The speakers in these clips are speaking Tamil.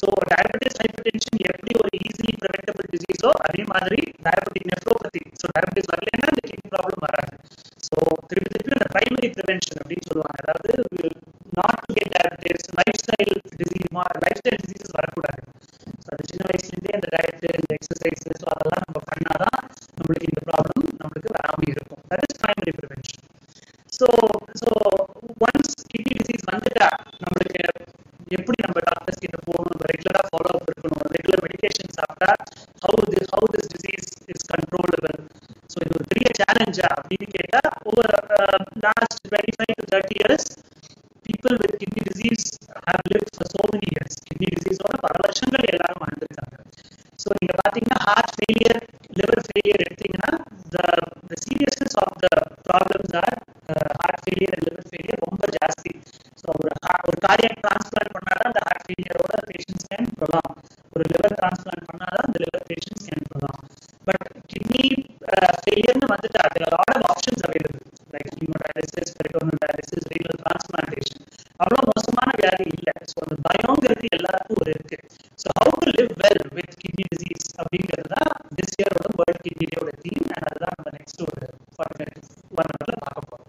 ஸோ டயபெட்டிஸ் ஹைப்பர் டென்ஷன் எப்படி ஒரு ஈஸிலி ப்ரிவென்டபிள் டிசீஸோ அதே மாதிரி டயபெட்டிக் நெஃப்ரோபதி ஸோ டயபெட்டிஸ் வரலன்னா அந்த கிட்னி ப்ராப்ளம் வராது. ஸோ திருப்பி திருப்பி அந்த பிரைமரி ப்ரிவென்ஷன் அப்படின்னு சொல்லுவாங்க. அதாவது not to get diabetes lifestyle disease lifestyle diseases வரக்கூடாது. ஸோ அது சின்ன வயசுலேருந்தே அந்த டயட்டு இந்த எக்ஸசைஸ் ஸோ அதெல்லாம் நம்ம பண்ணாதான் நம்மளுக்கு இந்த ப்ராப்ளம் நம்மளுக்கு வராமல் இருக்கும். That is primary prevention so so once kidney disease வந்துட்டா நம்மளுக்கு எப்படி நம்ம டாக்டர்ஸ் கிட்ட போகணும் நம்ம ரெகுலராக ஃபாலோ அப் இருக்கணும் ரெகுலர் மெடிடேஷன் சாப்பிட்டா how the how this disease is controllable so இது ஒரு பெரிய சேலஞ்சா அப்படின்னு கேட்டால் over last twenty five to thirty years people with kidney disease have live for so many years kidney டிசீஸோட பல வருஷங்கள் எல்லாரும் வாழ்ந்துருக்காங்க. ஸோ நீங்க பாத்தீங்கன்னா ஹார்ட் ஃபெயிலியர் லிவர் ஃபெயிலியர் எடுத்தீங்கன்னா the of of the are uh, heart failure and liver failure ரொம்ப ஜாஸ்தி. ஸோ ஒரு ஒரு கார்டியக் டிரான்ஸ்பிளான்ட் பண்ணாதான் அந்த ஹார்ட் ஃபெயிலியரோட பேஷண்ட்ஸ் கேன் ப்ரொலாம் ஒரு லிவர் டிரான்ஸ்பிளான்ட் பண்ணாதான் அந்த லிவர் பேஷன்ஸ் கேன் பண்ணலாம். பட் கிட்னி ஃபெயிலியர்னு வந்துட்டா அதில் lot of options available like like hemodialysis peritoneal dialysis renal அவ்வளோ மோசமான வியாதி இல்லை. ஸோ அந்த பயங்கிறது எல்லாருக்கும் ஒரு இருக்கு. So how to live well with kidney disease அப்படிங்கிறது தான் திஸ் இயரோட வேர்ல்ட் கிட்னி டேயோட தீம் அண்ட் அதுதான் நம்ம நெக்ஸ்ட் ஒரு ஃபார்ட்டி ஒன் ஹவர்ல பார்க்க போகிறோம்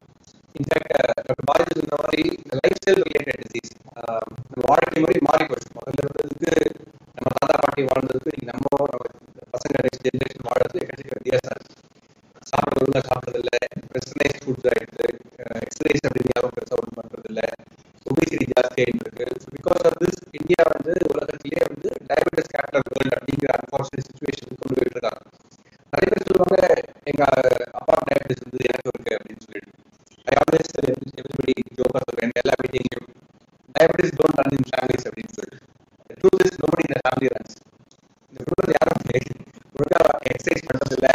இன்ஃபேக்ட் டாக்டர் uh, பாரதி சொன்ன மாதிரி லைஃப் ஸ்டைல் ரிலேட்டட் டிசீஸ் வாழ்க்கை மாதிரி மாறி போச்சு முதல்ல இருந்ததுக்கு நம்ம தாத்தா பாட்டி வாழ்ந்ததுக்கு இன்னைக்கு நம்ம நம்ம பசங்க நெக்ஸ்ட் ஜென்ரேஷன் வாழ்றது எக்கச்சக்க வித்தியாசம் இருக்கு சாப்பிட ஒழுங்கா சாப்பிட்றது இல்லை வெஸ்டர்னைஸ் ஃபுட்ஸ் ஆயிடுது எக்ஸசைஸ் அப்படின்னு யாரும் பெருசாக ஒன்றும் பண்றது இல்லை ஒபிசிட்டி ஜாஸ்தி ஆகிட்டு இருக்கு பிகாஸ் ஆஃப் திஸ் இந்தியா வந்து உலகத்திலேயே வந்து டயபெட்டிஸ் கேபிட்டல் வேர்ல்டு அப்படிங்கிற அன்பார்ச்சுனேட் சுச்சுவேஷன் கொண்டு போயிட்டு இருக்காங்க நிறைய பேர் சொல்லுவாங்க எங்க அப்பா வந்து எனக்கு இருக்கு அப்படின்னு சொல்லிட்டு. ஐ ஆல்வேஸ் எவ்ரிபடி ஜோக்கா சொல்றேன் எல்லா மீட்டிங்லையும் diabetes don't run in families அப்படின்னு சொல்லிட்டு. ட்ரூத் இஸ் நோபடி இந்த ஃபேமிலி ரன்ஸ் இந்த குடும்பத்தில் யாரும் ஒழுங்கா எக்ஸசைஸ் பண்றது இல்ல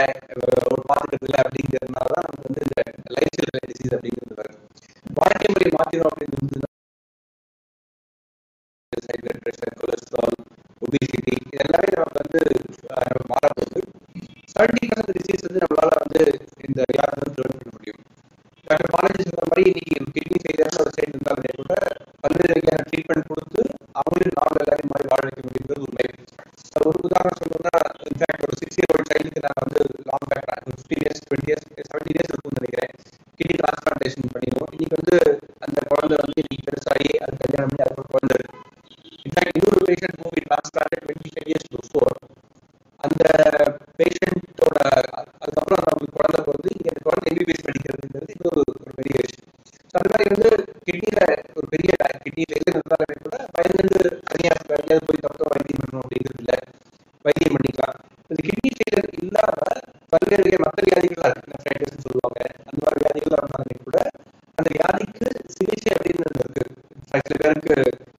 ஒரு பார்த்துக்கிறது இல்லை அப்படிங்கிறதுனால தான் நமக்கு வந்து இந்த லைஃப் ஸ்டைல் டிசீஸ் அப்படிங்கிறது வருது. வாழ்க்கை முறை மாற்றிடும் அப்படின்னு கொலஸ்ட்ரால் ஒபிசிட்டி இதெல்லாமே நமக்கு வந்து மாறப்போகுது. செவன்டி பர்சன்ட் டிசீஸ் வந்து நம்மளால வந்து இந்த வியாதி வந்து ப்ரிவென்ட் பண்ண முடியும். டாக்டர் பாலாஜி சொன்ன மாதிரி இன்னைக்கு கிட்னி ஃபெயிலியர்னு ஒரு சைடு இருந்தாலுமே கூட பல்வேறு வகையான ட்ரீட்மெண்ட் கொடுத்து அவங்களும் நார்மல் எல்லாரையும் மாதிரி வாழ வைக்க முடியுங்கிறது உண்மை அது ஒரு உதாரணம் சொல்லணும்னா இன்ஃபேக்ட் ஒரு சிக்ஸ் இயர் ஓல்ட் சைல்டுக்கு நான் வந்து long back fifteen years twenty years seventeen years இருக்கும்னு நினைக்கிறேன். கிட்னி டிரான்ஸ்பிளான்டேஷன் பண்ணிடுவோம் இன்னைக்கு வந்து அந்த குழந்தை வந்து இன்னைக்கு பெருசாகி அது கல்யாணம் பண்ணி அதுக்கு ஒரு குழந்தை இருக்கு இன்ஃபேக்ட் இன்னொரு patient movie transplant twenty five years before அந்த பேஷண்ட்டோட அதுக்கப்புறம் நமக்கு குழந்தை பிறந்து இங்கே அந்த குழந்தை எம்பிபிஎஸ் படிக்கிறதுங்கிறது இது ஒரு ஒரு பெரிய விஷயம் ஸோ அந்த மாதிரி வந்து கிட்னியில் ஒரு பெரிய கிட்னி ஃபெயிலியர் இருந்தாலுமே கூட பயந்து தனியாக எங்கேயாவது போய் தப்போ வைத்தியம் பண்ணணும் அப்படிங்கிறது இல்லை வைத்தியம் பண்ணிக்கலாம் இந்த கிட்னி இல்லாம பல்வேறு மற்ற வியாதிகள்லாம் இருக்கு. சொல்லுவாங்க. அந்த மாதிரி வியாதிகள் இருந்தாலுமே கூட அந்த வியாதிக்கு சிகிச்சை அப்படின்னு இருக்கு. சில பேருக்கு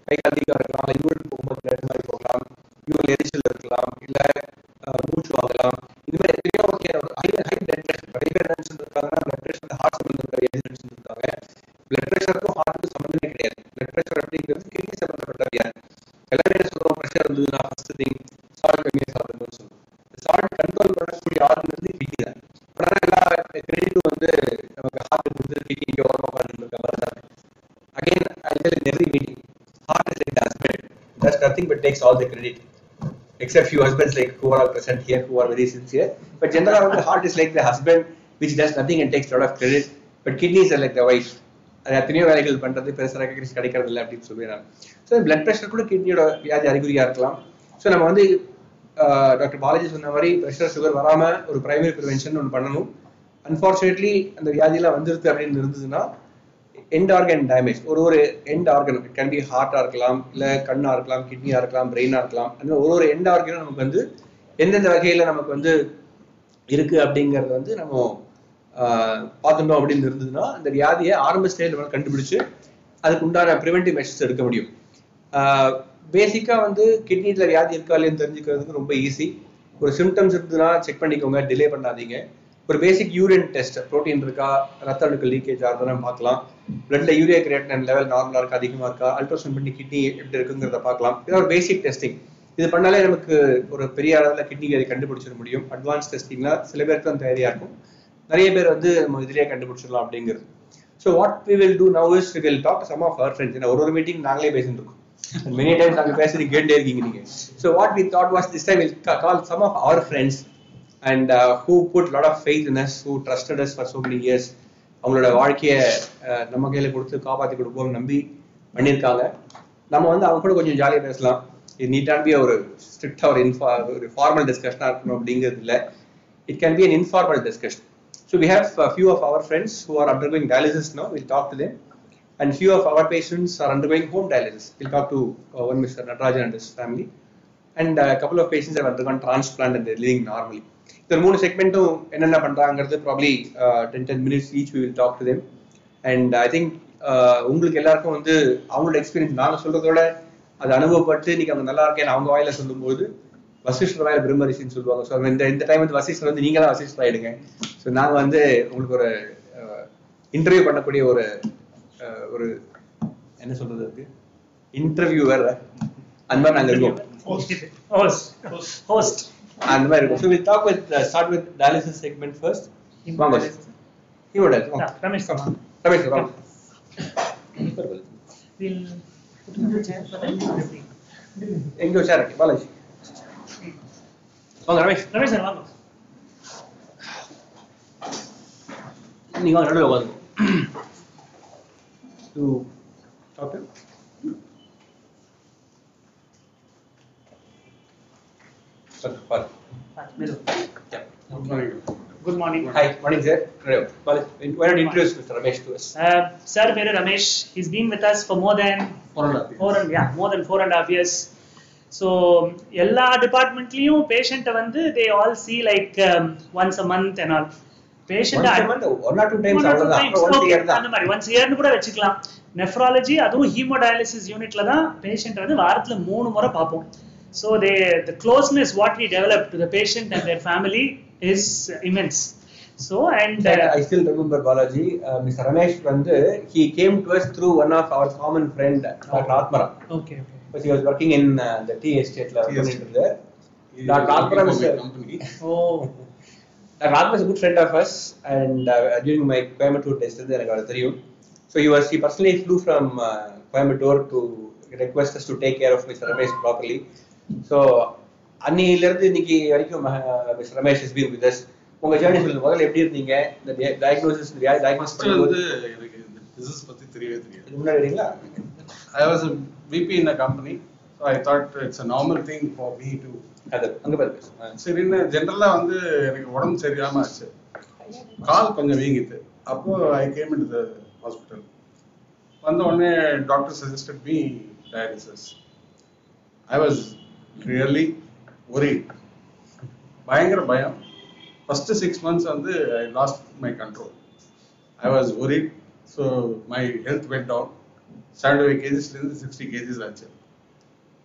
கை கால் இருக்கலாம் இல்லை யூரின் போகும்போது இந்த மாதிரி போகலாம் யூரின் எரிச்சல் இருக்கலாம் இல்ல மூச்சு வாங்கலாம். இது மாதிரி எத்தனையோ வகையான ஹை ஹை பிளட் பிரஷர் நிறைய பேர் என்ன சொல்லிருக்காங்கன்னா பிளட் பிரஷர் ஹார்ட் சம்பந்தப்பட்ட வியாதி சொல்லியிருக்காங்க பிளட் பிரஷருக்கும் ஹார்ட்டுக்கும் சம்பந்தமே கிடையாது. பிளட் பிரஷர் அப்படிங்கிறது கிட்னி சம்பந்தப்பட்ட வியாதி. எல்லாமே என்ன சொல்றோம்? பிரஷர் இருந்ததுன்னா ஃபர்ஸ்ட் திங் சால்ட் கம்மியாக சாப்பிடும்போது சொல்லுவோம் சால்ட் கண்ட்ரோல் பண்ணக்கூடிய ஆர்கன் வந்து கிட்னி தான் ஆனால் எல்லா கிரெடிட்டும் வந்து நமக்கு ஹார்ட் கொடுத்து கிட்னி இங்கே ஓரமாக உட்காந்து இருக்க மாதிரி தான் again I tell in every meeting heart is like the husband does nothing but takes all the credit except few husbands like who are present here who are very sincere but generally the heart is like the husband which does nothing and takes a lot of credit but kidneys are like the wife அது எத்தனையோ வேலைகள் பண்றது பெருசாக ரெக்கக்னைஸ் கிடைக்கிறது இல்லை அப்படின்னு சொல்லுவேன் நான் ஸோ பிளட் ப்ரெஷர் கூட கிட்னியோட வியாதி அறிகுறியா இருக்கலாம் ஸோ நம்ம வந்து டாக்டர் பாலாஜி சொன்ன மாதிரி ப்ரெஷர் சுகர் வராம ஒரு பிரைமரி ப்ரிவென்ஷன் ஒன்று பண்ணணும் அன்ஃபார்ச்சுனேட்லி அந்த வியாதியெல்லாம் வந்துருது அப்படின்னு இருந்ததுன்னா எண்ட் ஆர்கன் டேமேஜ் ஒரு ஒரு end organ it can be ஹார்ட்டா இருக்கலாம் இல்ல கண்ணா இருக்கலாம் கிட்னியா இருக்கலாம் பிரெயினா இருக்கலாம். அந்த ஒரு ஒரு எண்ட் ஆர்கனும் நமக்கு வந்து எந்தெந்த வகையில நமக்கு வந்து இருக்கு அப்படிங்கறது வந்து நம்ம பார்த்துட்டோம் அப்படின்னு இருந்ததுன்னா அந்த வியாதியை ஆரம்ப ஸ்டேஜ் நம்ம கண்டுபிடிச்சு அதுக்கு உண்டான ப்ரிவென்டிவ் மெஷர்ஸ் எடுக்க முடியும். பேசிக்கா வந்து கிட்னில வியாதி இருக்கா இல்லையான்னு தெரிஞ்சுக்கிறதுக்கு ரொம்ப ஈஸி ஒரு சிம்டம்ஸ் இருந்ததுன்னா செக் பண்ணிக்கோங்க டிலே பண்ணாதீங்க. ஒரு பேசிக் யூரின் டெஸ்ட் ப்ரோட்டீன் இருக்கா? ரத்த அணுக்கள் லீக்கேஜ் ஆகுதுன்னு பார்க்கலாம். பிளட்ல யூரியா கிரியேட்டின் லெவல் நார்மலா இருக்கா? அதிகமா இருக்கா? அல்ட்ராசவுண்ட் பண்ணி கிட்னி எப்படி இருக்குங்கிறத பார்க்கலாம். இது ஒரு பேசிக் டெஸ்டிங் இது பண்ணாலே நமக்கு ஒரு பெரிய அளவில் கிட்னி வியாதி கண்டுபிடிச்சிட முடியும். அட்வான்ஸ் டெஸ்டிங்லாம் சில பேருக்கு தான் தேவையா இருக்கும். நிறைய பேர் வந்து நம்ம இதுலயே கண்டுபிடிச்சிடலாம் அப்படிங்கிறது. So what we will do now is will talk some of our friends ஒரு ஒரு மீட்டிங் நாங்களே பேசிட்டு இருக்கோம். மெனி டைம்ஸ் நாங்கள் பேசுறது கேட்டே இருக்கீங்க நீங்க. So what we thought was this time will call some of our friends and who put lot of faith in us who trusted us for so many years அவங்களோட வாழ்க்கையை நம்ம கையில் கொடுத்து காப்பாற்றி கொடுப்போம் நம்பி பண்ணியிருக்காங்க நம்ம வந்து அவங்க கூட கொஞ்சம் ஜாலியாக பேசலாம் இது நீட்டான பி ஒரு ஸ்ட்ரிக்டாக ஒரு இன்ஃபா ஒரு ஃபார்மல் டிஸ்கஷனாக இருக்கணும் அப்படிங்கிறது இல்லை it can be an informal discussion so we have few of our friends who are undergoing dialysis no will talk to them and few of our patients are undergoing home dialysis. We'll talk to uh, one Mr. Natarajan and his family, and a couple of patients have undergone transplant and. இந்த மூணு செக்மெண்ட்டும் என்னென்ன பண்றாங்கிறது probably ten ten minutes each we will talk to them and I think உங்களுக்கு எல்லாருக்கும் வந்து அவங்களோட எக்ஸ்பீரியன்ஸ் நாங்கள் சொல்றதோட அது அனுபவப்பட்டு இன்னைக்கு அவங்க நல்லா இருக்கேன்னு அவங்க வாயில சொல்லும்போது வசிஷ்டர் வாயில பிரம்மரிஷின்னு சொல்லுவாங்க. ஸோ இந்த இந்த டைம் வந்து வசிஷ்டர் வந்து நீங்க தான் வசிஷ்டர் ஆயிடுங்க. ஸோ நாங்க வந்து உங்களுக்கு ஒரு இன்டர்வியூ பண்ணக்கூடிய ஒரு அஹ், ஒரு என்ன சொல்றது அதுக்கு? இன்டர்வியூவர் அந்த மாதிரி நாங்க இருக்கோம் host. அந்த மாதிரி இருக்கும் so will talk with start with dialysis segment first வாங்க ஹீமோடைஸ் Yeah, Ramesh come on. Ramesh வாங்க We'll put him in the chair for them. எங்க சேர் இருக்கு பாலாஜி வாங்க ரமேஷ் Ramesh sir, வாங்க. நீங்க வாங்க நடுவில் உட்காந்து டு டாக்டர் சார் பாரு Ah, Miru. Yeah. Good morning. Hi, morning, sir. Why don't you introduce Mr. Ramesh to us? Uh, sir, Peru Ramesh, he's been with us for more than four and yeah, more than four and a half years. So எல்லா டிபார்ட்மெண்ட்லயும் பேஷண்ட்டை வந்து they all see like once a month and all a a nephrology அதுவும் ஹீமோடயாலிசிஸ் யூனிட்ல தான் பேஷண்ட் வந்து வாரத்துல மூணு முறை பார்ப்போம் So the the closeness what we develop to the patient and their family is immense. So and uh, I still remember Balaji, uh, Mr. Ramesh Vandu, he came to us through one of our common friend, Dr. Okay. Atmara. Okay, okay. Because he was working in uh, the tea estate. Tea. There. Dr. Is a company. Oh. Dr. Is a good friend of us and uh, during my Coimbatore test, I got a So he was, he personally flew from uh, Coimbatore to request us to take care of Mr. Ramesh properly. So அன்னியில இருந்து இன்னைக்கு வரைக்கும் mister Ramesh is been with உங்க ஜேர்னி சொல்லுங்க. முதல்ல எப்படி இருந்தீங்க? இந்த டயக்னோசிஸ் டயக்னோஸ் பண்ணும்போது எனக்கு இந்த business பத்தி தெரியவே தெரியாது. முன்னாடி வரீங்களா? I was a VP in a company, so I thought it's a normal thing for me to அது அங்க பாரு பேசு. ஆ. சரின்னு ஜென்ரலா வந்து எனக்கு உடம்பு சரியாம ஆச்சு. கால் கொஞ்சம் வீங்கிட்டு. அப்போ I came in the hospital வந்த உடனே doctor suggested me dialysis I was really worry பயங்கர பயம் ஃபர்ஸ்ட் சிக்ஸ் மந்த்ஸ் வந்து I lost my control I was worried so my health went down seventy five கேஜிஸ்லேருந்து sixty KGs ஆச்சு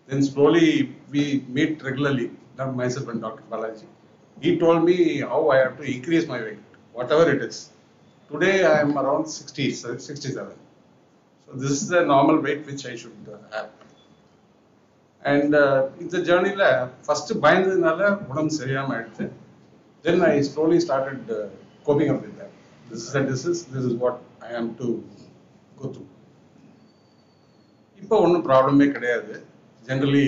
Then slowly we meet regularly, not myself and Dr. Balaji. He told me how I have to increase my weight, whatever it is. Today I am around 60, 67. So this is the normal weight which I should uh, have. And uh, இந்த ஜேர்னியில் ஃபர்ஸ்ட் பயந்ததுனால உடம்பு சரியாம ஆயிடுச்சு then I slowly started coping up with that this is this is this is what I am to go through இப்போ ஒன்றும் ப்ராப்ளமே கிடையாது generally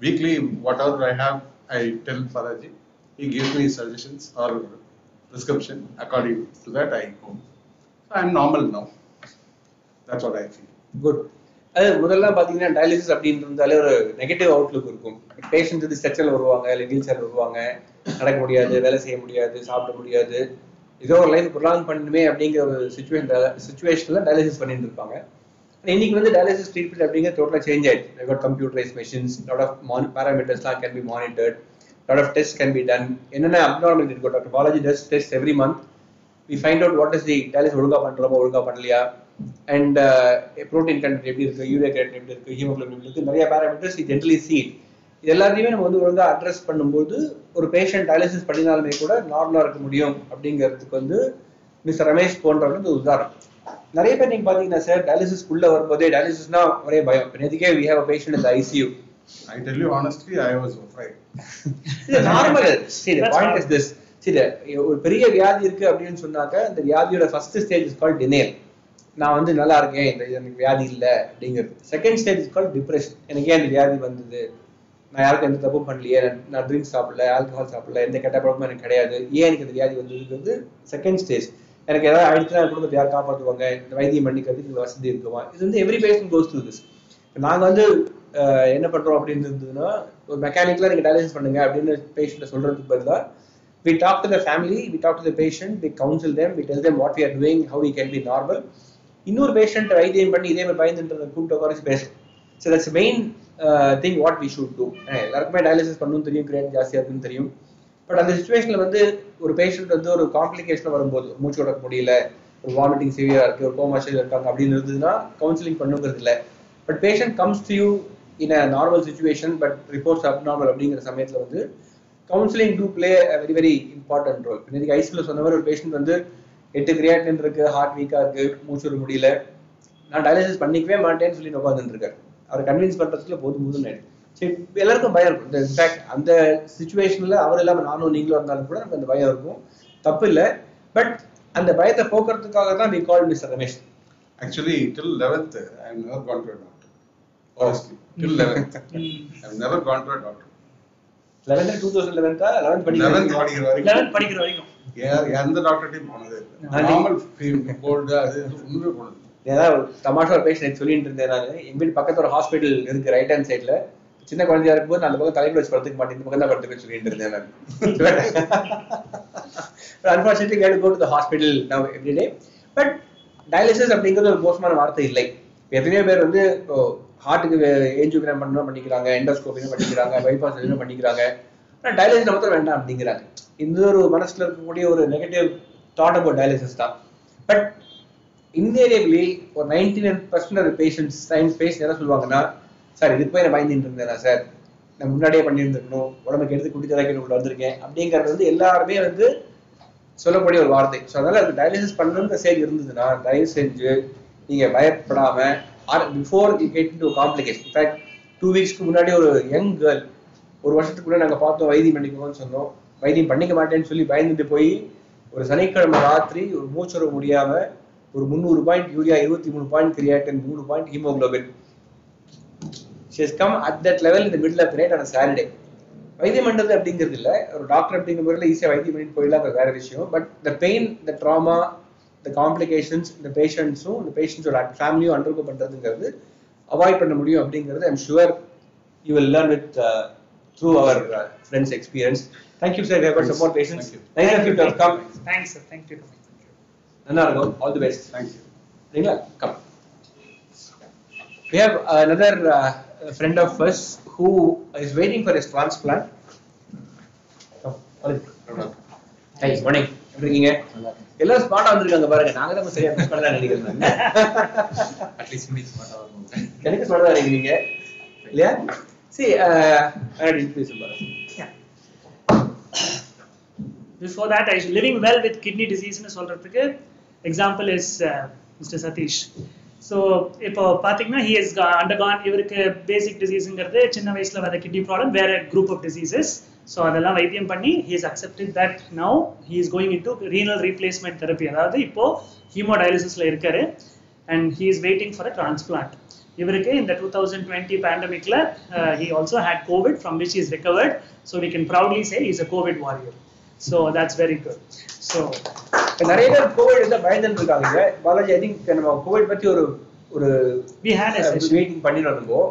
weekly whatever I have I tell Balaji he gives me suggestions or prescription according to that I go. So I'm normal now. That's what I feel. Good அது முதல்ல பாத்தீங்கன்னா டயாலிசிஸ் அப்படின்னு இருந்தாலே ஒரு நெகட்டிவ் அவுட்லுக் இருக்கும். பேஷண்ட் வந்து ஸ்ட்ரெச்சர்ல வருவாங்க இல்லை வீல் சேர் வருவாங்க. நடக்க முடியாது வேலை செய்ய முடியாது சாப்பிட முடியாது. ஏதோ ஒரு லைஃப் ப்ரொலாங் பண்ணுமே அப்படிங்கிற ஒரு சுச்சுவேஷன் சுச்சுவேஷன்ல டயாலிசிஸ் பண்ணிட்டு இருப்பாங்க. இன்னைக்கு வந்து டயாலிசிஸ் ட்ரீட்மெண்ட் அப்படிங்கிற டோட்டலாக சேஞ்ச் ஆயிடுச்சு. Got computerise machines lot of பேராமீட்டர்ஸ்லாம் can be monitored lot of test can be done என்னென்ன அப்னார்மல் இருக்கும் doctor Balaji test test every month we find out what is the dialysis ஒழுங்கா பண்றோமோ ஒழுங்கா பண்ணலையா? அண்ட் ப்ரோட்டீன் கண்டென்ட் எப்படி இருக்கு யூரியா கண்டென்ட் எப்படி இருக்கு ஹீமோகுளோபின் எப்படி இருக்கு நிறைய பேராமீட்டர்ஸ் ஜென்ரலி சி இது எல்லாத்தையுமே நம்ம வந்து ஒழுங்கா அட்ரஸ் பண்ணும்போது ஒரு பேஷண்ட் டயாலிசிஸ் பண்ணினாலுமே கூட நார்மலா இருக்க முடியும் அப்படிங்கிறதுக்கு வந்து மிஸ்டர் ரமேஷ் போன்றவங்க ஒரு உதாரணம். நிறைய பேர் நீங்க பாத்தீங்கன்னா சார் டயாலிசிஸ் உள்ள வரும்போதே டயாலிசிஸ்னா ஒரே பயம். நேற்றுக்கே வி ஹேவ் பேஷண்ட் இந்த ICU I tell you honestly, I was afraid. இது normal see the That's point normal. is this. See the ஒரு பெரிய வியாதி இருக்கு அப்படின்னு சொன்னாக்க அந்த வியாதியோட first stage is called denial நான் வந்து நல்லா இருக்கேன் இந்த எனக்கு வியாதி இல்லை அப்படிங்கிறது. Second stage is call depression எனக்கு ஏன் இந்த வியாதி வந்தது. நான் யாருக்கும் எந்த தப்பும் பண்ணலையே. நான் நான் ட்ரிங்க்ஸ் சாப்பிடல ஆல்கஹால் சாப்பிடல எந்த கெட்ட பழக்கமும் எனக்கு கிடையாது. ஏன் எனக்கு இந்த வியாதி வந்ததுங்கிறது செகண்ட் ஸ்டேஜ் எனக்கு ஏதாவது ஆயிடுச்சுன்னா குடும்பத்தை யார் காப்பாற்றுவாங்க இந்த வைத்தியம் பண்ணிக்கிறதுக்கு இந்த வசதி இருக்குமா? இது வந்து every patient goes through this நாங்கள் வந்து என்ன பண்றோம் அப்படின்னு இருந்ததுன்னா ஒரு மெக்கானிக்கலா நீங்க டயாலிசிஸ் பண்ணுங்க அப்படின்னு பேஷண்ட்டை சொல்றதுக்கு பதிலாக we talk to the family we talk to the patient we counsel them we tell them what we are doing how we can be normal இன்னொரு பேஷண்ட் வைத்தியம் பண்ணி இதே மாதிரி பயந்துன்றத கூப்பிட்டு குறைச்சி வச்சு பேசும் so that's main thing what we should do எல்லாருக்குமே டயாலிசிஸ் பண்ணணும் தெரியும் கிரேட் ஜாஸ்தியாக இருக்குன்னு தெரியும். பட் அந்த சுச்சுவேஷனில் வந்து ஒரு பேஷண்ட் வந்து ஒரு காம்ப்ளிகேஷன் வரும்போது மூச்சு விட முடியல ஒரு வாமிட்டிங் சிவியராக இருக்குது ஒரு கோமா இருக்காங்க அப்படின்னு இருந்ததுன்னா கவுன்சிலிங் பண்ணுங்கிறது இல்லை. But patient comes to you in a normal situation but reports up normal அப்படிங்கிற சமயத்தில் வந்து counselling do play very very important role இன்னைக்கு ஐசியில் சொன்ன மாதிரி ஒரு பேஷண்ட் வந்து எட்டு கிரியாட்டின் இருக்கு ஹார்ட் வீக்கா இருக்கு மூச்சு விட முடியல. நான் டயாலிசிஸ் பண்ணிக்கவே மாட்டேன்னு சொல்லி உட்காந்துட்டு இருக்காரு அவரை கன்வின்ஸ் பண்றதுக்குள்ள போதும் போதும் சரி எல்லாருக்கும் பயம் இருக்கும். இந்த இன்ஃபேக்ட் அந்த சுச்சுவேஷன்ல அவர் இல்லாம நானும் நீங்களும் இருந்தாலும் கூட நமக்கு அந்த பயம் இருக்கும். தப்பு இல்லை. பட் அந்த பயத்தை போக்குறதுக்காக தான் we call mister Ramesh. Actually, till 11th, I have never gone to a doctor. Honestly, till 11th. I have never gone to a doctor. Eleventh two thousand லெவன்த்தா eleventh 11th படிக்கிறீங்க படிக்கிற வரைக்கும். லெவன்த் படிக்கிற வரைக்கும். எந்த டாக்டர்ட்டையும் போனதே இல்லை. நார்மல் கோல்டு அது. ஏதாவது ஒரு தமாஷா ஒரு பேஷண்ட் சொல்லிட்டு இருந்தேன் நான். எங்க வீட்டு பக்கத்துல ஒரு ஹாஸ்பிட்டல் இருக்கு ரைட் ஹேண்ட் சைடுல சின்ன குழந்தையா இருக்கும்போது நான் அந்த பக்கம் தலையில வச்சு படுத்துக்க மாட்டேன். இந்த பக்கம் தான் படுத்துக்க சொல்லிட்டு இருந்தேன் நான். Unfortunately get go to hospital now every day but dialysis அப்படிங்கிறது ஒரு மோசமான வார்த்தை இல்லை. எத்தனையோ பேர் வந்து ஹார்ட்டுக்கு ஏஞ்சியோகிராம் பண்ணணும் பண்ணிக்கிறாங்க எண்டோஸ்கோபினும் பண்ணிக்கிறாங்க பைபாஸ் பண்ணிக்கிறாங்க. ஆனால் டயாலிசிஸ் மாத்திரம் வேண்டாம் அப்படிங்கிறாங்க. இந்த ஒரு மனசுல இருக்கக்கூடிய ஒரு நெகட்டிவ் தாட் அபவுட் டயாலிசிஸ் தான். பட் இன்வேரியபிளி ஒரு ninety nine percent patients science patient என்ன சொல்லுவாங்கன்னா சார் இதுக்கு போய் நான் பயந்துட்டு இருந்தேனா சார் நான் முன்னாடியே பண்ணியிருந்துருக்கணும். உடம்புக்கு எடுத்து குடி தராக்கி உள்ள வந்திருக்கேன். அப்படிங்கிறது வந்து எல்லாருமே வந்து சொல்லக்கூடிய ஒரு வார்த்தை. ஸோ அதனால அது டயாலிசிஸ் பண்ணணுன்ற ஸ்டேஜ் இருந்ததுன்னா தயவு செஞ்சு நீங்கள் பயப்படாம or before get to complication in fact two வீக்ஸ்க்கு முன்னாடி ஒரு யங் கேர்ள் ஒரு வருஷத்துக்குள்ள நாங்க பார்த்தோம் வைத்தியம் பண்ணிக்கோன்னு சொன்னோம். வைத்தியம் பண்ணிக்க மாட்டேன்னு சொல்லி பயந்துட்டு போய் ஒரு சனிக்கிழமை ராத்திரி ஒரு மூச்சுறவு முடியாம ஒரு முந்நூறு பாயிண்ட் யூரியா இருபத்தி மூணு பாயிண்ட் கிரியாட்டின் மூணு point haemoglobin. She come at at level இந்த மிடில் the middle of வைத்தியம் பண்றது அப்படிங்கிறது இல்ல. ஒரு டாக்டர் அப்படிங்கிற முறையில் ஈஸியாக வைத்தியம் பண்ணிட்டு போயிடலாம் அது வேற விஷயம். But the pain the trauma the complications இந்த பேஷண்ட்ஸும் இந்த பேஷண்ட்ஸோட ஃபேமிலியும் அண்டர்கோ பண்றதுங்கிறது அவாய்ட் பண்ண முடியும் அப்படிங்கிறது I'm sure you will learn with through our friends experience thank you sir where support patients Thank you. Nice of you to come thanks sir thank you நல்லா இருக்கும் all the best Thank you. சரிங்களா come we have another uh, friend of us who is waiting for his transplant. Come. Hi, morning. எப்படி இருக்கீங்க? எல்லாரும் ஸ்மார்ட்டா வந்திருக்காங்க பாருங்க. நாங்க தான் சரியா மிஸ் பண்ணலாம் நினைக்கிறேன் அட்லீஸ்ட் ஸ்மார்ட்டா எனக்கு ஸ்மார்ட்டா நினைக்கிறீங்க இல்லையா? See uh, I had. Yeah. Before that, I living well with kidney disease னு சொல்றதுக்கு example is uh, Mr. Satish. So இப்போ பார்த்தீங்கன்னா he has got- undergone இவருக்கு பேசிக் டிசீஸுங்கிறது சின்ன வயசுல வர கிட்னி ப்ராப்ளம் வேற குரூப் ஆஃப் டிசீசஸ் ஸோ அதெல்லாம் வைத்தியம் பண்ணி he has accepted that now he is going into renal replacement therapy அதாவது இப்போ ஹீமோடயாலிசிஸ்ல இருக்காரு and he is waiting for a transplant இவருக்கு இந்த two thousand twenty பேண்டமிக்ல he also had COVID from which is recovered so we can proudly say is a COVID warrior so that's very good so நிறைய பேர் கோவிட் இருந்தா பயந்துட்டு இருக்காங்க. பாலாஜி ஐ திங்க் நம்ம கோவிட் பத்தி ஒரு ஒரு வி ஹேட் வெயிட்டிங் பண்ணிட்டு இருந்தோம்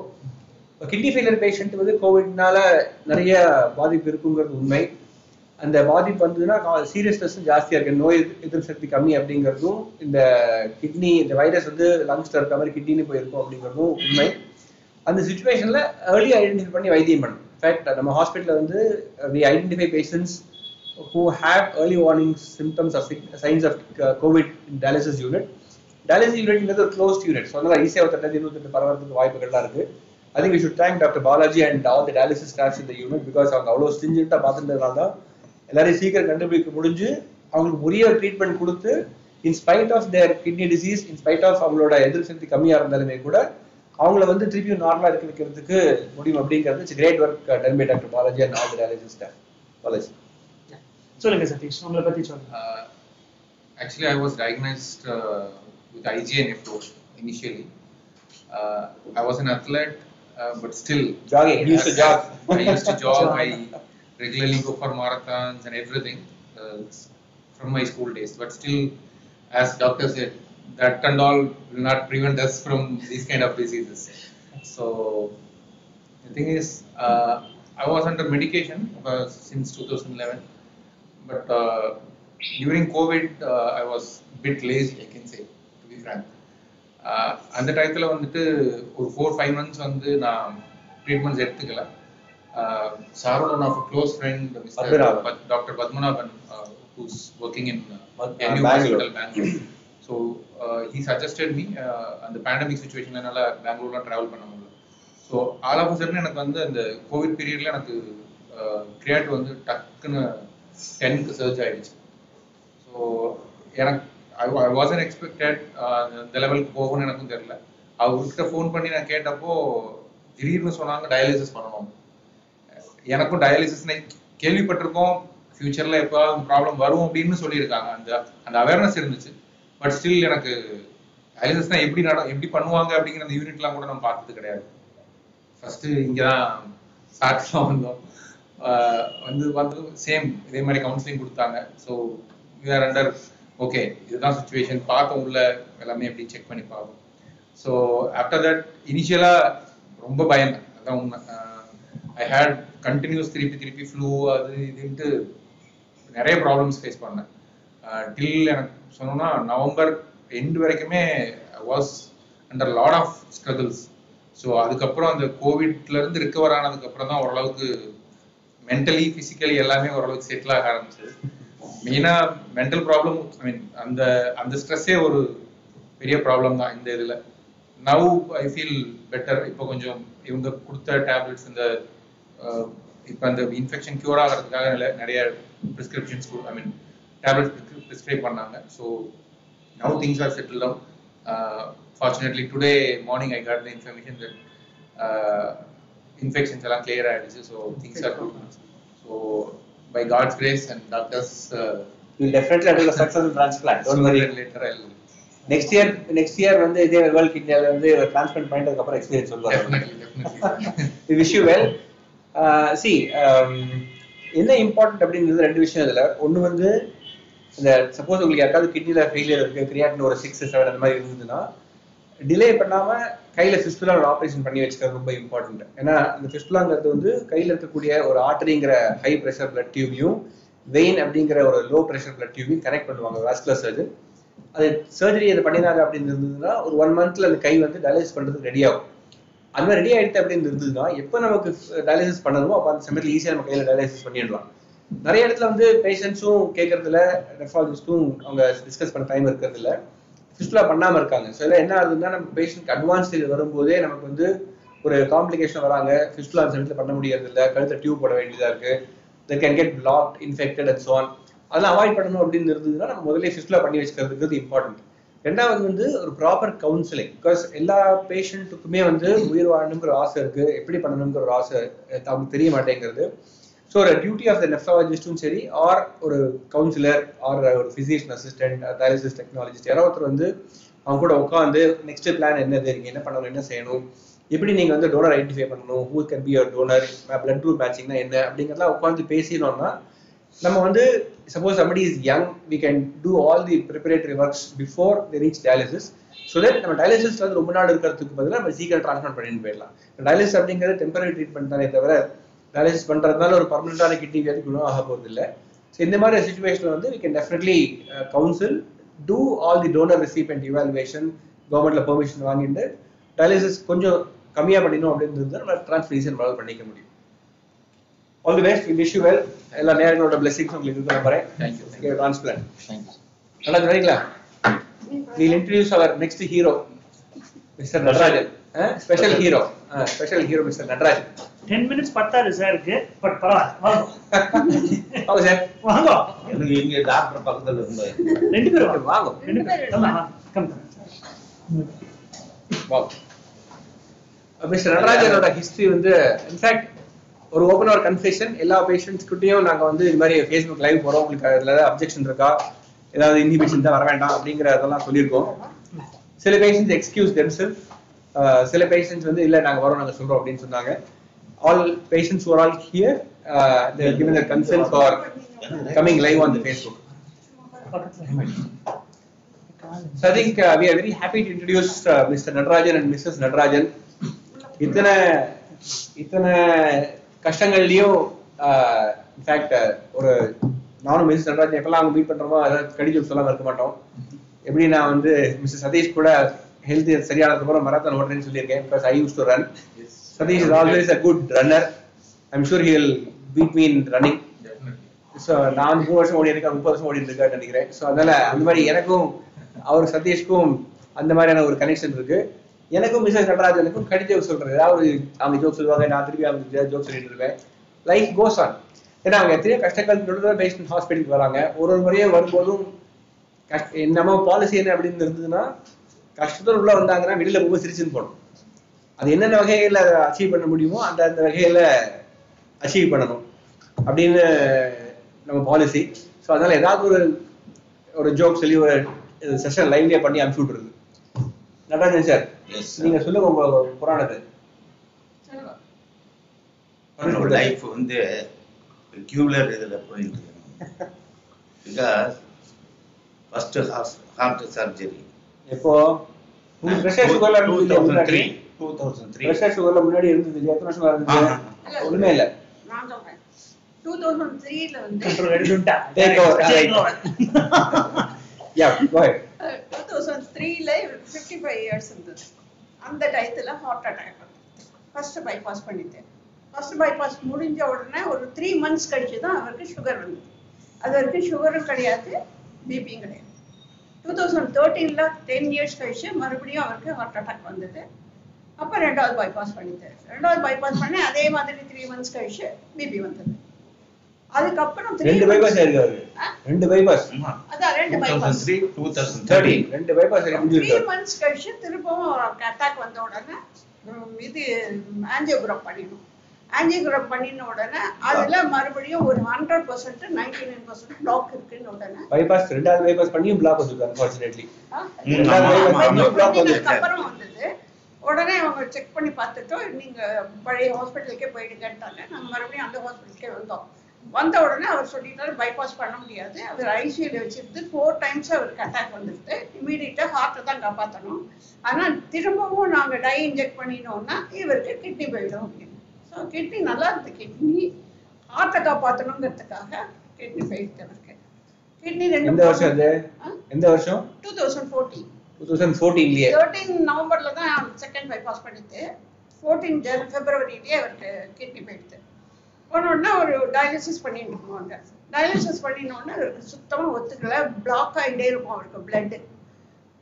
கிட்னி ஃபெயிலியர் பேஷண்ட் வந்து கோவிட்னால நிறைய பாதிப்பு இருக்குங்கிறது உண்மை. அந்த பாதிப்பு வந்ததுன்னா சீரியஸ்னஸ் ஜாஸ்தியா இருக்கு. நோய் எதிர்ப்பு சக்தி கம்மி அப்படிங்கிறதும் இந்த கிட்னி இந்த வைரஸ் வந்து லங்ஸ்ல இருக்க மாதிரி கிட்னின்னு போயிருக்கும் அப்படிங்கிறதும் உண்மை. அந்த சுச்சுவேஷன்ல ஏர்லி ஐடென்டிஃபை பண்ணி வைத்தியம் பண்ணணும். இன்ஃபேக்ட் நம்ம ஹாஸ்பிட்டல்ல வந்து we identify patients who have early warning symptoms of sig- signs of uh, COVID in dialysis unit. Close unit so அதனால ஈஸியாக ஒருத்தர் இருபத்தெட்டு பரவறதுக்கு வாய்ப்புகள்லாம் இருக்கு. I think we should thank doctor Balaji and all the dialysis staffs இந்த யூனிட் பிகாஸ் அவங்க அவ்வளோ ஸ்டிஞ்சென்ட்டாக பார்த்துட்டதுனால தான் எல்லாரையும் சீக்கிரம் கண்டுபிடிக்க முடிஞ்சு அவங்களுக்கு உரிய ட்ரீட்மெண்ட் கொடுத்து in spite of their kidney disease in spite of அவங்களோட எதிர்ப்பு சக்தி கம்மியாக இருந்தாலுமே கூட அவங்கள வந்து திருப்பியும் நார்மலாக இருக்க வைக்கிறதுக்கு முடியும் அப்படிங்கிறது great work done by doctor Balaji and all the dialysis staff Balaji சொல்லுங்க சதீஷ் உங்களை பத்தி சொல்லுங்க. Uh, actually, I was diagnosed uh, with IGN Pro initially. Uh, I was an athlete, uh, but still. Jogging, you used to jog. I used to jog. I regularly go for marathons and everything uh, from my school days. But still, as doctor said, that and all will not prevent us from these kind of diseases. So the thing is, uh, I was under medication uh, since 2011, but uh, during COVID, uh, I was a bit lazy, I can say, to be frank. Uh, அந்த டயத்தில் வந்துட்டு ஒரு ஃபோர் ஃபைவ் மந்த்ஸ் வந்து நான் ட்ரீட்மெண்ட்ஸ் எடுத்துக்கல one of close friend mister Padmanabhan. Doctor Padmanabhan who's working in Bad- NU Bangalore. Hospital Bangalore so he suggested me அந்த பேண்டமிக் சுச்சுவேஷன்ல என்னால் பெங்களூர்லாம் ட்ராவல் பண்ண முடியல. ஸோ ஆல் ஆஃப் சடன் எனக்கு வந்து அந்த கோவிட் பீரியட்ல எனக்கு கிரியாட் வந்து டக்குன்னு டென்க்கு சர்ச் ஆயிடுச்சு. ஸோ எனக்கு ஐ வாசன் எக்ஸ்பெக்டட் இந்த லெவலுக்கு போகும்னு எனக்கும் தெரியல. அவர்கிட்ட ஃபோன் பண்ணி நான் கேட்டப்போ திடீர்னு சொன்னாங்க டயாலிசிஸ் பண்ணணும் எனக்கும் டயாலிசிஸ் கேள்விப்பட்டிருக்கோம். ஃபியூச்சர்ல எப்போ ப்ராப்ளம் வரும் அப்படின்னு சொல்லியிருக்காங்க. அந்த அந்த அவேர்னஸ் இருந்துச்சு. பட் ஸ்டில் எனக்கு டயாலிசிஸ்னா எப்படி நட எப்படி பண்ணுவாங்க அப்படிங்கிற அந்த யூனிட்லாம் கூட நம்ம பார்த்தது கிடையாது. ஃபர்ஸ்ட் இங்க தான் சாட்சியம் வந்தோம். ஆஹ் வந்து வந்து சேம் இதே மாதிரி கவுன்சிலிங் கொடுத்தாங்க. ஸோ யூஆர் அண்டர் ஓகே இதுதான் சுச்சுவேஷன் பார்க்க உள்ள எல்லாமே எப்படி செக் பண்ணி பார்ப்போம். ஸோ ஆஃப்டர் தட் இனிஷியலாக ரொம்ப பயந்தேன் அதான் உண்மை. ஐ ஹேட் கண்டினியூஸ் திருப்பி திருப்பி ஃப்ளூ அது இதுன்ட்டு நிறைய ப்ராப்ளம்ஸ் ஃபேஸ் பண்ணேன். Uh, டில் எனக்கு சொன்னோம்னா நவம்பர் எண்டு வரைக்குமே was under lot of struggles so அதுக்கப்புறம் அந்த கோவிட்லேருந்து ரிக்கவர் ஆனதுக்கப்புறம் தான் ஓரளவுக்கு மென்டலி ஃபிசிக்கலி எல்லாமே ஓரளவுக்கு செட்டில் ஆக ஆரம்பிச்சது. மெயினாக மென்டல் ப்ராப்ளம் ஐ மீன் அந்த அந்த ஸ்ட்ரெஸ்ஸே ஒரு பெரிய ப்ராப்ளம் தான் இந்த இதில். நவ் ஐ ஃபீல் பெட்டர் இப்போ கொஞ்சம் இவங்க கொடுத்த டேப்லெட்ஸ் இந்த இப்போ அந்த இன்ஃபெக்ஷன் கியூர் ஆகிறதுக்காக நில- நிறைய prescriptions I mean tablets prescribe பண்ணாங்க. So now things are settle down fortunately today morning I got the information that infections எல்லாம் கிளியர் ஆயிடுச்சு. So things are good so by God's grace and doctors You definitely do a successful transplant. Don't worry. Later I next year next year வந்து இதே வேர்ல்ட் கிட்னியால வந்து டிரான்ஸ்பிளான்ட் பண்ணிட்டதுக்கு அப்புறம் எக்ஸ்பீரியன்ஸ் சொல்லுவாங்க. Definitely definitely we wish see என்ன இம்பார்ட்டன்ட் அப்படின்றது ரெண்டு விஷயம் இதில். ஒன்று வந்து இந்த சப்போஸ் உங்களுக்கு யாருக்காவது கிட்னியில் ஃபெயிலியர் இருக்குது கிரியாட்டின் ஒரு சிக்ஸ் செவன் அந்த மாதிரி இருந்ததுன்னா டிலே பண்ணாமல் கையில் ஃபிஸ்புலா ஒரு ஆப்ரேஷன் பண்ணி வச்சுக்கிறது ரொம்ப இம்பார்ட்டன்ட் ஏன்னா இந்த ஃபிஸ்புலாங்கிறது வந்து கையில் இருக்கக்கூடிய ஒரு ஆர்டரிங்கிற ஹை ப்ரெஷர் பிளட் டியூபையும் வெயின் அப்படிங்கிற ஒரு லோ ப்ரெஷர் பிளட் டியூபையும் கனெக்ட் பண்ணுவாங்க வாஸ்குலர் சர்ஜன் அது சர்ஜரி அது பண்ணினாங்க அப்படின்னு இருந்ததுன்னா ஒரு ஒன் மந்த்ல அந்த கை வந்து டயலிஸ் பண்ணுறதுக்கு ரெடி ஆகும். அது மாதிரி ரெடி ஆயிடுது அப்படின்னு இருந்ததுன்னா எப்போ நமக்கு டயாலிசிஸ் பண்ணணுமோ அப்போ அந்த சமயத்தில் ஈஸியாக நம்ம கையில் டயாலிசிஸ் பண்ணிடலாம். நிறைய இடத்துல வந்து பேஷண்ட்ஸும் கேட்கறதுல நெஃபாலஜிஸ்ட்டும் அவங்க டிஸ்கஸ் பண்ண டைம் இருக்கிறதுல ஃபிஸ்டுலா பண்ணாம இருக்காங்க. ஸோ இதில் என்ன ஆகுதுன்னா நம்ம பேஷண்ட் அட்வான்ஸ் ஸ்டேஜ் வரும்போதே நமக்கு வந்து ஒரு காம்ப்ளிகேஷன் வராங்க. ஃபிஸ்டுலா அந்த சமயத்தில் பண்ண முடியறது இல்லை கழுத்தை டியூப் போட வேண்டியதா இருக்கு. The can get block infected and soon அதெல்லாம் அவாய்ட் பண்ணணும் அப்படின்னு இருந்ததுன்னா நம்ம முதல்ல ஃபிஸ்டுலா பண்ணி வச்சுக்கிறதுக்கு இம்பார்ட்டன்ட் ரெண்டாவது வந்து ஒரு ப்ராப்பர் கவுன்சிலிங் பிகாஸ் எல்லா பேஷண்ட்டுக்குமே வந்து உயிர் வாழணுங்கிற ஆசை இருக்கு. எப்படி பண்ணணுங்கிற ஒரு ஆசை அஹ் அவங்களுக்கு தெரிய மாட்டேங்கிறது. ஸோ ஒரு டியூட்டி ஆஃப் த நெஃப்ராலஜிஸ்டும் சரி ஆர் ஒரு கவுன்சிலர் ஆர் ஒரு ஃபிசிஷியன் அசிஸ்டன்ட் டயாலிசிஸ் டெக்னாலஜிஸ்ட் யாரோ ஒருத்தர் வந்து அவங்க கூட உட்காந்து நெக்ஸ்ட் பிளான் என்னது நீங்கள் என்ன பண்ணணும் என்ன செய்யணும் எப்படி நீங்க வந்து டோனர் ஐடென்டிஃபை பண்ணணும் who can be your donor blood group மேட்சிங்னா என்ன அப்படிங்கிறதெல்லாம் உட்காந்து பேசினோம்னா நம்ம வந்து suppose somebody is young we can do all the preparatory works before the reach dialysis so that நம்ம டயாலிசிஸ் வந்து ரொம்ப நாள் இருக்கிறதுக்கு பதிலாக நம்ம சீக்கிரம் ட்ரான்ஸ்ஃபர் பண்ணிட்டு போயிடலாம். டயாலிசிஸ் அப்படிங்கிறது டெம்பரரி ட்ரீட்மெண்ட் தானே தவிர டயாலிசிஸ் பண்றதுனால ஒரு பர்மனண்டான கிட்னி வியாதி குணம் ஆக போகிறது இல்லை ஸோ இந்த மாதிரி சுச்சுவேஷன் வந்து we can definitely counsel to all the donor recipient evaluation கவர்மெண்ட்ல பெர்மிஷன் வாங்கிட்டு டயாலிசிஸ் கொஞ்சம் கம்மியாக பண்ணிடணும் அப்படின்னு நம்ம டிரான்ஸ்ஃபர் நம்மளால பண்ணிக்க முடியும். All the best we wish you well எல்லா நேரங்களோட பிளெஸிங்ஸ் உங்களுக்கு இருக்கிற மாதிரி Thank you. Transplant thank you நல்லா சரிங்களா we'll introduce our next hero mister Natarajan special hero special hero mister Natarajan ten minutes பத்தாது சாருக்கு பட் பரவாயில்ல வாங்க வாங்க சார் வாங்க எனக்கு இங்க டாக்டர் பக்கத்துல இருந்தாரு ரெண்டு பேரும் வாங்க ரெண்டு பேரும் மிஸ்டர் நடராஜனோட ஹிஸ்டரி வந்து இன்ஃபேக்ட் ஒரு ஓப்பன் ஒரு கன்ஃபெஷன் எல்லா பேஷண்ட்ஸ்கிட்டையும் நாங்கள் நாங்க வந்து இது மாதிரி ஃபேஸ்புக் லைவ் போகிறோம் உங்களுக்கு அதில் ஏதாவது அப்ஜெக்ஷன் இருக்கா ஏதாவது இன்ஹிபிஷன் தான் வர வேண்டாம் அப்படிங்கிற அதெல்லாம் சொல்லியிருக்கோம் சில பேஷண்ட்ஸ் எக்ஸ்கியூஸ் தெம்செல் சில பேஷண்ட்ஸ் வந்து இல்ல நாங்க வரோம் நாங்கள் சொல்றோம் அப்படின்னு சொன்னாங்க ஆல் பேஷண்ட்ஸ் ஒரு all here given they have for coming live on coming Facebook on the facebook So I think uh, we are very happy to introduce uh, Mr. Natarajan and Mrs. Natarajan. இத்தனை இத்தனை கஷ்டங்கள்லயும் இன்ஃபேக்ட் ஒரு நானும் மிஸ் நடராஜன் எப்பெல்லாம் அவங்க மீட் பண்றோமோ அதாவது கடிதம் சொல்லாம இருக்க மாட்டோம். எப்படி நான் வந்து மிஸ்டர் சதீஷ் கூட ஹெல்த் சரியானதுக்கு அப்புறம் மராத்தான் ஓடுறேன்னு சொல்லியிருக்கேன். Because I use to run Satish is always a good runner I'm sure he will beat me in running so நான் மூணு வருஷம் ஓடி இருக்கேன் முப்பது வருஷம் ஓடி இருக்கேன்னு நினைக்கிறேன். ஸோ அதனால அந்த மாதிரி எனக்கும் அவர் சதீஷ்க்கும் அந்த மாதிரியான ஒரு கனெக்ஷன் இருக்கு. எனக்கும் மிஸ்ஸஸ் நடராஜனுக்கும் கடிதம் சொல்றது ஏதாவது அவங்க ஜோக் சொல்லுவாங்க நான் திருப்பி அவங்க ஜோக் சொல்லிட்டு இருப்பேன். லைஃப் கோஸ் ஆன் ஏன்னா அவங்க எத்தனையோ கஷ்டங்கள் பேஷண்ட் ஹாஸ்பிட்டலுக்கு வராங்க. ஒரு ஒரு முறையும் வரும்போதும் கஷ்ட நம்ம பாலிசி என்ன அப்படின்னு இருந்ததுன்னா கஷ்டத்தோடு உள்ள வந்தாங்கன்னா வெளியில போகும்போது சிரிச்சுன்னு போகணும். அது என்னென்ன வகையில அச்சீவ் பண்ண முடியுமோ அந்த அந்த வகையில அச்சீவ் பண்ணணும் அப்படின்னு நம்ம பாலிசி ஸோ அதனால ஏதாவது ஒரு ஒரு ஜோக் சொல்லி ஒரு செஷன் லைவ்லயே பண்ணி அனுப்பிச்சு விட்டுருது நடராஜன் சார் நீங்க சொல்லுங்க உங்க புராணத்தை. லைஃப் வந்து கியூலர் இதுல போயிட்டு பிகாஸ் ஃபர்ஸ்ட் ஹார்ட் சர்ஜரி இப்போ உங்களுக்கு பிரஷர் சுகர்ல டூ தௌசண்ட் முன்னாடி? Three two thousand three pressure சுகர்ல முன்னாடி இருந்தது? எத்தனை வருஷமா. ஒண்ணுமே இல்ல. டூ தௌசண்ட் த்ரீல வந்து தௌசண்ட் த்ரீல இவருக்கு ஃபிஃப்டி ஃபைவ் இயர்ஸ் இருந்தது. அந்த டயத்தில் ஹார்ட் அட்டாக் ஃபர்ஸ்ட் பைபாஸ் பண்ணிட்டேன் ஃபர்ஸ்ட் பைபாஸ் முடிஞ்ச உடனே ஒரு த்ரீ மந்த்ஸ் கழிச்சு தான் அவருக்கு சுகர் வந்தது. அது வரைக்கும் சுகரும் கிடையாது பிபியும் கிடையாது. டூ தௌசண்ட் தேர்ட்டீனில் டென் இயர்ஸ் கழிச்சு மறுபடியும் அவருக்கு ஹார்ட் அட்டாக் வந்தது. அப்போ ரெண்டாவது பைபாஸ் பண்ணிட்டேன் ரெண்டாவது பைபாஸ் பண்ணி அதே மாதிரி த்ரீ மந்த்ஸ் கழிச்சு பிபி வந்தது. அதுக்கப்புறம் ரெண்டு பைபாஸ் இருக்கு அவருக்கு ரெண்டு பைபாஸ் அதான் ரெண்டு தேர்ட்டி தேர்ட்டி ரெண்டு பைபாஸ் த்ரீ முடிஞ்சிருக்கு மந்த்ஸ் கழிச்சு திரும்பவும் அட்டாக் வந்த உடனே இது ஆஞ்சியோகிராம் பண்ணிடணும். ஆஞ்சியோகிராம் பண்ணின உடனே அதுல மறுபடியும் ஒரு hundred percent ninety nine percent block இருக்குன்னு உடனே. பைபாஸ் ரெண்டாவது பைபாஸ் பண்ணியும் பிளாக் வச்சிருக்கு அன்பார்ச்சுனேட்லி வந்திருக்கு அப்புறம் வந்தது உடனே அவங்க செக் பண்ணி பார்த்துட்டோம் நீங்க பழைய ஹாஸ்பிட்டலுக்கே போயிடுங்கட்டாங்க நாங்க மறுபடியும் அந்த ஹாஸ்பிட்டலுக்கே வந்தோம். வந்த உடனே அவர் சொல்லிட்டாரு பைபாஸ் பண்ண முடியாது. அவர் ஐசியூல வச்சிருந்து ஃபோர் டைம்ஸ் அவருக்கு அட்டாக் வந்துருது. இமீடியட்டா ஹார்ட்டை தான் காப்பாற்றணும் ஆனா திரும்பவும் நாங்க டை இன்ஜெக்ட் பண்ணினோம்னா இவருக்கு கிட்னி போயிடும் அப்படின்னு. ஸோ கிட்னி நல்லா இருந்து கிட்னி ஹார்ட்டை காப்பாற்றணுங்கிறதுக்காக கிட்னி போயிடுது அவருக்கு. கிட்னி ரெண்டு எந்த வருஷம் அது? எந்த வருஷம்? Two thousand fourteen two thousand ஃபோர்டீன்லயே thirteen நவம்பர்ல தான் செகண்ட் பைபாஸ் பண்ணிட்டு ஃபோர்டீன் ஜன பிப்ரவரிலேயே அவருக்கு கிட்னி போயிடுது. போனோடனே ஒரு டயாலிசிஸ் பண்ணிட்டு இருக்கோம் டயாலிசிஸ் பண்ணினோடனே சுத்தமாக அவருக்கு ஒத்துக்கல. பிளாக் ஆகிட்டே இருக்கும் அவருக்கு பிளட்டு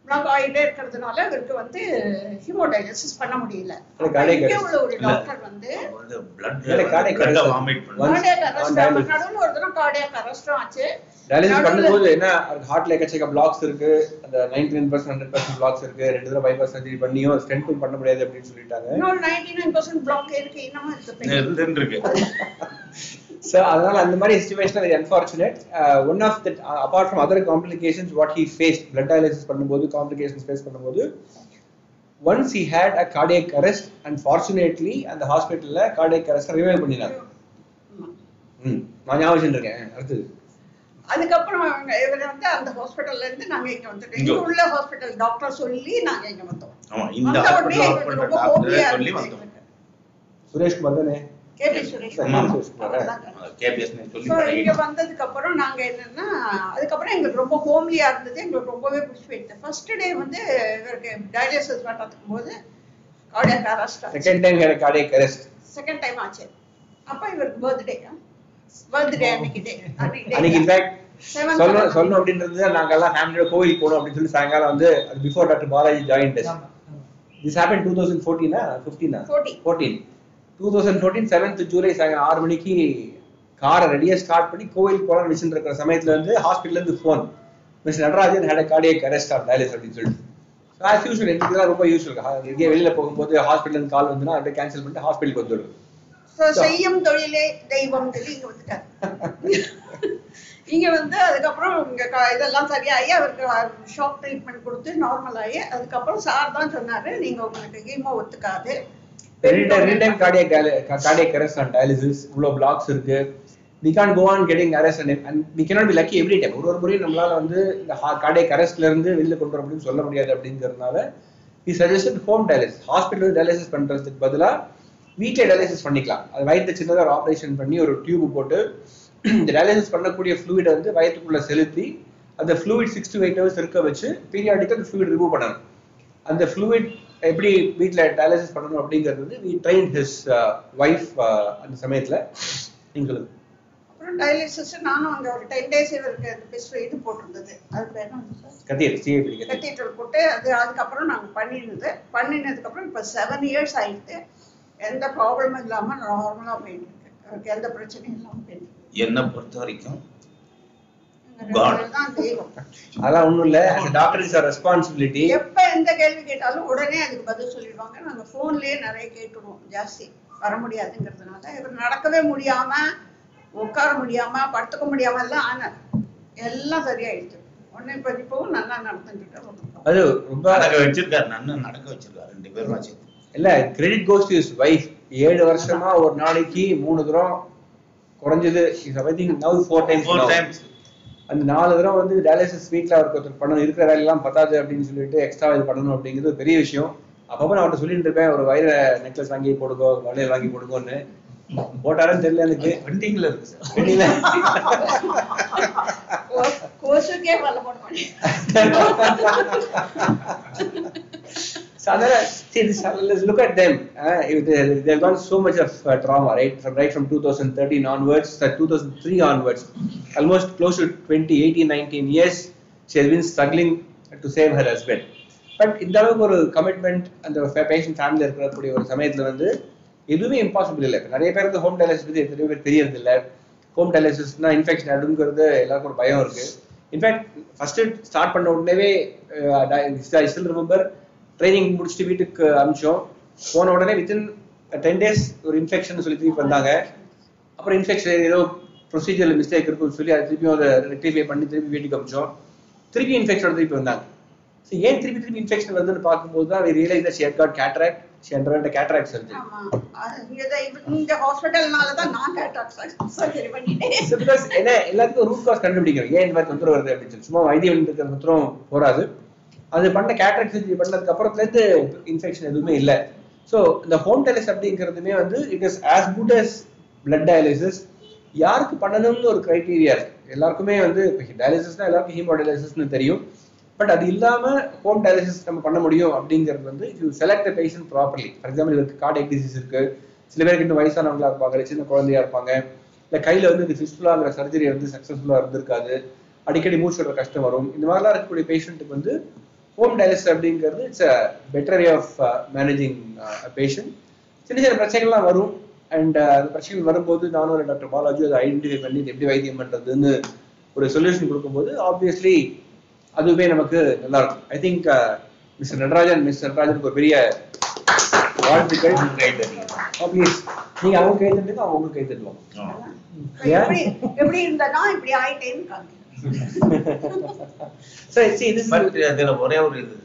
பிளாக் ஆகிட்டே இருக்கிறதுனால அவருக்கு வந்து ஹீமோடயாலிசிஸ் பண்ண முடியல. இங்கே. உள்ள ஒரு டாக்டர் வந்து. நடுவில் ஒரு தடவை கார்டியாக் அரெஸ்டும் ஆச்சு. டயாலிசிஸ் பண்ணும்போது என்ன ஹார்ட்ல எக்கச்சக்க பிளாக்ஸ் இருக்கு. அந்த ninety nine percent hundred percent blocks இருக்கு. ரெண்டு தடவை பைபாஸ் சர்ஜரி பண்ணியும் ஸ்டென்ட்டும் பண்ண முடியாது அப்படின்னு சொல்லிட்டாங்க. இன்னொரு நைன்டி நைன் பர்சன்ட் பிளாக் இருக்கு. இன்னமும் இருக்கு. ஸோ அதனால அந்த மாதிரி situation very unfortunate one of that apart from other complications what he face blood dialysis பண்ணும்போது காம்ப்ளிகேஷன்ஸ் ஃபேஸ் பண்ணும்போது once he had a cardiac arrest and fortunately அந்த ஹாஸ்பிட்டல்ல கார்டியக் அரெஸ்ட் ரிவைவ் பண்ணினாங்க ம் நான் ஞாபகம் இருக்கேன் அடுத்தது. அதுக்கப்புறம் அவங்க இவர் வந்து அந்த ஹாஸ்பிட்டல்ல இருந்து நாங்க இங்க வந்துட்டோம். இங்க. உள்ள ஹாஸ்பிட்டல் டாக்டர் சொல்லி நாங்க இங்க வந்தோம். ஆமா இந்த ஹாஸ்பிட்டல் டாக்டரே சொல்லி வந்தோம். சுரேஷ்குமார் தானே? இங்க. வந்ததுக்கு அப்புறம் நாங்க என்னன்னா அதுக்கப்புறம் எங்களுக்கு ரொம்ப ஹோம்லியா இருந்தது. எங்களுக்கு ரொம்பவே பிடிச்சி போயிடுது ஃபர்ஸ்ட் டே வந்து இவருக்கு டயாலிசிஸ் பண்றதுக்கு போது cardiac arrest second time cardiac arrest second time ஆச்சு. அப்ப இவருக்கு பர்த்டே பர்த்டே அன்னைக்கு டே அன்னைக்கு இன்ஃபேக்ட் சொல்லணும். சொல்லணும் அப்படின்றது நாங்க எல்லாம் ஃபேமிலியோட கோவிலுக்கு போகணும் அப்படின்னு சொல்லி சாயங்காலம் வந்து before doctor Balaji join this happen two thousand ஃபோர்டீனா ஃபிஃப்டீனா 14. Fourteen two thousand fourteen seventh July சாயங்காலம் ஆறு மணிக்கு காரை ரெடியாக ஸ்டார்ட் பண்ணி கோவிலுக்கு போகலாம்னு வச்சுட்டு இருக்கிற சமயத்துல வந்து ஹாஸ்பிட்டல்ல இருந்து phone mister Natarajan had cardiac arrest of dialysis அப்படின்னு சொல்லிட்டு. ஆஸ் எனக்கு ரொம்ப யூஸ்வல் எங்கேயே வெளியில போகும்போது ஹாஸ்பிட்டல் இருந்து கால் வந்துன்னா அப்படியே கேன்சல் பண்ணிட்டு ஹாஸ்பிட்டலுக்கு வந்துடுது So, செய்யும் தொழிலே தெய்வம் சொல்லி இங்க வந்துட்டார். இங்க வந்து அதுக்கப்புறம் இங்க இதெல்லாம் சரியாகி அவருக்கு ஷாக் ட்ரீட்மெண்ட் கொடுத்து நார்மல் ஆகி அதுக்கப்புறம் சார் தான் சொன்னாரு நீங்க உங்களுக்கு ஹீமோ ஒத்துக்காது. Return cardiac cardiac arrest and dialysis இவ்வளோ பிளாக்ஸ் இருக்கு. We can go on getting arrest and and we cannot be lucky every time ஒரு ஒரு முறையும் நம்மளால வந்து இந்த கார்டியக் அரெஸ்ட்ல இருந்து வெளியில கொண்டு வர முடியும்னு சொல்ல முடியாது அப்படிங்கறதுனால we suggest home dialysis hospital dialysis பண்றதுக்கு பதிலாக வீட்டில் டயாலிசிஸ் பண்ணிக்கலாம். அது வயிற்று சின்னதாக ஒரு ஆப்ரேஷன் பண்ணி ஒரு டியூப் போட்டு இந்த டயாலிசிஸ் பண்ணக்கூடிய ஃப்ளூயிடை வந்து வயிற்றுக்குள்ள செலுத்தி அந்த fluid six to eight hours இருக்க வச்சு பீரியாடிக்கல் அந்த ஃப்ளூயிட் ரிமூவ் பண்ணணும். அந்த ஃப்ளூயிட் எப்படி வீட்டில் டயாலிசிஸ் பண்ணணும் அப்படிங்கிறது வந்து வி ட்ரெயின் ஹிஸ் ஒய்ஃப் அந்த சமயத்தில் சொல்லுங்க அப்புறம் டயாலிசிஸ் நானும் அங்க ஒரு டென் டேஸ் இவருக்கு பிஸ்ட் இது போட்டிருந்தது. அது பேர் கத்தீட்ரல் போட்டு அது அதுக்கப்புறம் நாங்க பண்ணியிருந்தது பண்ணினதுக்கப்புறம் இப்போ செவன் இயர்ஸ் ஆயிடுது எந்த ப்ராப்ளமும் இல்லாம நார்மலா போயிட்டு இருக்கு. அவருக்கு எந்த பிரச்சனையும் இல்லாம போயிட்டு என்னை பொறுத்த வரைக்கும் இந்த ரெண்டு God. பேர் தான் தெய்வம் அதெல்லாம் ஒண்ணும் இல்ல. டாக்டர் இஸ் ரெஸ்பான்சிபிலிட்டி எப்ப எந்த கேள்வி கேட்டாலும் உடனே அதுக்கு பதில் சொல்லிடுவாங்க. நாங்க போன்லயே நிறைய கேட்டுருவோம் ஜாஸ்தி. வர முடியாதுங்கிறதுனால இவர் நடக்கவே முடியாம உட்கார முடியாம படுத்துக்க முடியாம எல்லாம் ஆனார். எல்லாம் சரியாயிடுச்சு. உடனே இப்ப இப்பவும் நல்லா நடந்துட்டு அது ரொம்ப நடக்க வச்சிருக்காரு. நன்னு நடக்க வச்சிருக்காரு. ரெண்டு பேரும் வச்சு இல்ல credit goes to is wife ஏழு வருஷமா ஒரு நாளைக்கு மூணு தரம் குறைஞ்சது. Is I think now four times four times அந்த நாலு தடவை வந்து டயாலிசிஸ் வீட்டில் அவருக்கு ஒருத்தர் பண்ணணும் இருக்கிற வேலையெல்லாம் பத்தாது அப்படின்னு சொல்லிட்டு எக்ஸ்ட்ரா இது பண்ணணும் அப்படிங்கிறது ஒரு பெரிய விஷயம். அப்பப்போ நான் அவர்கிட்ட சொல்லிட்டு இருப்பேன் ஒரு வயிற நெக்லஸ் வாங்கி போடுங்கோ வளையல் வாங்கி போடுங்கோன்னு. போட்டாருன்னு தெரியல எனக்கு. பெண்டிங்ல இருக்கு சார். தெரியல So அதனால, see, this, let's look at them. Uh, if they, uh, they've gone so much of uh, trauma, right? From right from 2013 onwards, uh, 2003 onwards, almost close to 20, 18, 19 years, she has been struggling to save her husband. But இந்த அளவுக்கு ஒரு கமிட்மெண்ட் அந்த பேஷண்ட் ஃபேமிலியில் இருக்கக்கூடிய ஒரு சமயத்துல வந்து எதுவுமே இம்பாசிபிள் இல்லை நிறைய பேருக்கு ஹோம் டயாலிசிஸ் பத்தி நிறைய பேர் தெரியறது இல்லை ஹோம் டயாலிசிஸ்னா இன்ஃபெக்ஷன் அப்படிங்கிறது எல்லாருக்கும் ஒரு பயம் இருக்கு இன்ஃபேக்ட் ஃபர்ஸ்ட் ஸ்டார்ட் பண்ண உடனே ஸ்டில் ரிமெம்பர் ட்ரைனிங் முடிச்சுட்டு வீட்டுக்கு அனுப்பிச்சோம். போன உடனே வித்தின் டென் டேஸ் ஒரு இன்ஃபெக்ஷன் சொல்லி திருப்பி வந்தாங்க. அப்புறம் இன்ஃபெக்ஷன் ஏதோ ப்ரொசீஜர்ல மிஸ்டேக் இருக்குன்னு சொல்லி அதை திருப்பியும் அதை ரெக்டிஃபை பண்ணி திருப்பி வீட்டுக்கு அனுப்பிச்சோம். திருப்பி இன்ஃபெக்ஷன் திருப்பி வந்தாங்க. ஸோ ஏன் திருப்பி திருப்பி இன்ஃபெக்ஷன் வருதுன்னு பார்க்கும்போது தான் ரியலைஸ் cataract. Surgery. ஆமா. அது இங்கதான் இவ- இந்த ஹாஸ்பிட்டல்னால தான் நான் கேட்டாக்ட் சர்ஜரி பண்ணிட்டேன். என்ன எல்லாத்துக்கும் ரூட் காஸ் கண்டுபிடிக்கணும். ஏன் இந்த மாதிரி தொந்தரவு வருது அப்படின்னு சொல்லி. சும்மா வைத்தியம் இருக்கிற தொந்தரவும் போராது அது பண்ண கேட்ராக்ட் சர்ஜரி பண்ணதுக்கு அப்புறத்துல இருந்து இன்ஃபெக்ஷன் எதுவுமே இல்லை. ஸோ இந்த ஹோம் டயாலிசிஸ் அப்படிங்கிறதுமே வந்து it is as good as blood dialysis யாருக்கு பண்ணணும்னு ஒரு கிரைட்டீரியா இருக்கு. எல்லாருக்குமே வந்து டயாலிசிஸ்னா எல்லாருக்கும் ஹீமோ டயாலிசிஸ்னு தெரியும். பட் அது இல்லாம ஹோம் டயாலிசிஸ் நம்ம பண்ண முடியும் அப்படிங்கிறது வந்து you select patient properly for example இவருக்கு கார்டியக் டிசீஸ் இருக்கு. சில பேருக்கு இன்னும் வயசானவங்களா இருப்பாங்க இல்ல சின்ன குழந்தையா இருப்பாங்க. இல்ல கையில வந்து இந்த ஃபிஸ்டுலாங்கிற சர்ஜரி வந்து சக்சஸ்ஃபுல்லா இருந்திருக்காது. அடிக்கடி மூச்சு விடுற கஷ்டம் வரும். இந்த மாதிரிலாம் இருக்கக்கூடிய பேஷண்ட்டுக்கு வந்து ஹோம் டயாலிசிஸ் அப்படிங்கிறது it's a better way of managing patient சின்ன சின்ன பிரச்சனைகள்லாம் வரும். அண்ட் அந்த பிரச்சனைகள் வரும்போது நானும் ஒரு டாக்டர் பாலாஜி அதை ஐடென்டிஃபை பண்ணி எப்படி வைத்தியம் பண்றதுன்னு ஒரு சொல்யூஷன் கொடுக்கும்போது ஆப்வியஸ்லி அதுவே நமக்கு நல்லா இருக்கும். I think mister Natarajan miss நடராஜனுக்கு ஒரு பெரிய வாழ்த்துக்கள். ப்ளீஸ் நீங்க அவங்க கை தட்டுங்க அவங்க உங்களுக்கு கை தட்டுவாங்க. எப்படி இருந்தனா இப்படி ஆயிட்டேன்னு பட் அதுல ஒரே ஒரு இது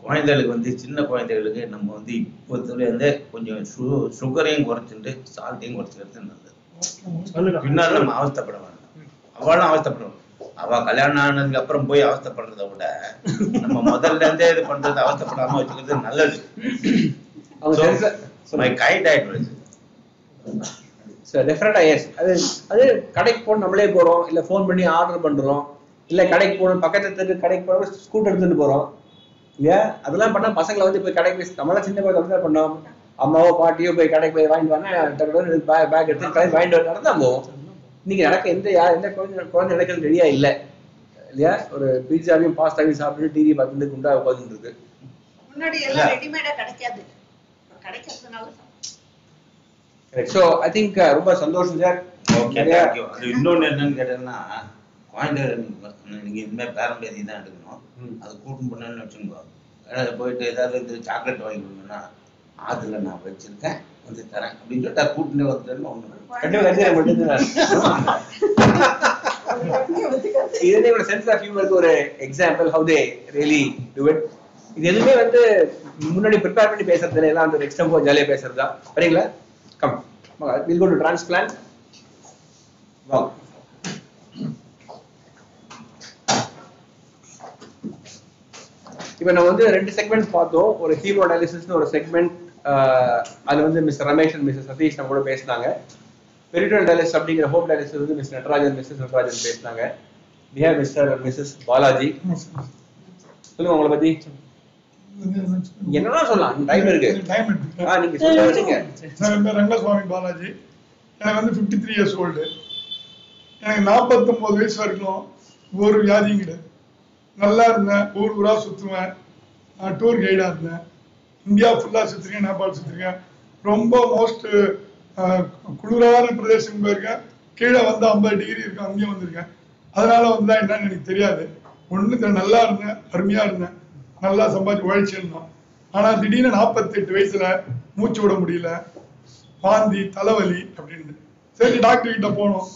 குழந்தைகளுக்கு வந்து சின்ன குழந்தைகளுக்கு நம்ம வந்து இப்போத்துல இருந்தே கொஞ்சம் சு- சுகரையும் குறைச்சிட்டு சால்ட்டையும் குறைச்சிக்கிறது நல்லது. பின்னால நம்ம அவஸ்தைப்பட வேண்டாம். அவளும் அவஸ்தைப்படணும் அவ கல்யாணம் ஆனதுக்கு அப்புறம் போய் அவஸ்தைப்படுறத விட நம்ம முதல்ல இருந்தே இது பண்றது அவஸ்தைப்படாம வச்சுக்கிறது நல்லது. மை கைட் ஆயிடுச்சு. சார் டெஃபினட்டா எஸ் அது அது கடைக்கு போகணும் நம்மளே போறோம். இல்ல ஃபோன் பண்ணி ஆர்டர் பண்றோம். இல்ல கடைக்கு போகணும் பக்கத்து தெரு கடைக்கு போறோம் ஸ்கூட்டர் எடுத்துட்டு போறோம். இல்லையா? அதெல்லாம் பண்ணா பசங்களை வந்து போய் கடைக்கு போய் நம்மளாம் சின்ன குழந்தை தான் பண்ணோம். அம்மாவோ பாட்டியோ போய் கடைக்கு போய் வாங்கிட்டு வாங்க பேக் எடுத்து கடைக்கு வாங்கிட்டு வந்து நடந்தா போவோம். இன்னைக்கு நடக்க எந்த யார் எந்த குழந்தை குழந்தை நடக்கிறது ரெடியா இல்ல. இல்லையா? ஒரு பீட்சாவையும் பாஸ்தாவையும் சாப்பிட்டு டிவி பார்த்துட்டு குண்டா உட்காந்துட்டு இருக்கு. முன்னாடி எல்லாம் ரெடிமேடா கிடைக்காது. கிடைக்கிறதுனால ஸோ ஐ திங்க் ரொம்ப சந்தோஷம் சார். அது இன்னொன்னு என்னன்னு கேட்டீங்கன்னா குழந்தை நீங்க இனிமேல் பேரம்பேதி தான் எடுக்கணும். அது கூட்டம் பண்ணணும்னு வச்சுக்கோ ஏதாவது போயிட்டு ஏதாவது இந்த சாக்லேட் வாங்கி கொடுங்கன்னா ஆத்துல நான் வச்சிருக்கேன் வந்து தரேன் அப்படின்னு சொல்லிட்டு கூட்டிட்டு வந்துட்டேன்னு ஒண்ணு கண்டிப்பா கண்டிப்பா மட்டும்தான் இது வந்து இவங்க சென்ஸ் ஆஃப் ஹியூமருக்கு ஒரு example how they really do it இது எதுவுமே வந்து முன்னாடி ப்ரிப்பேர் பண்ணி பேசுறது இல்லை எல்லாம் அந்த எக்ஸ்டம்போ ஜாலியாக பேசுறது தான். வரீங்களா come will go to transplant வாங்க இப்போ நம்ம வந்து ரெண்டு செக்மெண்ட் பார்த்தோம். ஒரு ஹீமோடாலிசிஸ்னு ஒரு செக்மெண்ட் அது வந்து mister Ramesh and mister Satish நம்ம கூட பேசினாங்க. பெரிட்டல் டயாலிசிஸ் அப்படிங்கிற ஹோப் டயாலிசிஸ் வந்து மிஸ் நட்ராஜன் மிஸ்ஸஸ் நட்ராஜன் பேசினாங்க. We have mister mrs Balaji. சொல்லுங்க உங்களை பத்தி. என்னன்னா சொல்லலாம்? டைம் இருக்கு. டைம் இருக்கு. ஆ நீங்க சொல்லுங்க பேர் ரங்கசுவாமி பாலாஜி. எனக்கு வந்து ஃபிஃப்டி த்ரீ இயர்ஸ் ஓல்டு எனக்கு நாற்பத்தொம்போது வயசு வரைக்கும் ஒரு வியாதியும் கிடையாது. நல்லா இருந்தேன். ஊர் ஊரா சுற்றுவேன் நான் டூர் கைடாக இருந்தேன். இந்தியா ஃபுல்லாக சுற்றிருக்கேன் நேபாள் சுற்றிருக்கேன் ரொம்ப மோஸ்ட் குளிரான பிரதேசம் போயிருக்கேன். கீழே வந்து ஐம்பது டிகிரி இருக்கு அங்கேயும் வந்திருக்கேன். அதனால வந்தா என்னன்னு எனக்கு தெரியாது. ஒண்ணு நல்லா இருந்தேன் அருமையா இருந்தேன். நல்லா சம்பாதிச்சு உழைச்சிருந்தோம். ஆனா திடீர்னு நாற்பத்தெட்டு வயசுல மூச்சு விட முடியல. வாந்தி தலைவலி அப்படின்னு. சரி டாக்டர் கிட்ட போனோம்.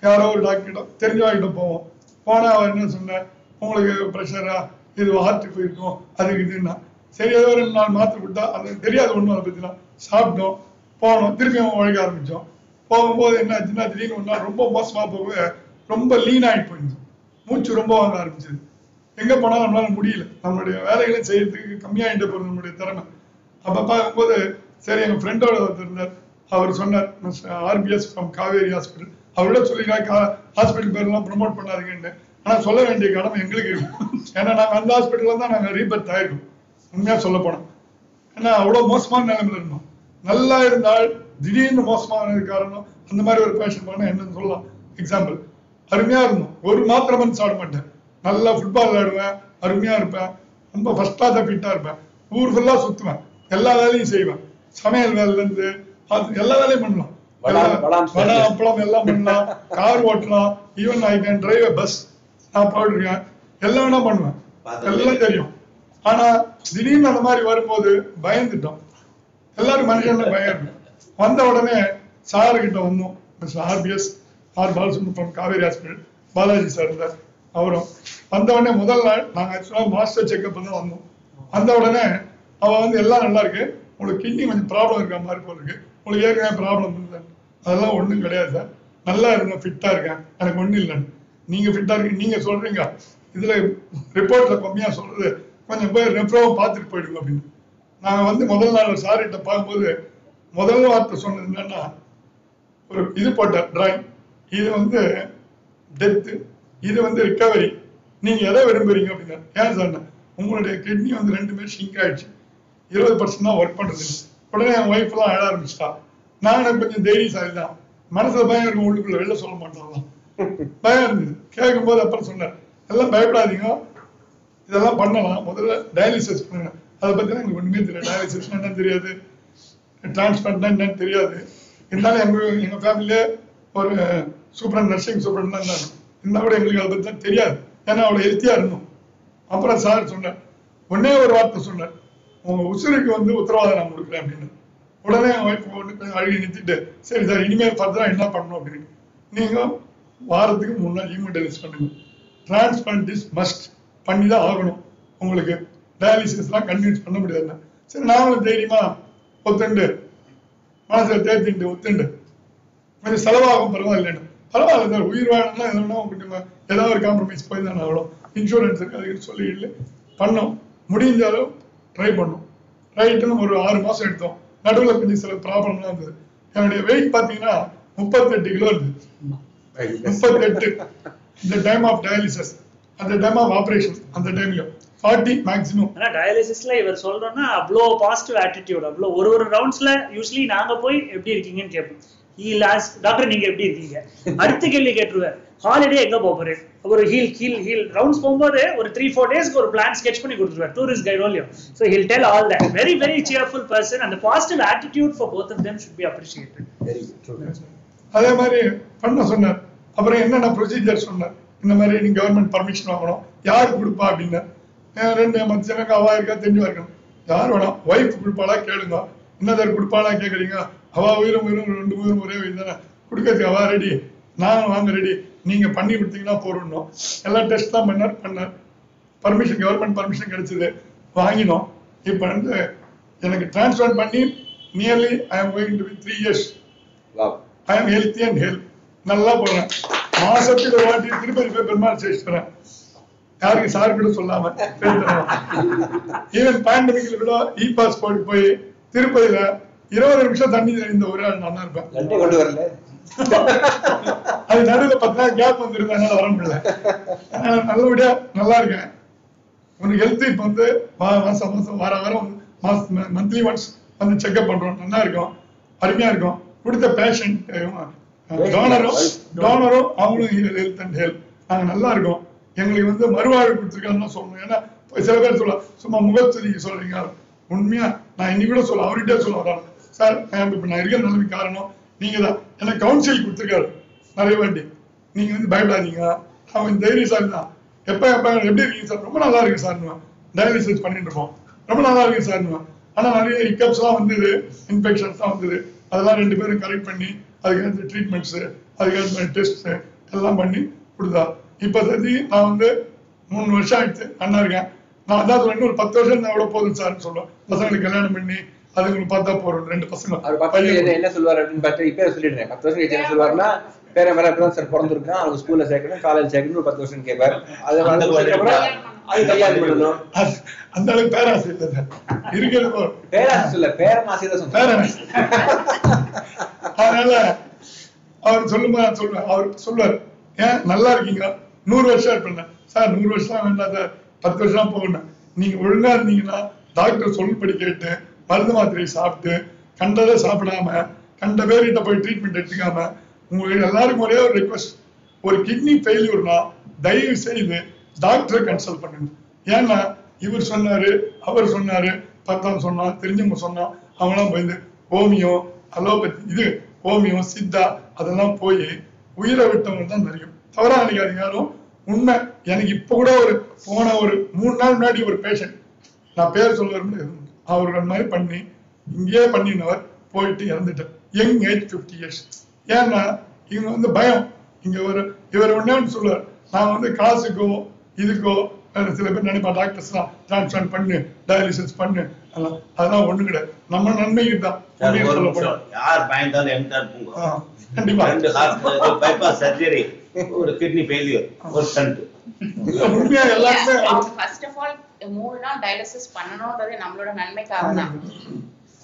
யாரோ ஒரு டாக்டர் கிட்ட தெரிஞ்சவங்க கிட்ட போவோம். போனா அவர் என்ன சொன்ன உங்களுக்கு ப்ரெஷரா இது ஹார்ட் போயிருக்கும். அதுக்கு இதுன்னா? சரி ஏதோ ரெண்டு நாள் மாத்திரை கொடுத்தா அது தெரியாது ஒன்றும் அதை பத்தினா சாப்பிட்டோம். போனோம். திரும்பியும் உழைக்க ஆரம்பிச்சோம். போகும்போது என்ன ஆச்சுன்னா திடீர்னு ஒரு ரொம்ப மோசமா போக ரொம்ப லீன் ஆகிட்டு போயிடுச்சு. மூச்சு ரொம்ப வாங்க ஆரம்பிச்சது. எங்க போனாலும் நம்மளால முடியல. நம்மளுடைய வேலைகளை செய்யறதுக்கு கம்மியாயிட்டு போகுது நம்மளுடைய திறமை. அப்ப பார்க்கும்போது சரி எங்க ஃப்ரெண்டோட ஒருத்தர் இருந்தார். அவர் சொன்னார் ஆர்பிஎஸ் ஃப்ரம் காவேரி ஹாஸ்பிட்டல் அவரோட சொல்லிருக்காங்க ஹாஸ்பிட்டல் பேர்லாம் ப்ரொமோட் பண்ணாதீங்கன்னு ஆனா சொல்ல வேண்டிய கடமை எங்களுக்கு இருக்கும் ஏன்னா நாங்க அந்த ஹாஸ்பிட்டல்ல தான் நாங்க ரீபர்த் ஆயிருக்கோம். உண்மையா சொல்ல போனோம் ஏன்னா அவ்வளவு மோசமான நிலைமையில இருந்தோம். நல்லா இருந்தால் திடீர்னு மோசமானது காரணம் அந்த மாதிரி ஒரு பேஷண்ட் பண்ண என்னன்னு சொல்லலாம். எக்ஸாம்பிள் அருமையா இருந்தோம். ஒரு மாத்திரை மருந்து சாப்பிட மாட்டேன். நல்லா ஃபுட்பால் விளையாடுவேன் அருமையா இருப்பேன். ரொம்ப ஃபர்ஸ்ட் கிளாஸா ஃபிட்டா இருப்பேன். ஊர் ஃபுல்லா சுத்துவேன். எல்லா வேலையும் செய்வேன். சமையல் வேலையில இருந்து அது எல்லா வேலையும் பண்ணலாம். வடா- அப்பளம் எல்லாம் பண்ணலாம். கார் ஓட்டலாம். Even I can drive bus நான் போயிட்டுருக்கேன் எல்லாம் வேணா பண்ணுவேன். எல்லாம் தெரியும். ஆனா திடீர்னு அந்த மாதிரி வரும்போது பயந்துட்டோம். எல்லாரும் மனுஷன்ல பயம் வந்த உடனே சார் கிட்ட வந்தோம் RBS R Balasubramaniam Kaveri hospital Balaji sir இருந்தார். அவரும் வந்த உடனே முதல் நாள் நாங்க ஆக்சுவலாக மாஸ்டர் செக்அப் தான் வந்தோம். வந்த உடனே அவ வந்து எல்லாம் நல்லா இருக்கு. உங்களுக்கு கிட்னி கொஞ்சம் ப்ராப்ளம் இருக்கிற மாதிரி போல இருக்கு. உங்களுக்கு ஏற்கனவே ப்ராப்ளம் இல்லை. அதெல்லாம் ஒண்ணும் கிடையாது சார் நல்லா இருங்க ஃபிட்டா இருக்கேன். எனக்கு ஒண்ணும் இல்லைன்னு. நீங்க ஃபிட்டா இருக்கீங்க நீங்க சொல்றீங்க. இதுல ரிப்போர்ட்ல கம்மியா சொல்றது. கொஞ்சம் போய் ரெஃப்ரோவை பார்த்துட்டு போயிடுங்க அப்படின்னு. நாங்க வந்து முதல் நாள் சார்கிட்ட பார்க்கும்போது முதல் வார்த்தை சொன்னது என்னன்னா ஒரு இது போட்ட டிராயிங் இது வந்து டெத்து இது வந்து ரிகவரி நீங்க எதை விரும்புறீங்க அப்படின்னா ஏன் சொன்னேன் உங்களுடைய கிட்னி வந்து ரெண்டுமே ஷிங்க் ஆயிடுச்சு. இருபது பர்சன்ட் தான் ஒர்க் பண்றது. உடனே என் ஒய்ஃப் எல்லாம் அழ ஆரம்பிச்சிட்டா. நானும் கொஞ்சம் தைரியசாலி தான். மனசுல பயம் இருக்கும் உள்ளுக்குள்ள வெளில சொல்ல மாட்டோம் பயம் இருந்தது. கேட்கும்போது அப்புறம் சொன்னேன் எல்லாம் பயப்படாதீங்க. இதெல்லாம் பண்ணலாம். முதல்ல டயாலிசிஸ் பண்ணுங்க. அதை பத்தி எனக்கு ஒண்ணுமே தெரியாது. டயாலிசிஸ் என்னன்னு தெரியாது. டிரான்ஸ்பிளான்ட் என்னன்னு தெரியாது. இருந்தாலும் எங்க எங்க ஃபேமிலியே ஒரு சூப்பரன் நர்சிங் சூப்பரன் தான் இருந்தாங்க என்ன கூட எங்களுக்கு அதை பற்றி தெரியாது. ஏன்னா அவ்வளோ ஹெல்த்தியா இருந்தோம். அப்புறம் சார் சொன்னார் உடனே ஒரு வார்த்தை சொன்னார். உங்க உசுருக்கு வந்து உத்தரவாதம் நான் கொடுக்குறேன் அப்படின்னு. உடனே என் ஒய்ஃப் ஒன்று அழுகி நிறுத்திட்டு சரி சார் இனிமேல் ஃபர்தராக என்ன பண்ணணும் அப்படின்னு. நீங்க வாரத்துக்கு முன்னாடி இமீடியலைஸ் பண்ணுங்க. டிரான்ஸ்பிளான்ட் இஸ் மஸ்ட் பண்ணி தான் ஆகணும். உங்களுக்கு டயாலிசிஸ்லாம் கன்வின்ஸ் பண்ண முடியாது சரி நாங்களும் தைரியமா ஒத்துண்டு மனசில் தேர்த்திண்டு ஒத்துண்டு. கொஞ்சம் செலவாகும் பரவாயில்லைன்னு. பரவாயில்ல சார் உயிர் வாழணும்னா எதுனா கொஞ்சம் ஏதாவது ஒரு காம்ப்ரமைஸ் போய் தானே ஆகணும். இன்சூரன்ஸ் இருக்கு அதுக்கு சொல்லி இல்லை. பண்ணோம். முடிஞ்சாலும் ட்ரை பண்ணோம். ரைட்டுன்னு ஒரு ஆறு மாசம் எடுத்தோம். நடுவில் கொஞ்சம் சில ப்ராப்ளம்லாம் இருந்தது. என்னுடைய வெயிட் பார்த்தீங்கன்னா முப்பத்தெட்டு கிலோ இருந்தது. முப்பத்தெட்டு. இந்த டைம் ஆஃப் டயாலிசிஸ் அந்த டைம் ஆஃப் ஆப்ரேஷன் அந்த டைம்ல ஃபார்ட்டி மேக்ஸிமம் ஆனா டயாலிசிஸ்ல இவர் சொல்றோம்னா அவ்வளோ பாசிட்டிவ் ஆட்டிடியூட் அவ்வளோ ஒரு ஒரு ரவுண்ட்ஸ்ல யூஸ்வலி நாங்க போய் எப்படி இருக்கீங்கன்னு கேட்போம். ஈ ஆஸ் டாக்டர் நீங்க எப்படி இருக்கீங்க? அடுத்த கேள்வி கேட்டுருவார் ஹாலிடே எங்க போறாரு ஒரு ஹீல் ஹீல் ஹீல் ரவுண்ட்ஸ் போகும்போது ஒரு த்ரீ ஃபோர் டேஸ்க்கு ஒரு பிளான் ஸ்கெச் பண்ணி கொடுத்துருவார் tourist guide ஓலியும் so he'll tell all that very very cheerful person அந்த positive attitude for both of them should be appreciated very அதே மாதிரி பண்ண சொன்னார். அப்புறம் என்னென்ன ப்ரொசீஜர் சொன்னார்? இந்த மாதிரி நீங்க கவர்மெண்ட் பர்மிஷன் வாங்கணும். யார் கொடுப்பா அப்படின்னு? ரெண்டு மத்தியானம் அவா இருக்கா தெரிஞ்சு இருக்கணும் யார் வேணாம்? ஒய்ஃப் கொடுப்பாளா? கேளுங்க. இன்னதர் கொடுப்பாளா கேக்குறீங்க? அவ உயிரும் உயிரும் ரெண்டு உயிரும் ஒரே உயிர் தானே? கொடுக்கறதுக்கு அவா ரெடி நான் வாங்க ரெடி நீங்க பண்ணி கொடுத்தீங்கன்னா போறோம் எல்லாம் டெஸ்ட் தான் பண்ணார் பண்ணார். பர்மிஷன் கவர்மெண்ட் பர்மிஷன் கிடைச்சது. வாங்கினோம். இப்போ வந்து எனக்கு டிரான்ஸ்ஃபர் பண்ணி nearly I am going to be three years I am healthy and health நல்லா போறேன் மாசத்துக்கு ஒரு வாட்டி திருப்பதி போய் பெருமாள் சேர்த்துறேன் யாருக்கு சார் கூட சொல்லாம ஈவன் பேண்டமிக்ல கூட இ பாஸ்போர்ட் போய் திருப்பதியில இருபது நிமிஷம் தண்ணி இந்த ஒரு ஆள் நான் இருப்பேன். கொண்டு வரல. அது நடுவுல பத்து நாள் கேப் வந்துருது அதனால வர முடியல. நல்லபடியா நல்லா இருக்கேன். உனக்கு ஹெல்த் இப்ப வந்து மாசம் மாசம் வார வாரம் மாசம் மந்த்லி ஒன்ஸ் வந்து செக்அப் பண்றோம். நல்லா இருக்கும். அருமையா இருக்கும். கொடுத்த பேஷண்ட் டோனரும் டோனரும் அவங்களும் ஹெல்த் அண்ட் ஹெல்த் நாங்க நல்லா இருக்கோம். எங்களுக்கு வந்து மறுவாழ்வு கொடுத்துருக்காங்கன்னு சொல்லணும். ஏன்னா சில பேர் சொல்ல சும்மா முகத்துதிக்கு சொல்றீங்க. உண்மையா நான் இன்னைக்கு கூட சொல்ல அவர்கிட்டே சொல்ல வரேன் சார் நான் நான் இருக்கிற நிலைமை காரணம் நீங்க தான். எனக்கு கவுன்சில் கொடுத்துருக்காரு. நிறைய வாட்டி நீங்க வந்து பயப்படாதீங்க. அவன் தைரியசாலி தான். எப்ப எப்ப எப்படி இருக்கீங்க சார்? ரொம்ப நல்லா இருக்கு சார் டயாலிசிஸ் பண்ணிட்டு இருப்போம். ரொம்ப நல்லா இருக்கு சார் ஆனா நிறைய ஹிக்கப்ஸ் எல்லாம் வந்தது. இன்ஃபெக்ஷன்ஸ் தான் வந்தது. அதெல்லாம் ரெண்டு பேரும் கரெக்ட் பண்ணி அதுக்கேற்ற ட்ரீட்மெண்ட்ஸ் அதுக்கேற்ற டெஸ்ட் எல்லாம் பண்ணி கொடுத்தா. இப்ப சரி நான் வந்து மூணு வருஷம் ஆயிடுச்சு அண்ணா இருக்கேன். நான் அதான் இன்னும் ஒரு பத்து வருஷம் நான் எவ்வளவு போதும் சார்னு சொல்லுவேன் பசங்களுக்கு கல்யாணம் பண்ணி அதுங்களுக்கு பார்த்தா போறோம் ரெண்டு பசங்க. அவர் வருஷம் என்ன என்ன சொல்லுவார் அப்படின்னு பார்த்து இப்ப சொல்லிடுறேன் பத்து வருஷம் கழிச்சு என்ன சொல்லுவாருன்னா பேர மேல இப்பதான் சார் பிறந்திருக்கான் அவங்க ஸ்கூல்ல சேர்க்கணும் காலேஜ் சேர்க்கணும் ஒரு பத்து வருஷம் கேட்பாரு. அது அது கல்யாணம் பண்ணணும். அந்த அளவுக்கு பேராசை இல்லை சார். இருக்கிறது பேராசை சொல்ல பேரமாசை தான் சொன்னார் பேராசை அதனால அவர் சொல்லும்போது நான் சொல்லுவேன் அவர் சொல்லுவார் ஏன் நல்லா இருக்கீங்க நூறு வருஷம் இருப்பேன் சார் நூறு வருஷம் வேண்டாம் சார். பத்து வருஷம் போகணும் நீங்க ஒழுங்கா இருந்தீங்கன்னா டாக்டர் சொல்லுபடி கேட்டு மருந்து மாத்திரையை சாப்பிட்டு கண்டதை சாப்பிடாம கண்ட பேர்கிட்ட போய் ட்ரீட்மெண்ட் எடுத்துக்காம உங்களுக்கு எல்லாருக்கும் ஒரே ஒரு ரிக்வஸ்ட் ஒரு கிட்னி ஃபெயில்யூர்னா தயவு செய்து டாக்டரை கன்சல்ட் பண்ணுங்க. ஏன்னா இவர் சொன்னாரு அவர் சொன்னாரு பத்தாம் சொன்னா தெரிஞ்சவங்க சொன்னா அவங்களாம் போய் ஹோமியோ அலோபதி இது ஹோமியோ சித்தா அதெல்லாம் போய் உயிரை விட்டவங்க தான் தெரியும். தவறா நினைக்காதீங்க யாரும் உண்மை. எனக்கு இப்ப கூட ஒரு போன ஒரு மூணு நாள் முன்னாடி ஒரு பேஷண்ட் நான் பேர் விரும்பல அவர்கள் மாதிரி பண்ணி இங்கேயே பண்ணினவர் போயிட்டு இறந்துட்டார். யங் ஏஜ் 50 இயர்ஸ் ஏன்னா இவங்க வந்து பயம். இங்க ஒரு இவர் ஒண்ணே ஒன்று சொல்லுவார். நான் வந்து காசுக்கோ இதுக்கோ சில பேர் நினைப்பா டாக்டர்ஸ்லாம் டிரான்ஸ்பிளான்ட் பண்ணு டயாலிசிஸ் பண்ணு. அதெல்லாம் ஒண்ணு கிடையாது. நம்ம நன்மைக்கு தான். யார் பயந்தாலும் கண்டிப்பா. ரெண்டு ஹார்ட் பைபாஸ் சர்ஜரி ஒரு கிட்னி ஃபெயிலியர் ஒரு ஸ்டண்ட் உண்மையா எல்லாருமே ஃபர்ஸ்ட் ஆஃப் ஆல் மூணு நாள் டயாலிசிஸ் பண்ணணும்ன்றது நம்மளோட நன்மைக்காக தான்.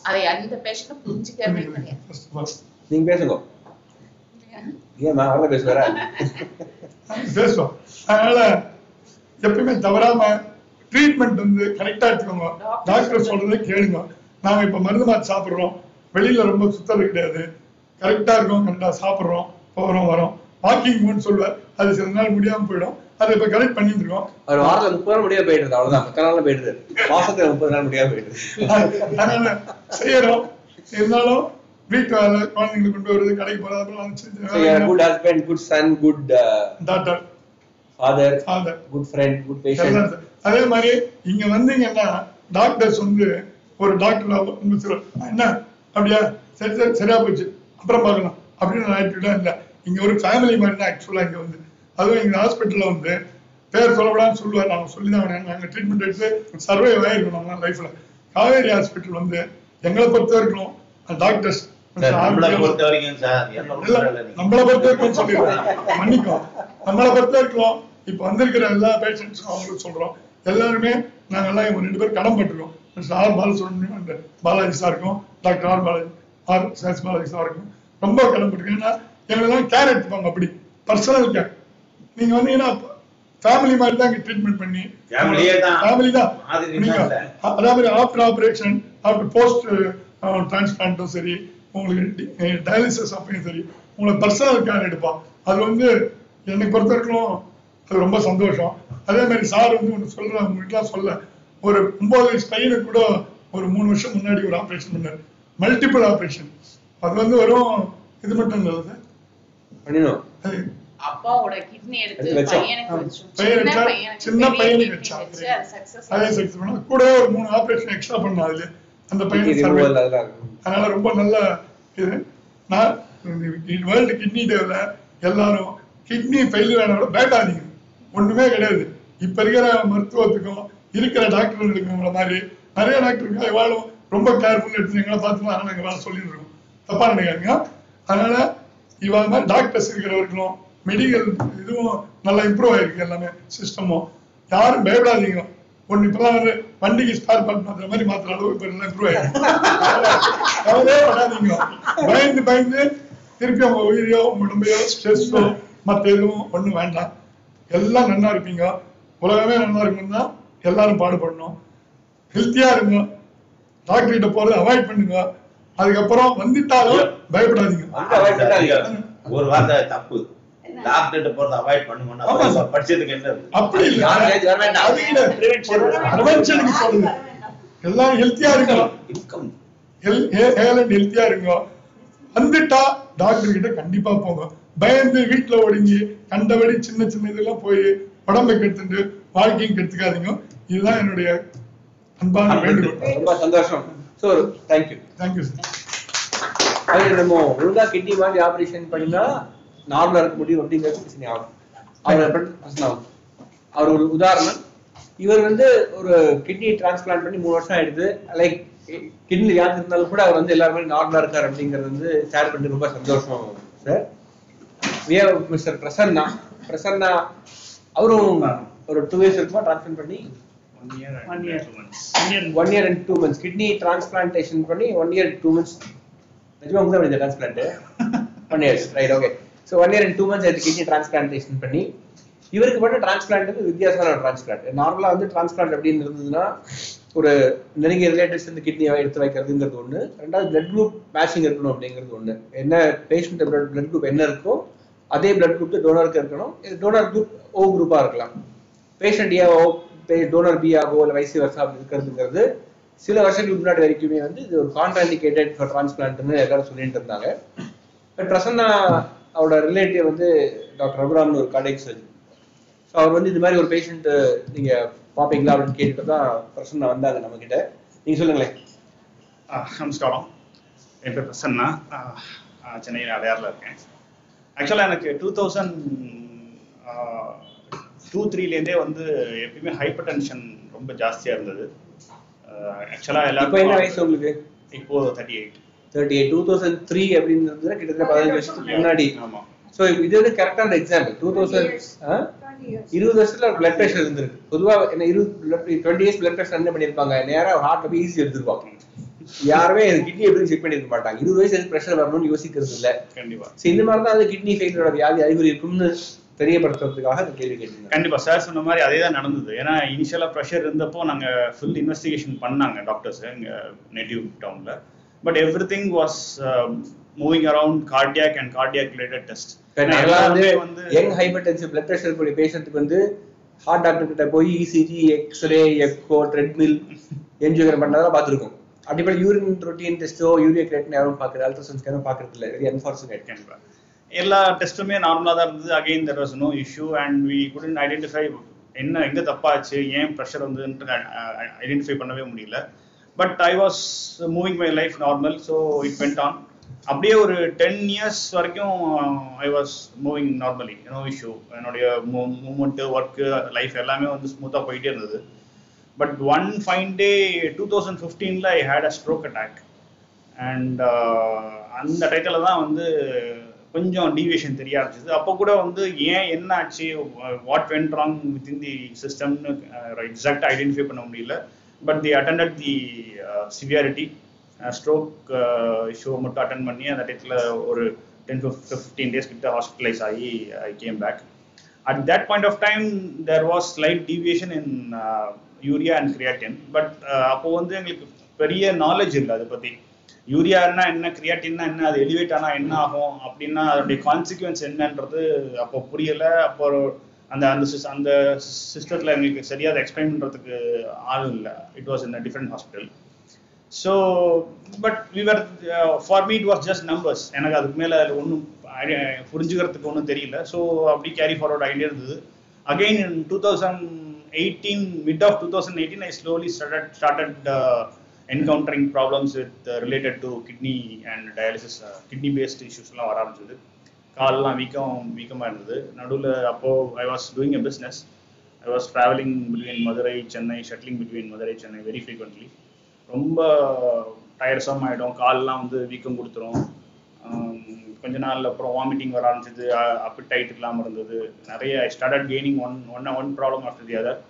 அதை அந்த பேஷண்ட் புரிஞ்சுக்கவே கிடையாது நீங்க பேசுங்க. ஏன் அவர்தான் பேசுவாரா? பேசுவோம். அதனால எப்பயுமே தவறாம ட்ரீட்மெண்ட் வந்து கரெக்டா எடுத்துக்கோங்க. டாக்டர் சொல்றதை கேளுங்க. நாங்க இப்ப மருந்து மாத்தி சாப்பிடுறோம். வெளியில ரொம்ப சுத்தறது கிடையாது. கரெக்டா இருக்கும் கரெக்டா சாப்பிடுறோம். போறோம் வரோம். வாக்கிங் போன்னு சொல்லுவார். அது சில நாள் முடியாம போயிடும். அதை இப்ப கரெக்ட் பண்ணிட்டு இருக்கோம் ஒரு வாரத்துல முப்பது நாள் முடியாது போயிடுது அவ்வளவுதான். மத்த நாள் போயிடுது. மாசத்துல முப்பது நாள் முடியாது போயிடுது. அதனால செய்யறோம். இருந்தாலும் வீட்டு வேலை குழந்தைங்களை கொண்டு வருது கடைக்கு போறது good husband good son good doctor father father good friend good patient. அதே மாதிரி இங்க வந்தீங்கன்னா டாக்டர்ஸ் வந்து ஒரு டாக்டர் என்ன அப்படியா? சரி சரி சரியா போச்சு. அப்புறம் பார்க்கலாம். அப்படின்னு ஆட்டிவிடா இல்ல. இங்க ஒரு ஃபேமிலி மாதிரி தான் ஆக்சுவலா இங்க வந்து. அதுவும் எங்க ஹாஸ்பிட்டல்ல வந்து பேர் சொல்லக்கூடாதுன்னு சொல்லுவார். நாங்க சொல்லி தான் ஆகணும். நாங்க ட்ரீட்மெண்ட் எடுத்து சர்வே ஆயிருக்கோம் நாங்க லைஃப்ல காவேரி ஹாஸ்பிட்டல் வந்து எங்களை பொறுத்த வரைக்கும் டாக்டர்ஸ் நம்மளை பொறுத்த வரைக்கும் சொல்லிடுறேன். மன்னிக்கும் நம்மளை பொறுத்த வரைக்கும் இப்ப வந்திருக்கிற எல்லா பேஷண்ட்ஸும் அவங்களுக்கு சொல்றோம். எல்லாருமே நாங்க எல்லாம் இவங்க ரெண்டு பேரும் கடன் பட்டுருக்கோம். ஆர் பாலசுப்ரமணியம் அந்த பாலாஜி சார் இருக்கும் டாக்டர் ஆர் பாலாஜி ஆர் சேஸ் பாலாஜி சார் இருக்கும் ரொம்ப கடன் பட்டிருக்கோம். ஏன்னா எங்களெல்லாம் கேர் எடுத்துப்பாங்க அப்படி. பர்சனல் கேர் நீங்க வந்தீங்கன்னா ஃபேமிலி மாதிரி தான் ட்ரீட்மெண்ட் பண்ணி. ஃபேமிலி தான். நீங்க. அதே மாதிரி ஆஃப்டர் ஆபரேஷன் ஆஃப்டர் போஸ்ட் டிரான்ஸ்பிளான்ட்டும் சரி உங்களுக்கு டயாலிசிஸ் அப்பயும் சரி உங்களை பர்சனல் கேர் எடுப்பான். அது வந்து என்னை பொறுத்த வரைக்கும் அது ரொம்ப சந்தோஷம். அதே மாதிரி சார் வந்து ஒன்று சொல்றேன் உங்ககிட்ட சொல்ல. ஒரு ஒன்பது வயசு பையனுக்கு கூட ஒரு மூணு வருஷம் முன்னாடி ஒரு ஆபரேஷன் பண்ணாரு. மல்டிபிள் ஆபரேஷன் அது வந்து வெறும் இது மட்டும் இல்லை சார் பண்ணிடும் அது அப்பாவோட கிட்னி எடுத்து அது வச்சோம். பையனுக்கு வச்சோம் பையன் சின்ன வச்சா- பையனுக்கு சின்ன பெரிய பையனுக்கு kidney வச்சா. வச்சு அது சக்சஸ் அதே செக்ஸ் பண்ணா கூட ஒரு மூணு ஆபரேஷன் எக்ஸ்ட்ரா பண்ணா அதுல. அந்த பையன் survive. ரிமூவல் அதெல்லாம் அதனால ரொம்ப நல்ல இது. நான் வேர்ல்டு கிட்னி டேவில் எல்லாரும் கிட்னி ஃபெயிலியர் ஆனோட பயப்படாதீங்க. ஒண்ணுமே கிடையாது. இப்ப இருக்கிற மருத்துவத்துக்கும் இருக்கிற டாக்டர்களுக்கு நம்மள மாதிரி நிறைய டாக்டருக்கு எவ்வளவு ரொம்ப கேர்ஃபுல் எடுத்து எங்களை பார்த்து அதனால நாங்க வேலை சொல்லிட்டு இருக்கோம். தப்பா நினைக்காதீங்க. அதனால இவங்க மாதிரி டாக்டர்ஸ் இருக்கிறவர்களும் மெடிக்கல் இதுவும் நல்லா இம்ப்ரூவ் ஆயிருக்கு எல்லாமே சிஸ்டமும் யாரும் பயப்படாதீங்க. ஒண்ணு இப்பதான் வந்து வண்டிக்கு ஸ்பேர் பார்ட் மாத்துற மாதிரி மாத்துற அளவுக்கு இப்ப எல்லாம் இம்ப்ரூவ் ஆயிருக்கு. படாதீங்க. பயந்து பயந்து திருப்பி உங்க உயிரையோ உடம்பையோ ஸ்ட்ரெஸ்ஸோ மத்த எதுவும் ஒண்ணும் வேண்டாம். எல்லாம் நல்லா இருப்பீங்க. உலகமே நல்லா இருக்கணும்னா எல்லாரும் பாடுபடணும். ஹெல்த்தியா இருங்க. டாக்டர் கிட்ட போறதை அவாய்ட் பண்ணுங்க. அதுக்கப்புறம் வந்துட்டாலும் பயப்படாதீங்க. ஒரு வார்த்தை தப்பு. டாக்டர்கிட்ட போறத அவாய்ட். அப்ப படிச்சதுக்கு என்ன? இருக்கு? அப்படி இல்ல. சொல்லுங்க. எல்லாரும் ஹெல்த்தியா இருக்கணும். ஹெல்த்தியா இருங்க வந்துட்டா டாக்டர் கிட்ட கண்டிப்பா போங்க. பயந்து வீட்டுல ஒடுங்கி கண்டபடி சின்ன சின்ன இதெல்லாம் போய் உடம்பை கெடுத்துட்டு வாழ்க்கையும் கெடுத்துக்காதீங்க. இதுதான் என்னுடைய அன்பான வேண்டுகோள். ரொம்ப சந்தோஷம். ஸோ தேங்க்யூ தேங்க்யூ அது நம்ம ஒழுங்கா கிட்னி மாதிரி ஆபரேஷன் பண்ணினா நார்மலா இருக்க முடியும் அப்படிங்கிறது பிரச்சனை ஆகும். அவர் பிரச்சனை ஆகும். அவர் ஒரு உதாரணம். இவர் வந்து ஒரு கிட்னி டிரான்ஸ்பிளான்ட் பண்ணி மூணு வருஷம் ஆயிடுது. லைக் கிட்னி யாரு இருந்தாலும் கூட அவர் வந்து எல்லாருமே நார்மலா இருக்காரு அப்படிங்கிறது வந்து ஷேர் பண்ணி ரொம்ப சந்தோஷம் sir we mister Prasanna. Prasanna அவரும் ஒரு டூ இயர்ஸ் இருக்குமா டிரான்ஸ்பிளான்ட் பண்ணி one year one year one year and two months kidney transplantation பண்ணி ஒன் இயர் டூ மந்த்ஸ் நிஜமா தான் transplant one years right okay so one year and two months ஆயிடுச்சு கிட்னி டிரான்ஸ்பிளான்டேஷன் பண்ணி இவருக்கு பண்ண டிரான்ஸ்பிளான்ட் வந்து வித்தியாசமான டிரான்ஸ்பிளான்ட் நார்மலா வந்து டிரான்ஸ்பிளான்ட் அப்படின்னு இருந்ததுன்னா ஒரு நெருங்கிய ரிலேட்டிவ்ஸ் இந்த கிட்னியை எடுத்து வைக்கிறதுங்கிறது ஒண்ணு. ரெண்டாவது பிளட் குரூப் மேட்சிங் இருக்கணும் அப்படிங்கிறது ஒண்ணு. என்ன பேஷண்ட் பிளட் குரூப் என்ன இருக்கோ அதே பிளட் குரூப் டோனருக்கு இருக்கணும். டோனர் குரூப் ஓ குரூப்பா இருக்கலாம். Patient A O donor B ஆகோ இல்லை வைசி வருஷம் அப்படி இருக்கிறதுங்கிறது சில வருஷங்களுக்கு முன்னாடி வரைக்குமே வந்து இது ஒரு கான்ட்ராண்டிகேட்டட் ஃபார் டிரான்ஸ்பிளான்ட்னு எல்லாரும் சொல்லிட்டு இருந்தாங்க. பட் பிரசன்னா அவரோட ரிலேட்டிவ் வந்து டாக்டர் ரகுராம்னு ஒரு கார்டியக் சர்ஜன் ஸோ அவர் வந்து இது மாதிரி ஒரு பேஷண்ட் நீங்க பாப்பீங்களா அப்படின்னு கேட்டுட்டு தான் பிரசன்னா வந்தாங்க நம்ம கிட்ட நீங்க சொல்லுங்களேன். நமஸ்காரம். என் பேர் பிரசன்னா. சென்னையில் அடையாறில் இருக்கேன். ஆக்சுவலாக எனக்கு டூ தௌசண்ட் டூ த்ரீலேருந்தே வந்து எப்பயுமே ஹைப்பர் டென்ஷன் ரொம்ப ஜாஸ்தியாக இருந்தது. ஆக்சுவலாக இப்போ என்ன வயசு உங்களுக்கு? இப்போ thirty eight thirty eight two thousand three அப்படின்றது கிட்டத்தட்ட பதினஞ்சு வருஷத்துக்கு முன்னாடி. ஆமாம் ஸோ இது வந்து கரெக்டான எக்ஸாம்பிள் டூ தௌசண்ட் இருபது வருஷத்துல பிளட் பிரஷர் இருந்திருக்கு. பொதுவா என்ன இருபது டுவெண்ட்டி இயர்ஸ் பிளட் பிரஷர் என்ன பண்ணிருப்பாங்க நேரா ஹார்ட்ல போய் ஈஸி எடுத்துருப்பாங்க யாருமே கிட்னி எப்படி செக் பண்ணிருக்க மாட்டாங்க. இருபது வயசு எதுக்கு பிரஷர் வரணும்னு யோசிக்கிறது இல்ல. கண்டிப்பாக So இந்த மாதிரி தான் அந்த கிட்னி ஃபெயிலரோட வியாதி அறிகுறி இருக்கும்னு தெரியப்படுத்துறதுக்காக கேள்வி கேட்டீங்க கண்டிப்பா சார் சொன்ன மாதிரி அதே தான் நடந்தது. ஏன்னா இனிஷியலா ப்ரெஷர் இருந்தப்போ நாங்க ஃபுல் இன்வெஸ்டிகேஷன் பண்ணாங்க டாக்டர்ஸ் எங்க நேட்டிவ் டவுன்ல but everything was moving around cardiac and cardiac related test அதெல்லாம் வந்து யங் ஹைபர்டென்சிவ் பிளட் பிரஷர் இருக்கக்கூடிய பேஷண்ட்டுக்கு வந்து ஹார்ட் டாக்டர் கிட்ட போய் ECG x ray echo treadmill angiogram பண்ணதெல்லாம் பார்த்துருக்கோம். அடிப்படை யூரின் ரொட்டீன் டெஸ்ட்டோ யூரியா கிரேட்னு யாரும் பார்க்குறது அல்ட்ராசவுண்ட் ஸ்கேனும் பார்க்கறது இல்லை வெரி அன்ஃபார்ச்சுனேட் கண்டிப்பா. எல்லா டெஸ்ட்டுமே நார்மலாக தான் இருந்தது. Again there was no issue and we couldn't identify என்ன எங்கே தப்பாச்சு ஏன் ப்ரெஷர் வந்து ஐடென்டிஃபை பண்ணவே முடியல. But I was moving my life normal so it went on அப்படியே ஒரு டென் இயர்ஸ் வரைக்கும் I was moving normally no issue என்னுடைய மூமெண்ட்டு ஒர்க்கு லைஃப் எல்லாமே வந்து ஸ்மூத்தாக போயிட்டே இருந்தது. But one fine day two thousand ஃபிஃப்டீனில் I had a stroke attack and அந்த டைட்டில் தான் வந்து கொஞ்சம் டீவியேஷன் தெரிய ஆரம்பிச்சது. அப்போ கூட வந்து ஏன் என்ன ஆச்சு? What went wrong within the சிஸ்டம்னு exact identify பண்ண முடியல. But the attended the severity stroke show மட்டும் அட்டன் பண்ணி அந்த டைத்தில் ஒரு டென் டு ஃபிஃப்டீன் டேஸ் கிட்ட ஹாஸ்பிட்டலைஸ் ஆகி I came back at that point of time there was slight deviation in urea and creatinine but அப்போது அப்போ வந்து எங்களுக்கு பெரிய நாலேஜ் இல்லை அதை பற்றி யூரியானா என்ன கிரியாட்டின்னா என்ன அது எலிவேட் ஆனா என்ன ஆகும் அப்படின்னா அதனுடைய கான்சிக்வன்ஸ் என்னன்றது அப்போ புரியல. அப்போ அந்த அந்த அந்த சிஸ்டத்துல எங்களுக்கு சரியா அதை எக்ஸ்பிளைன் பண்றதுக்கு ஆள் இல்லை. It was in different hospital so but விவர் for me it was just numbers எனக்கு அதுக்கு மேலே ஒன்றும் புரிஞ்சுக்கிறதுக்கு ஒன்றும் தெரியல. ஸோ அப்படி கேரி ஃபார்வர்ட் ஆகிட்டே இருந்தது. Again in two thousand eighteen mid of two thousand eighteen I slowly started started encountering problems with related to kidney and dialysis kidney based இஷ்யூஸ்லாம் வர ஆரம்பிச்சது. கால்லாம் வீக்கம் வீக்கமாக இருந்தது. நடுவில் அப்போது I was doing a business I was travelling between Madurai Chennai shuttling between Madurai Chennai very frequently ரொம்ப டயர்ஸாக ஆகிடும் கால்லாம் வந்து வீக்கம் கொடுத்துரும். கொஞ்ச நாள் அப்புறம் வாமிட்டிங் வர ஆரம்பிச்சது. அப்பிடைட் இல்லாமல் இருந்தது. நிறைய I started gaining one one one problem after the other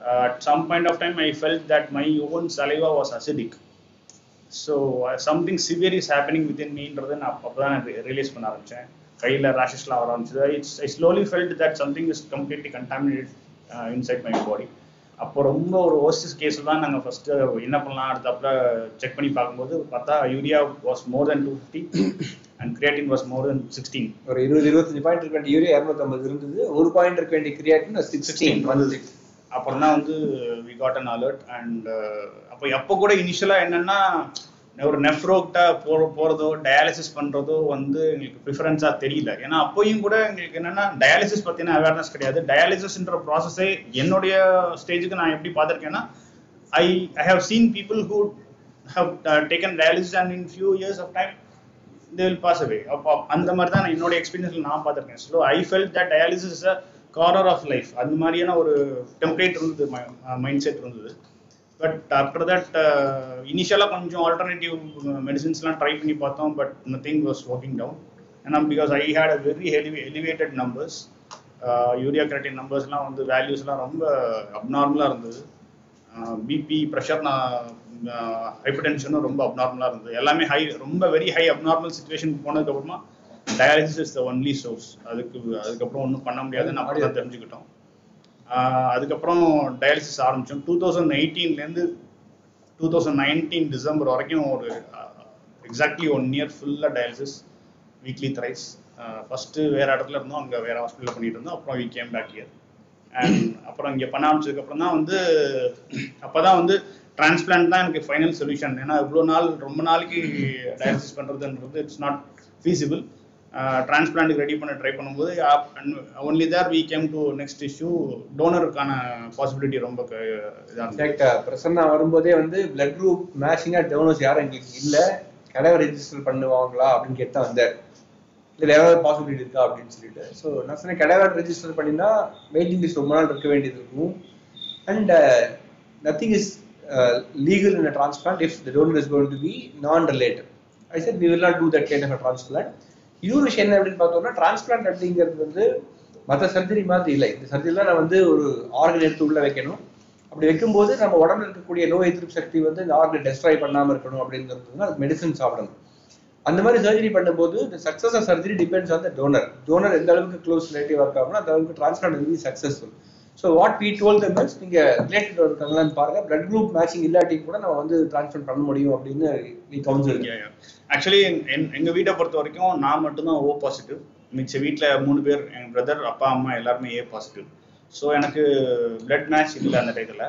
at some point of time i felt that my own saliva was acidic. So something severe is happening within மீன்றதை நான் அப்போ தான் ரியலைஸ் பண்ண ஆரம்பித்தேன் கையில் ரேஷஸ்லாம் வர ஆரம்பிச்சது. It's I slowly felt that something is completely contaminate inside my body அப்போ ரொம்ப ஒரு ஓஸ்டிஸ் கேஸ் தான் நாங்கள் ஃபஸ்ட்டு என்ன பண்ணலாம் அடுத்தாப்புல செக் பண்ணி பார்க்கும்போது பார்த்தா urea was more than two fifty and creatinine was more than sixteen ஒரு இருபது இருபத்தஞ்சு பாயிண்ட் இருக்க வேண்டிய யூரியா இரநூத்தம்பது இருந்தது. ஒரு பாயிண்ட் இருக்க வேண்டிய கிரியாட்டின் சிக்ஸ்டீன் வந்தது அப்புறம் தான் வந்து we got an alert and அப்போ அப்போ கூட இனிஷியலாக என்னன்னா ஒரு நெஃப்ரோக்டா போற போறதோ டயாலிசிஸ் பண்றதோ வந்து எங்களுக்கு ப்ரிஃபரன்ஸாக தெரியல. ஏன்னா அப்போயும் கூட எங்களுக்கு என்னன்னா டயாலிசிஸ் பத்தின அவேர்னஸ் கிடையாது. டயாலிசிஸ்ன்ற ப்ராசஸே என்னுடைய ஸ்டேஜுக்கு நான் எப்படி பார்த்துருக்கேன்னா I I have seen people who have taken dialysis and in few years of time they will pass away அப்போ அந்த மாதிரி தான் என்னோட எக்ஸ்பீரியன்ஸ்ல நான் பார்த்துருக்கேன். So I felt that dialysis corner of life அந்த மாதிரியான ஒரு டெம்ப்ளேட் இருந்தது மைண்ட் செட் uh, இருந்தது. பட் ஆஃப்டர் தட் இனிஷியலாக கொஞ்சம் ஆல்டர்னேட்டிவ் மெடிசின்ஸ்லாம் ட்ரை பண்ணி பார்த்தோம் but nothing was working down ஏன்னா because I had a very ஹெலிவே elevated numbers urea creatinine நம்பர்ஸ்லாம் வந்து வேல்யூஸ்லாம் ரொம்ப அப்நார்மலாக இருந்தது. Uh, பிபி ப்ரெஷர் நான் uh, ஹைப்பர் டென்ஷனும் ரொம்ப அப்நார்மலாக இருந்தது. எல்லாமே ஹை ரொம்ப வெரி ஹை அப்நார்மல் சுச்சுவேஷன் போனதுக்கப்புறமா dialysis is the only source அதுக்கு அதுக்கப்புறம் ஒன்றும் பண்ண முடியாது. அப்படி தான் தெரிஞ்சுக்கிட்டோம். அதுக்கப்புறம் டயாலிசிஸ் ஆரம்பித்தோம் டூ தௌசண்ட் எயிட்டீன்லேருந்து டூ தௌசண்ட் நைன்டீன் டிசம்பர் வரைக்கும் ஒரு எக்ஸாக்ட்லி ஒன் இயர் ஃபுல்லாக டயாலிசிஸ் வீக்லி த்ரைஸ் ஃபஸ்ட்டு வேறு இடத்துல இருந்தோம். அங்கே வேறு ஹாஸ்பிட்டலில் பண்ணிட்டு இருந்தோம். அப்புறம் we came back year and அப்புறம் இங்கே பண்ண ஆரம்பிச்சதுக்கப்புறம் தான் வந்து அப்போ தான் வந்து டிரான்ஸ்பிளான்ட் தான் எனக்கு ஃபைனல் சொல்யூஷன் ஏன்னா இவ்வளோ நாள் ரொம்ப நாளைக்கு டயாலிசிஸ் பண்ணுறதுன்றது இட்ஸ் நாட் ஃபீஸிபிள் டிரான்ஸ்பிளான்ட்டுக்கு ரெடி பண்ண ட்ரை பண்ணும்போது only there we came to next issue டோனருக்கான possibility ரொம்ப பிரசன்னா வரும்போதே வந்து பிளட் குரூப் மேட்சிங்காக டோனர்ஸ் யாரும் எங்களுக்கு இல்லை. கடவை ரெஜிஸ்டர் பண்ணுவாங்களா அப்படின்னு கேட்டால் வந்தார். இதில் ஏதாவது பாசிபிலிட்டி இருக்கா அப்படின்னு சொல்லிட்டு. ஸோ நான் சொன்னேன் கடவை ரெஜிஸ்டர் பண்ணினா வெயிட்டிங் லிஸ்ட் ரொம்ப நாள் இருக்க வேண்டியது இருக்கும். And nothing is legal in transplant if the donor is going to be non related I said we will not do that kind of a transplant இன்னொரு விஷயம் என்ன அப்படின்னு பார்த்தோம்னா டிரான்ஸ்பிளான்ட் அப்படிங்கிறது வந்து மற்ற சர்ஜரி மாதிரி இல்லை. இந்த சர்ஜரிலாம் நான் வந்து ஒரு ஆர்கன் எடுத்து உள்ள வைக்கணும். அப்படி வைக்கும்போது நம்ம உடம்புல இருக்கக்கூடிய நோய் எதிர்ப்பு சக்தி வந்து இந்த ஆர்கன் டெஸ்ட்ராய் பண்ணாமல் இருக்கணும் அப்படிங்கிறது வந்து மெடிசன் சாப்பிடணும். அந்த மாதிரி சர்ஜரி பண்ணும்போது இந்த success of surgery depends on the donor donor எந்த அளவுக்கு க்ளோஸ் ரிலேட்டிவ் இருக்காங்களோ அந்த அளவுக்கு டிரான்ஸ்பிளான்ட் வந்து successful so what we dwell the best நீங்க ரிலேட்டட் இருக்காங்களான்னு பாருங்க. பிளட் குரூப் மேட்சிங் இல்லாட்டி கூட நம்ம வந்து டிரான்ஸ்பிளான்ட் பண்ண முடியும் அப்படின்னு நீ கவுன்சில் ஆக்சுவலி எங்க வீட்டை பொறுத்த வரைக்கும் நான் மட்டும்தான் ஓ பாசிட்டிவ் மிச்ச வீட்ல மூணு பேர் என் பிரதர் அப்பா அம்மா எல்லாருமே ஏ பாசிட்டிவ் ஸோ எனக்கு பிளட் மேட்ச் இல்லை அந்த டைத்தில்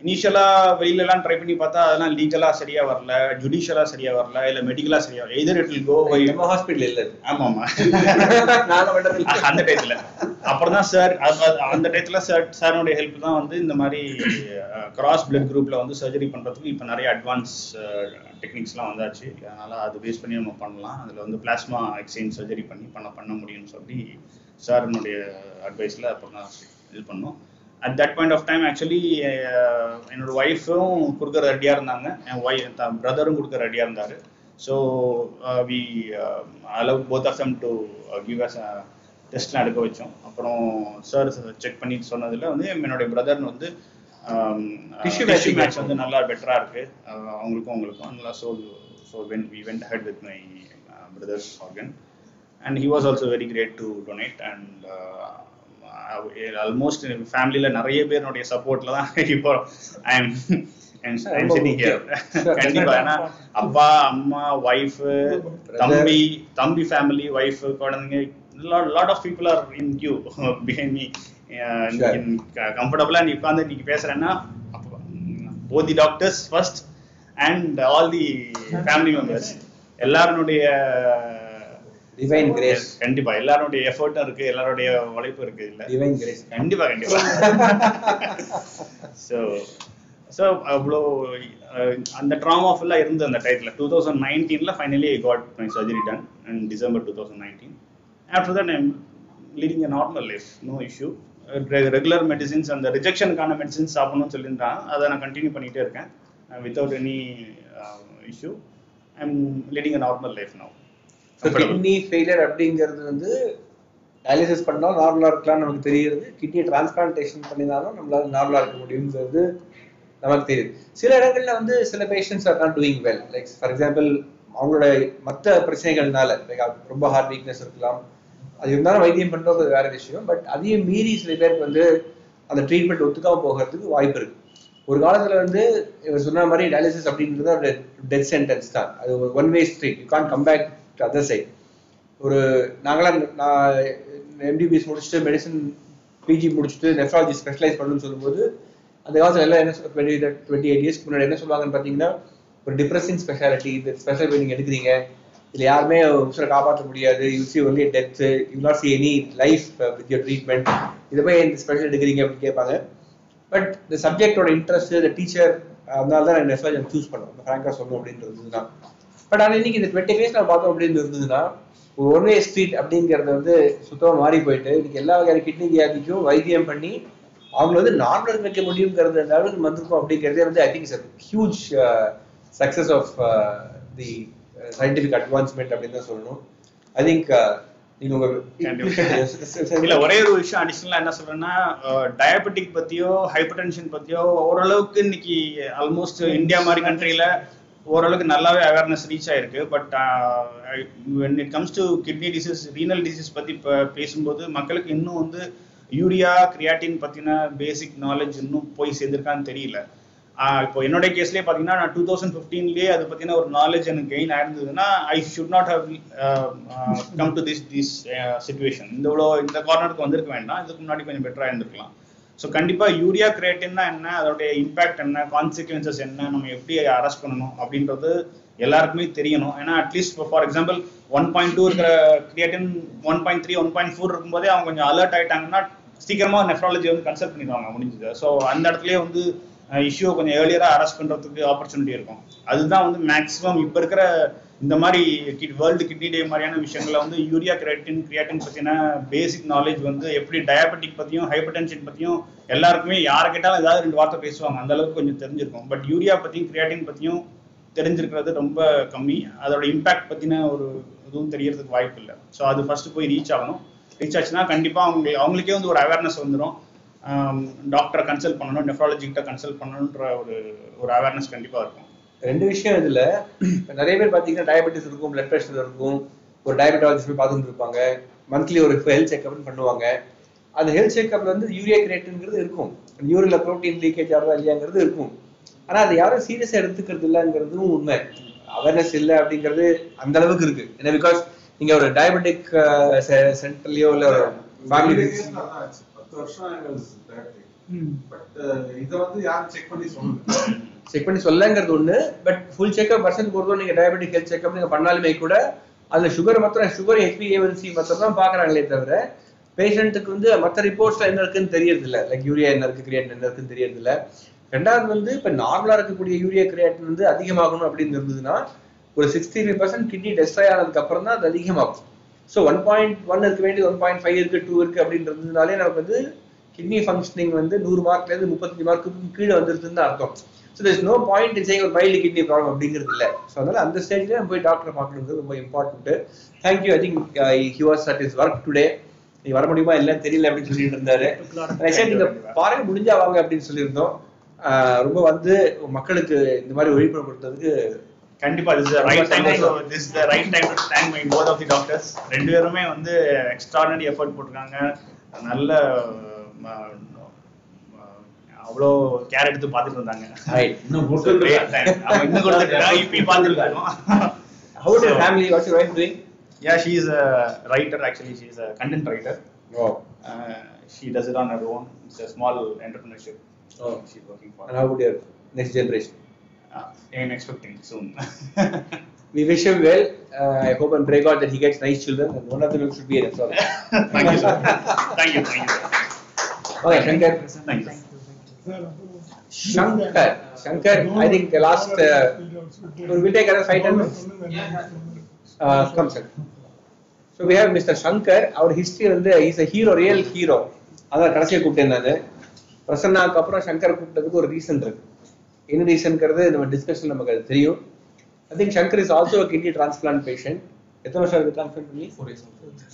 இனிஷியலா வெளியில எல்லாம் ட்ரை பண்ணி பார்த்தா அதெல்லாம் லீகலா சரியா வரல ஜுடிஷியலா சரியா வரல இல்ல மெடிக்கலா சரியா எதர் இட் கோ நம்ம ஹாஸ்பிட்டல் இல்ல ஆமா ஆமா. நாங்க பண்றது இல்ல. அந்த டயத்துல அப்புறம் தான் சார் அந்த டயத்துல சார் சாரோடைய ஹெல்ப் தான் வந்து இந்த மாதிரி கிராஸ் பிளட் குரூப்ல வந்து சர்ஜரி பண்றதுக்கு இப்போ நிறைய அட்வான்ஸ் டெக்னிக்ஸ்லாம் வந்தாச்சு. அதனால அது பேஸ் பண்ணி நம்ம பண்ணலாம். அதுல வந்து பிளாஸ்மா எக்ஸ்சேஞ்ச் சர்ஜரி பண்ணி பண்ண பண்ண முடியும்னு சொல்லி சாரினுடைய அட்வைஸ்ல அப்புறம் தான் இது பண்ணோம். At that point of time actually என்னோட ஒய்ஃபும் கொடுக்குற ரெடியா இருந்தாங்க. என் ஒய் பிரதரும் கொடுக்குற ரெடியா இருந்தாரு. So we allow both of them to give us டெஸ்ட்லாம் எடுக்க வச்சோம். அப்புறம் சார் செக் பண்ணி சொன்னதுல வந்து என்னுடைய பிரதர்னு வந்து டிஷ்யூ matching மேட்ச் வந்து நல்லா பெட்டரா இருக்கு. அஹ் அவங்களுக்கும் உங்களுக்கும் நல்லா so so when we went head with my brother's organ and he was also very great to donate and almost ஃபேமிலியில் நிறைய பேருடைய சப்போர்ட்ல தான் இப்போ ஐ எம் கண்டிப்பா. ஏன்னா அப்பா அம்மா ஒய்ஃப் தம்பி தம்பி ஃபேமிலி ஒய்ஃப் குழந்தைங்க lot of people are in queue behind me கம்ஃபர்டபுளா நீ உட்காந்து நீங்க பேசுறேன்னா both the doctors first and all the family members எல்லாருடைய டிவைன் கிரேஸ் கண்டிப்பா. எல்லாருடைய எஃபர்ட்டும் இருக்கு எல்லாருடைய உழைப்பு இருக்கு இல்ல டிவைன் கிரேஸ் கண்டிப்பா கண்டிப்பா. ஸோ ஸோ அவ்வளோ அந்த ட்ராமா ஃபுல்லாக இருந்து அந்த டைட்டில் டூ தௌசண்ட் நைன்டீனில் finally got my surgery done and December two thousand nineteen after that i'm leading a normal life no issue. Regular medicines அந்த ரிஜெக்ஷனுக்கான மெடிசின்ஸ் சாப்பிடணும்னு சொல்லியிருந்தாங்க அதை நான் கண்டினியூ பண்ணிகிட்டே இருக்கேன். Without any issue I'm leading a normal life now so kidney failure அப்படிங்கிறது வந்து டயாலிசிஸ் பண்ணாலும் நார்மலாக இருக்கலாம் நமக்கு தெரியுது கிட்னி டிரான்ஸ்பிளான்டேஷன் பண்ணினாலும் நம்மளால நார்மலாக இருக்க முடியுங்கிறது நமக்கு தெரியுது. சில இடங்கள்ல வந்து சில patients are not doing well like for example அவங்களோட மற்ற பிரச்சனைகள்னால லைக் ரொம்ப ஹார்ட் வீக்னஸ் இருக்கலாம். அது இருந்தாலும் வைத்தியம் பண்றது வேற விஷயம். பட் அதையும் மீறி சில பேருக்கு வந்து அந்த ட்ரீட்மெண்ட் ஒத்துக்காம போகிறதுக்கு வாய்ப்பு இருக்கு. ஒரு காலத்துல வந்து இவர் சொன்ன மாதிரி டயாலிசிஸ் அப்படின்றது டெத் சென்டென்ஸ் தான். அது one way street you can't come back to other side ஒரு நாங்களாம் நான் எம்பிபிஎஸ் முடிச்சுட்டு மெடிசன் பிஜி முடிச்சுட்டு நெஃப்ராலஜி ஸ்பெஷலைஸ் பண்ணணும்னு சொல்லும்போது அந்த காலத்தில் எல்லாம் என்ன டுவெண்ட்டி டுவெண்ட்டி எயிட் இயர்ஸ்க்கு முன்னாடி என்ன சொல்லுவாங்கன்னு பார்த்தீங்கன்னா ஒரு டிப்ரெசிங் ஸ்பெஷாலிட்டி இந்த ஸ்பெஷல் நீங்கள் எடுக்கிறீங்க. இதுல யாருமே உசுரை காப்பாற்ற முடியாது. You see only death you not see any life with your treatment இதை போய் இந்த ஸ்பெஷல் எடுக்கிறீங்க அப்படின்னு கேட்பாங்க. பட் இந்த சப்ஜெக்டோட இன்ட்ரெஸ்ட் இந்த டீச்சர் அதனால தான் நான் நெஃப்ராலஜி சூஸ் பண்ணோம். ஃப்ராங்காக சொல்லணும் அப்படின்றது தான் பட் ஆனால் இன்னைக்கு இந்த டுவெண்ட்டி டேஸ் நான் பார்த்தோம் அப்படின்னு இருந்ததுன்னா ஒரு ஒன் வே ஸ்ட்ரீட் அப்படிங்கிறது வந்து சுத்தமாக மாறி போயிட்டு இன்னைக்கு எல்லா வகையான கிட்னி வியாதிக்கும் வைத்தியம் பண்ணி அவங்கள வந்து நார்மல் வைக்க முடியுங்கிறது லெவலுக்கு வந்திருக்கோம் அப்படிங்கிறதே வந்து I think is huge success of the scientific advancement அப்படின்னு தான் சொல்லணும். ஐ திங்க் உங்க இல்ல ஒரே ஒரு விஷயம் அடிஷனலா என்ன சொல்றேன்னா டயபெட்டிக் பத்தியோ ஹைப்பர் டென்ஷன் பத்தியோ ஓரளவுக்கு இன்னைக்கு ஆல்மோஸ்ட் இந்தியா மாதிரி கண்ட்ரில ஓரளவுக்கு நல்லாவே அவேர்னஸ் ரீச் ஆயிருக்கு. But when it comes to kidney disease renal disease பத்தி இப்போ பேசும்போது மக்களுக்கு இன்னும் வந்து யூரியா கிரியாட்டின் பத்தின பேசிக் நாலேஜ் இன்னும் போய் சேர்ந்திருக்கான்னு தெரியல. இப்போ என்னோட கேஸ்லயே பாத்தீங்கன்னா நான் டூ தௌசண்ட் ஃபிஃப்டீன்லேயே அதை பத்தின ஒரு நாலேஜ் எனக்கு gain ஆயிருந்ததுன்னா I should not have come to this this situation இந்த இவ்வளோ இந்த கார்னருக்கு வந்திருக்க வேண்டாம். இதுக்கு முன்னாடி கொஞ்சம் பெட்டரா இருந்திருக்கலாம். ஸோ கண்டிப்பா யூரியா கிரியேட்டின்னா என்ன அதோடைய இம்பாக்ட் என்ன கான்சிக்வன்சஸ் என்ன நம்ம எப்படி அரெஸ்ட் பண்ணணும் அப்படின்றது எல்லாருக்குமே தெரியணும். ஏன்னா at least for example one point two இருக்கிற creatine one point three one point four இருக்கும்போதே அவங்க கொஞ்சம் அலர்ட் ஆயிட்டாங்கன்னா சீக்கிரமா நெஃப்ராலஜி வந்து கன்சல்ட் பண்ணிடுவாங்க முடிஞ்சது. ஸோ அந்த இடத்துலயே வந்து இஷ்யூ கொஞ்சம் ஏர்லியரா அரெஸ்ட் பண்றதுக்கு ஆப்பர்ச்சுனிட்டி இருக்கும். அதுதான் வந்து மேக்ஸிமம் இப்போ இருக்கிற இந்த மாதிரி வேர்ல்டு கிட்னி டே மாதிரியான விஷயங்களை வந்து யூரியா கிரியேட்டின் கிரியாட்டின் பத்தின பேசிக் நாலேஜ் வந்து எப்படி டயபெட்டிக் பத்தியும் ஹைப்பர் டென்ஷன் பத்தியும் எல்லாருக்குமே யாரை கேட்டாலும் ஏதாவது ரெண்டு வார்த்தை பேசுவாங்க. அந்த அளவுக்கு கொஞ்சம் தெரிஞ்சிருக்கும். பட் யூரியா பத்தியும் கிரியாட்டின் பத்தியும் தெரிஞ்சிருக்கிறது ரொம்ப கம்மி. அதோட இம்பாக்ட் பத்தின ஒரு இதுவும் தெரியறதுக்கு வாய்ப்பு இல்லை ஸோ அது ஃபர்ஸ்ட் போய் ரீச் ஆகணும். ரீச் ஆச்சுன்னா கண்டிப்பா அவங்களுக்கு அவங்களுக்கே வந்து ஒரு அவேர்னஸ் வந்துடும் டாக்டரை கன்சல்ட் பண்ணணும் நெஃப்ராலஜி கிட்ட கன்சல்ட் பண்ணணுன்ற ஒரு ஒரு அவேர்னஸ் கண்டிப்பா இருக்கும். ரெண்டு விஷயம் இதுல. இப்ப நிறைய பேர் பாத்தீங்கன்னா டயபெட்டிஸ் இருக்கும் பிளட் பிரஷர் இருக்கும். ஒரு டயபெட்டாலஜிஸ்ட் போய் பார்த்துட்டு இருப்பாங்க. மந்த்லி ஒரு ஹெல்த் செக்அப் பண்ணுவாங்க. அந்த ஹெல்த் செக்அப்ல வந்து யூரியா கிரேட்டுங்கிறது இருக்கும். யூரின்ல புரோட்டீன் லீக்கேஜ் ஆகுதா இல்லையாங்கிறது இருக்கும். ஆனா அது யாரும் சீரியஸா எடுத்துக்கிறது இல்லைங்கிறதும் உண்மை. அவேர்னஸ் இல்லை அப்படிங்கிறது அந்த அளவுக்கு இருக்கு. ஏன்னா பிகாஸ் நீங்க ஒரு டயபெட்டிக் சென்டர்லயோ இல்ல ஒரு ஃபேமிலி பத்து வருஷம் பட் இதை வந்து யாரும் செக் பண்ணி சொல்லல. செக் பண்ணி சொல்லங்கிறது ஒண்ணு. பட் ஃபுல் செக்அப் வருஷத்துக்கு ஒரு நீங்க டயபெட்டிக் ஹெல்த் செக்அப் நீங்க பண்ணாலுமே கூட அதுல சுகர் மாத்திரம் சுகர் ஹெச்பிஏவன்சி மாத்திரம் தான் பாக்குறாங்களே தவிர பேஷண்ட்டுக்கு வந்து மற்ற ரிப்போர்ட்ஸ்ல என்ன இருக்குன்னு தெரியறது இல்ல லைக் யூரியா என்ன இருக்கு கிரியாட்டின் என்ன இருக்குன்னு தெரியறது இல்ல ரெண்டாவது வந்து இப்ப நார்மலா இருக்கக்கூடிய யூரியா கிரியாட்டின் வந்து அதிகமாகணும் அப்படின்னு இருந்ததுன்னா ஒரு sixty five percent kidney destroy ஆனதுக்கு அப்புறம் தான் அது அதிகமாகும். ஸோ ஒன் பாயிண்ட் ஒன் இருக்க வேண்டியது ஒன் பாயிண்ட் ஃபைவ் இருக்கு டூ இருக்கு அப்படின்றதுனாலே நமக்கு வந்து கிட்னி ஃபங்க்ஷனிங் வந்து நூறு மார்க்ல இருந்து முப்பத்தஞ்சு மார்க்குக்கு கீழே வந்துருதுன்னு தான் அர்த்தம். So there's no point in ஒரு மைல்டு கிட்னி ப்ராப்ளம் அப்படிங்கிறது இல்லை. ஸோ அதனால அந்த ஸ்டேஜ்ல நம்ம போய் டாக்டரை பார்க்கறது ரொம்ப important thank you I think he was at is work today நீ வர முடியுமா இல்லை தெரியல அப்படின்னு சொல்லிட்டு இருந்தாரு. I said, நீங்க பாருங்க முடிஞ்சா வாங்க அப்படின்னு சொல்லியிருந்தோம். Uh, ரொம்ப வந்து மக்களுக்கு இந்த மாதிரி விழிப்புணர்வு கொடுத்ததுக்கு கண்டிப்பா this is the right time so this is the right time to thank my both of the doctors ரெண்டு பேருமே வந்து எக்ஸ்ட்ராடனரி எஃபர்ட் போட்டிருக்காங்க நல்ல ம, ம, அவ்வளோ கேர் எடுத்து பார்த்துட்டு இருந்தாங்க Right. இன்னும். அவங்க இன்னும் கொடுத்துருக்காங்க இப்பயும் பார்த்துருக்காங்க How is your family? What's your wife doing? Yeah, she is a writer actually. She is a content writer. Oh. Uh, she does it on her own. It's a small entrepreneurship. Oh. She's working for. And how about your next generation? Uh, I'm expecting soon. We wish him well. Uh, I hope and pray God that he gets nice children, and one of them should be an astrologer. thank you, sir. Thank you, thank you. Okay, Shankar. Thank you. Shankar. Shankar, I think the last. Uh, we'll take another five ten minutes. Uh, come, Shankar. So we have mister Shankar our history வந்து is a hero real hero அதான் கடைசியாக கூப்பிட்டேன் நான் பிரசன்னாக்கு அப்புறம் சங்கர் கூப்பிட்டதுக்கு ஒரு ரீசன் இருக்கு என்ன ரீசன்ங்கிறது நம்ம டிஸ்கஷன் நமக்கு அது தெரியும். I think Shankar is also kidney transplant patient எத்தனை வருஷம் இருக்கு டிரான்ஸ்பிளான்ட் பண்ணி? ஃபோர் இயர்ஸ்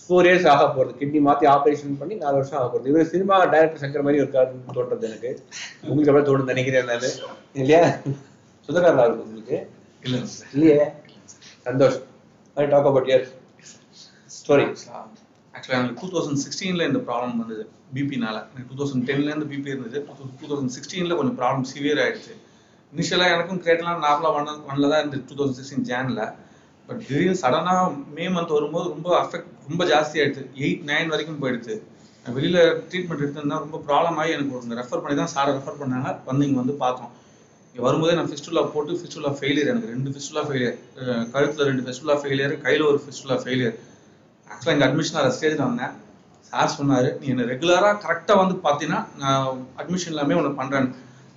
ஃபோர் இயர்ஸ் ஆக போகுது. கிட்னி மாத்தி ஆபரேஷன் பண்ணி நாலு வருஷம் ஆக போகுது. இவர் சினிமா டைரக்டர் சங்கர் மாதிரி இருக்காருன்னு தோன்றது எனக்கு. உங்களுக்கு எவ்வளவு தோணுது நினைக்கிறேன் நான். இல்லையா? சுதகாரா இருக்கு உங்களுக்கு? இல்ல. இல்லையே? சந்தோஷம். டாக் அபவுட் இயர் ஸ்டோரி ஆக்சுவலாக எனக்கு டூ தௌசண்ட் சிக்ஸ்டீனில் இந்த ப்ராப்ளம் வந்தது. பிபினால எனக்கு டூ தௌசண்ட் டென்லேருந்து பிபி இருந்தது. டூ தௌசண்ட் சிக்ஸ்டீனில் கொஞ்சம் ப்ராப்ளம் சிவியர் ஆயிடுச்சு. இனிஷியலாக எனக்கும் கிரியேட்லாம் நார்மலாக ஒன் ஒன்ல தான் இருந்தது டூ தௌசண்ட் சிக்ஸ்டீன் ஜேனில் பட் திடீர்னு சடனாக மே மந்த் வரும்போது ரொம்ப அஃபெக்ட் ரொம்ப ஜாஸ்தி ஆயிடுச்சு. எயிட் நைன் வரைக்கும் போயிடுது நான் வெளியில் ட்ரீட்மெண்ட் எடுத்திருந்தா ரொம்ப ப்ராப்ளம் ஆகி எனக்கு ஒருங்க ரெஃபர் பண்ணி தான் சாரை ரெஃபர் பண்ணாங்க. வந்து இங்கே வந்து பார்த்தோம். இங்கே வரும்போதே நான் ஃபிஸ்டுலா போட்டு ஃபிஸ்டுலா ஃபெயிலியர் எனக்கு ரெண்டு ஃபிஸ்டுலா ஃபெயிலியர் கழுத்தில் ரெண்டு ஃபிஸ்டுலா ஃபெயிலியர் கையில் ஒரு ஃபிஸ்டுலா ஃபெயிலியர் ஆக்சுவலாக இங்கே அட்மிஷன் ஆகிற ஸ்டேஜில் வந்தேன். சார் சொன்னார் நீ என்னை ரெகுலராக கரெக்டாக வந்து பார்த்தீங்கன்னா நான் அட்மிஷன் எல்லாமே ஒன்று பண்ணுறேன்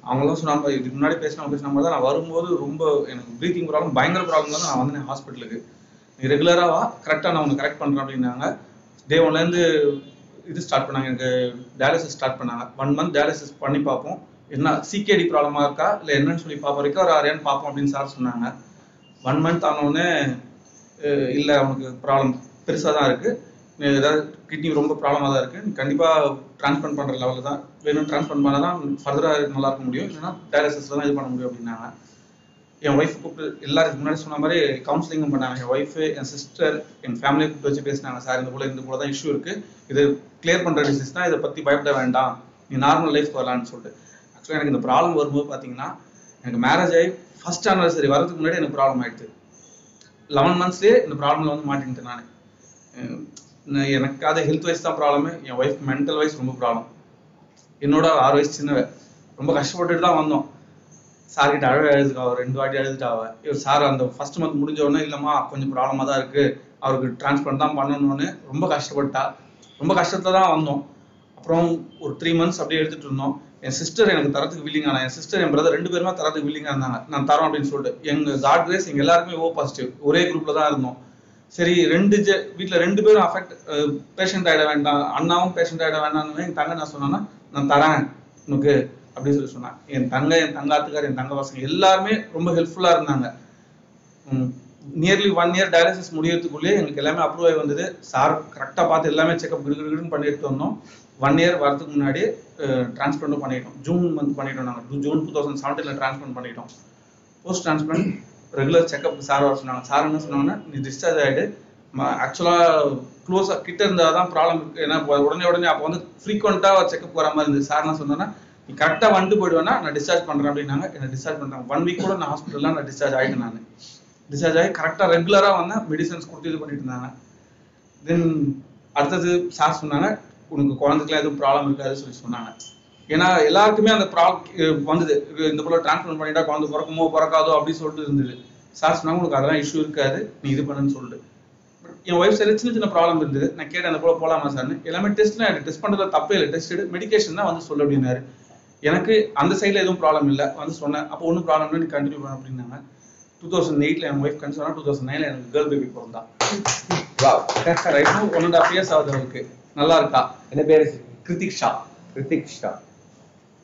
அவங்களாம் சொன்னாங்க இதுக்கு முன்னாடி பேசினா பேசின மாதிரி தான் நான் வரும்போது ரொம்ப எனக்கு ப்ரீத்திங் ப்ராப்ளம் பயங்கர ப்ராப்ளம் தான் நான் வந்தேன் ஹாஸ்பிட்டலுக்கு நீ ரெகுலராக வா கரெக்டாக நான் உனக்கு கரெக்ட் பண்ணுறேன் அப்படின்னாங்க. டே ஒன்லேருந்து இது ஸ்டார்ட் பண்ணாங்க எனக்கு டயாலிசிஸ் ஸ்டார்ட் பண்ணாங்க. ஒன் மந்த் டயாலிசிஸ் பண்ணி பார்ப்போம். என்ன சிகேடி ப்ராப்ளமாக இருக்கா இல்லை என்னன்னு சொல்லி பார்ப்போ வரைக்கும் ஒரு ஆறியான்னு பார்ப்போம் அப்படின்னு சார் சொன்னாங்க. ஒன் மந்த் ஆனவுடனே இல்லை அவனுக்கு ப்ராப்ளம் பெருசாக தான் இருக்குது ஏதாவது கிட்னி ரொம்ப ப்ராப்ளமாக தான் இருக்குது கண்டிப்பாக டிரான்ஸ்பிளான்ட் பண்ணுற லெவலில் தான் வேணும். ட்ரான்ஸ்பிளான் பண்ணால் தான் ஃபர்தராக நல்லா இருக்க முடியும். இல்லைன்னா டயாலிசிஸில் தான் இது பண்ண முடியும் அப்படின்னாங்க. என் ஒய்ஃப் கூப்பிட்டு எல்லாருக்கும் முன்னாடி சொன்ன மாதிரி கவுன்சிலிங்கும் பண்ணாங்க. என் ஒய்ஃபு என் சிஸ்டர் என் ஃபேமிலியை கூப்பிட்டு வச்சு பேசினாங்க. சார் இந்த போல இந்த போல தான் இஷ்யூ இருக்குது இது கிளியர் பண்ணுற டிசீஸ் தான். இதை பற்றி பயப்பட வேண்டாம். நீ நார்மல் லைஃப் வரலான்னு சொல்லிட்டு. ஆக்சுவலாக எனக்கு இந்த ப்ராப்ளம் வரும்போது பார்த்தீங்கன்னா எனக்கு மேரேஜ் ஆகி ஃபர்ஸ்ட் ஆனிவர்சரி வரதுக்கு முன்னாடி எனக்கு ப்ராப்ளம் ஆயிடுச்சு. லெவன் மந்த்ஸ்லேயே இந்த ப்ராப்ளம் வந்து மாட்டிக்கிட்டேன் நான். எனக்கு அது ஹெல்த் வைஸ் தான் ப்ராப்ளம் என் ஒய்ஃப் மென்டல் வைஸ் ரொம்ப ப்ராப்ளம் என்னோட ஆறு வயசு சின்னவ. ரொம்ப கஷ்டப்பட்டுட்டு தான் வந்தோம். சார் கிட்ட அழகு எழுதுக்கா அவர் ரெண்டு வாட்டி எழுதுட்டாவ. இவர் சார் அந்த ஃபர்ஸ்ட் மந்த் முடிஞ்ச உடனே இல்லைம்மா கொஞ்சம் ப்ராப்ளமாக தான் இருக்கு. அவருக்கு டிரான்ஸ்பிளான்ட் தான் பண்ணணும்னு ரொம்ப கஷ்டப்பட்டா. ரொம்ப கஷ்டத்துல தான் வந்தோம். அப்புறம் ஒரு த்ரீ மந்த்ஸ் அப்படியே எடுத்துட்டு இருந்தோம். என் சிஸ்டர் எனக்கு தரத்துக்கு வில்லிங் ஆனா என் சிஸ்டர் என் பிரதர் ரெண்டு பேருமே தரத்துக்கு வில்லிங்கா இருந்தாங்க. நான் தரோம் அப்படின்னு சொல்லிட்டு. எங்க காட் கிரேஸ் எங்க எல்லாருமே ஓ பாசிட்டிவ் ஒரே குரூப்ல தான் இருந்தோம். சரி ரெண்டு ஜெ வீட்டில் ரெண்டு பேரும் அஃபெக்ட் பேஷண்ட் ஆகிட வேண்டாம் அண்ணாவும் பேஷண்ட் ஆகிட வேண்டாம்னு என் தங்க நான் சொன்னேன்னா நான் தரேன் உனக்கு அப்படின்னு சொல்லி சொன்னான் என் தங்க என் தங்காத்துக்கார் என் தங்க பசங்க எல்லாருமே ரொம்ப ஹெல்ப்ஃபுல்லா இருந்தாங்க. நியர்லி ஒன் இயர் டயாலிசிஸ் முடியறதுக்குள்ளே எங்களுக்கு எல்லாமே அப்ரூவ் ஆகி வந்தது. சார் கரெக்டாக பார்த்து எல்லாமே செக்அப் கிருகிருன்னு பண்ணிட்டு வந்தோம். ஒன் இயர் வரதுக்கு முன்னாடி டிரான்ஸ்பிளண்ட்டும் பண்ணிட்டோம். ஜூன் மந்த் பண்ணிட்டோம் நாங்கள் ஜூன் டூ தௌசண்ட் செவன்டீனில் டிரான்ஸ்பிளண்ட் பண்ணிட்டோம். Post transplant regular checkup sir வர சொன்னாங்க. சார் என்ன சொன்னாங்கன்னா நீ டிஸ்சார்ஜ் ஆகிடு ஆக்சுவலாக க்ளோஸாக கிட்ட இருந்தால் தான் ப்ராப்ளம் இருக்கு. ஏன்னா உடனே உடனே அப்போ வந்து ஃப்ரீக்வெண்ட்டாக செக்அப் வர மாதிரி இருந்தது. சார் என்ன சொன்னோன்னா நீ கரெக்டாக வந்துட்டு போயிடுவேன்னா நான் டிஸ்சார்ஜ் பண்ணுறேன் அப்படின்னாங்க. என்ன டிஸ்சார்ஜ் பண்ணுறாங்க ஒன் வீக் கூட நான் ஹாஸ்பிட்டலில் நான் டிஸ்சார்ஜ் ஆகிட்டேன் நான். டிஸ்சார்ஜ் ஆகி கரெக்டாக ரெகுலராக வந்தேன் மெடிசன்ஸ் கொடுத்து இது பண்ணிட்டு இருந்தாங்க. தென் அடுத்தது சார் சொன்னாங்க உனக்கு குழந்தைக்குலாம் எதுவும் ப்ராப்ளம் இருக்காதுன்னு சொல்லி சொன்னாங்க. ஏன்னா எல்லாருக்குமே அந்த ப்ராப்ளம் வந்தது. இந்த போல டிரான்ஸ்பிளான்ட் பண்ணிட்டா குழந்தை பிறக்குமோ பிறக்காதோ அப்படின்னு சொல்லிட்டு இருந்தது. சார் சொன்னாங்க உனக்கு அதெல்லாம் இஷ்யூ இருக்காது. நீ இது பண்ணுன்னு சொல்லிட்டு. என் ஒய்ஃப் சரி சின்ன சின்ன ப்ராப்ளம் இருந்தது. நான் கேட்டேன் அந்த போல போலாமா சார்னு? எல்லாமே டெஸ்ட்லாம் எனக்கு டெஸ்ட் பண்றதுல தப்பே இல்லை. டெஸ்ட் மெடிகேஷன் தான் வந்து சொல்லு அப்படின்னாரு. எனக்கு அந்த சைடில் எதுவும் ப்ராப்ளம் இல்லை. வந்து சொன்னேன். அப்போ ஒன்றும் ப்ராப்ளம் இல்லை. நீ கண்டினியூ பண்ண அப்படின்னாங்க. டூ தௌசண்ட் எயிட்ல என் ஒய்ஃப் கன்சர்னா டூ தௌசண்ட் நைன்ல எனக்கு கேர்ள் பேபி பிறந்தா right one and half years ஆகுது அவருக்கு நல்லா இருக்கா? என்ன பேரு? கிருத்திக் ஷா கிருத்திக் ஷா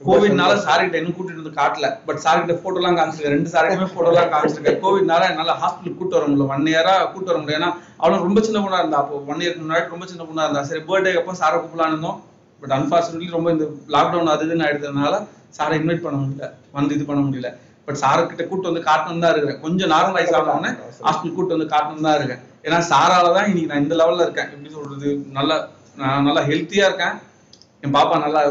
கோவிட்னால சார்கிட்ட இன்னும் கூட்டிட்டு வந்து காட்டல. பட் சார்கிட்ட போட்டோ எல்லாம் காமிச்சிருக்கேன். ரெண்டு சார்கிட்டமே போட்டோ எல்லாம் காமிச்சிருக்கேன். கோவிட்னால என்னால ஹாஸ்பிட்டல் கூட்டு வர முடியல. ஒன் இயரா கூட்டு வர முடியல. ஏன்னா அவளும் ரொம்ப சின்ன பொண்ணா இருந்தா. அப்போ ஒன் இயர்க்கு முன்னாடி ரொம்ப சின்ன பொண்ணா இருந்தா. சரி பர்த்டே அப்போ சாரை கூப்பிடலான்னு இருந்தோம். பட் அன்பார்ச்சுனேட்லி ரொம்ப இந்த லாக்டவுன் அது இதுன்னு ஆயிடுறதுனால சாரை இன்வைட் பண்ண முடியல. வந்து இது பண்ண முடியல. பட் சாருக்கிட்ட கூட்டு வந்து காட்டணும் தான் இருக்கிறேன் கொஞ்சம் நார்மலைஸ் ஆனவொடனே ஹாஸ்பிட்டல் கூட்டு வந்து காட்டணும் தான் இருக்கேன். ஏன்னா சாரால தான் இன்னைக்கு நான் இந்த லெவல்ல இருக்கேன். எப்படி சொல்றது? நல்லா நான் நல்லா ஹெல்த்தியா இருக்கேன். என் பாப்பா நல்லா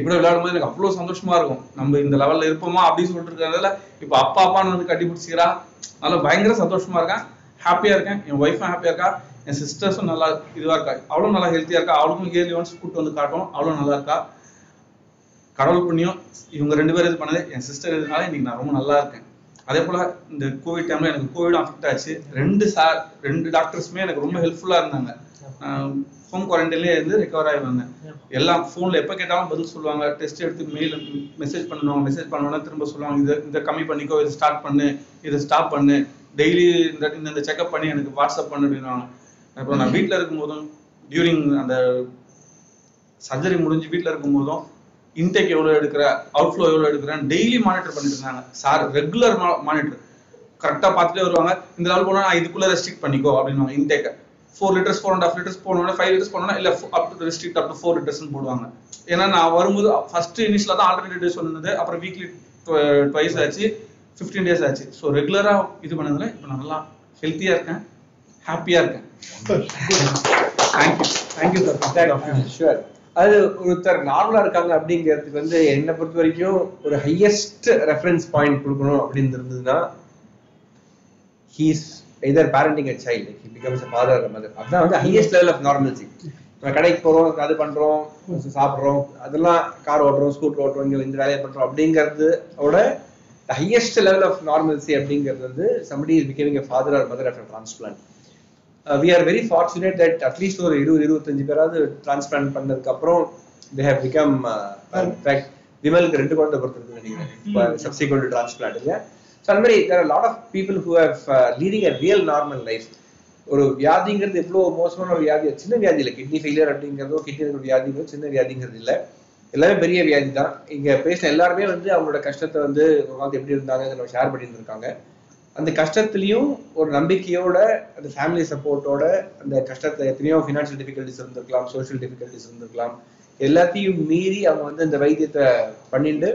கூட விளையாடும் போது எனக்கு அவ்வளவு சந்தோஷமா இருக்கும். நம்ம இந்த லெவல்ல இருப்போமா அப்படின்னு சொல்லிட்டு இருக்கிறதுல இப்ப அப்பா அப்பான்னு வந்து கட்டி பிடிச்சிக்கிறா நல்லா பயங்கர சந்தோஷமா இருக்கேன் ஹாப்பியா இருக்கேன். என் ஒய்ஃபும் ஹாப்பியா இருக்கா? என் சிஸ்டர்ஸும் நல்லா இதுவா இருக்கா? அவளும் நல்லா ஹெல்த்தியா இருக்கா? அவளுக்கும் இயர்லி ஒன்ஸ் கூட்டு வந்து காட்டும் அவளும் நல்லா இருக்கா? கடவுள் புண்ணியம் இவங்க ரெண்டு பேரும் இது பண்ணது. என் சிஸ்டர் இதனால இன்னைக்கு நான் ரொம்ப நல்லா இருக்கேன். அதே போல இந்த கோவிட் டைம்ல எனக்கு கோவிடும் அஃபெக்ட் ஆச்சு. ரெண்டு சார் ரெண்டு டாக்டர்ஸுமே எனக்கு ரொம்ப ஹெல்ப்ஃபுல்லா இருந்தாங்க. ஹோம் குவாரண்டைன்லேயே இருந்து ரெக்கவர் ஆகி வந்தேன் எல்லாம் ஃபோனில் எப்போ கேட்டாலும் பதில் சொல்லுவாங்க. டெஸ்ட் எடுத்து மெயில் மெசேஜ் பண்ணுவாங்க. மெசேஜ் பண்ணோன்னா திரும்ப சொல்லுவாங்க. இதை இதை கம்மி பண்ணிக்கோ இதை ஸ்டார்ட் பண்ணு இதை ஸ்டாப் பண்ணு. டெய்லி இந்த இந்த செக்அப் பண்ணி எனக்கு வாட்ஸ்அப் பண்ணு அப்படின்னுவாங்க. அப்புறம் நான் வீட்டில் இருக்கும்போதும் டியூரிங் அந்த சர்ஜரி முடிஞ்சு வீட்டில் இருக்கும்போதும் இன்டேக் எவ்வளோ எடுக்கிற அவுட்ஃப்ளோ எவ்வளோ எடுக்கிறேன் டெய்லி மானிட்டர் பண்ணிட்டு இருந்தாங்க. சார் ரெகுலர் மானிட்டர் கரெக்டாக பார்த்துட்டே வருவாங்க. இந்த லெவல் போனால் நான் இதுக்குள்ளே ரெஸ்ட்ரிக்ட் பண்ணிக்கோ அப்படின்வாங்க இன்டேக்கை four litres four and half litres போனோட ஃபைவ் லிட்டர்ஸ் போனோம்னா இல்லை up to restrict up to four லிட்டர்ஸ்னு போடுவாங்க. ஏன்னா நான் வரும்போது ஃபர்ஸ்ட் இனிஷியலாக தான் ஆல்டர்னேட்டிவ் டேஸ் வந்தது அப்புறம் வீக்லி ட்வைஸ் ஆச்சு ஃபிஃப்டீன் டேஸ் ஆச்சு. ஸோ ரெகுலராக இது பண்ணதுல இப்போ நல்லா ஹெல்த்தியாக இருக்கேன் ஹாப்பியாக இருக்கேன். தேங்க்யூ தேங்க்யூ சார் ஷுவர் அது ஒருத்தர் நார்மலா இருக்காங்க அப்படிங்கிறதுக்கு வந்து என்னை பொறுத்த வரைக்கும் ஒரு ஹையஸ்ட் ரெஃபரன்ஸ் பாயிண்ட் கொடுக்கணும் அப்படின்னு இருந்ததுன்னா he's either parenting a child he becomes a father mother அதுதான் வந்து ஹையஸ்ட் லெவல் ஆஃப் நார்மல்சி நம்ம கடைக்கு போறோம் அது பண்றோம் சாப்பிட்றோம் அதெல்லாம் கார் ஓட்டுறோம் ஸ்கூட்டர் ஓட்டுறோம் இங்க இந்த வேலையை பண்றோம் அப்படிங்கிறதோட ஹையஸ்ட் லெவல் ஆஃப் நார்மல்சி அப்படிங்கிறது வந்து somebody is becoming a father or mother after transplant. We are very fortunate that at least ஒரு இருபது இருபத்தஞ்சு பேராவது டிரான்ஸ்பிளான்ட் பண்ணதுக்கு அப்புறம் they have become in fact விமலுக்கு ரெண்டு குழந்தை பிறந்திருக்கு நினைக்கிறேன். சப்சிக்வெண்ட் டிரான்ஸ்பிளான்ட் ஸோ அந்த மாதிரி there lot of people who have leading a real normal life ஒரு வியாதிங்கிறது எவ்வளோ மோசமான ஒரு வியாதி சின்ன வியாதி இல்லை. கிட்னி ஃபெயிலியர் அப்படிங்கிறதோ கிட்னி ஒரு வியாதிங்கிறதோ சின்ன வியாதிங்கிறது இல்லை. எல்லாமே பெரிய வியாதி தான். இங்க பேசின எல்லாருமே வந்து அவங்களோட கஷ்டத்தை வந்து ஒரு காலத்து எப்படி இருந்தாங்க நம்ம ஷேர் பண்ணிட்டு இருக்காங்க அந்த கஷ்டத்துலயும் ஒரு நம்பிக்கையோட அந்த ஃபேமிலி சப்போர்ட்டோட அந்த கஷ்டத்தை எத்தனையோ ஃபினான்ஷியல் டிஃபிகல்ட்டிஸ் இருந்திருக்கலாம் சோஷியல் டிஃபிகல்ட்டிஸ் இருந்திருக்கலாம். எல்லாத்தையும் மீறி அவங்க வந்து இந்த வைத்தியத்தை பண்ணிட்டு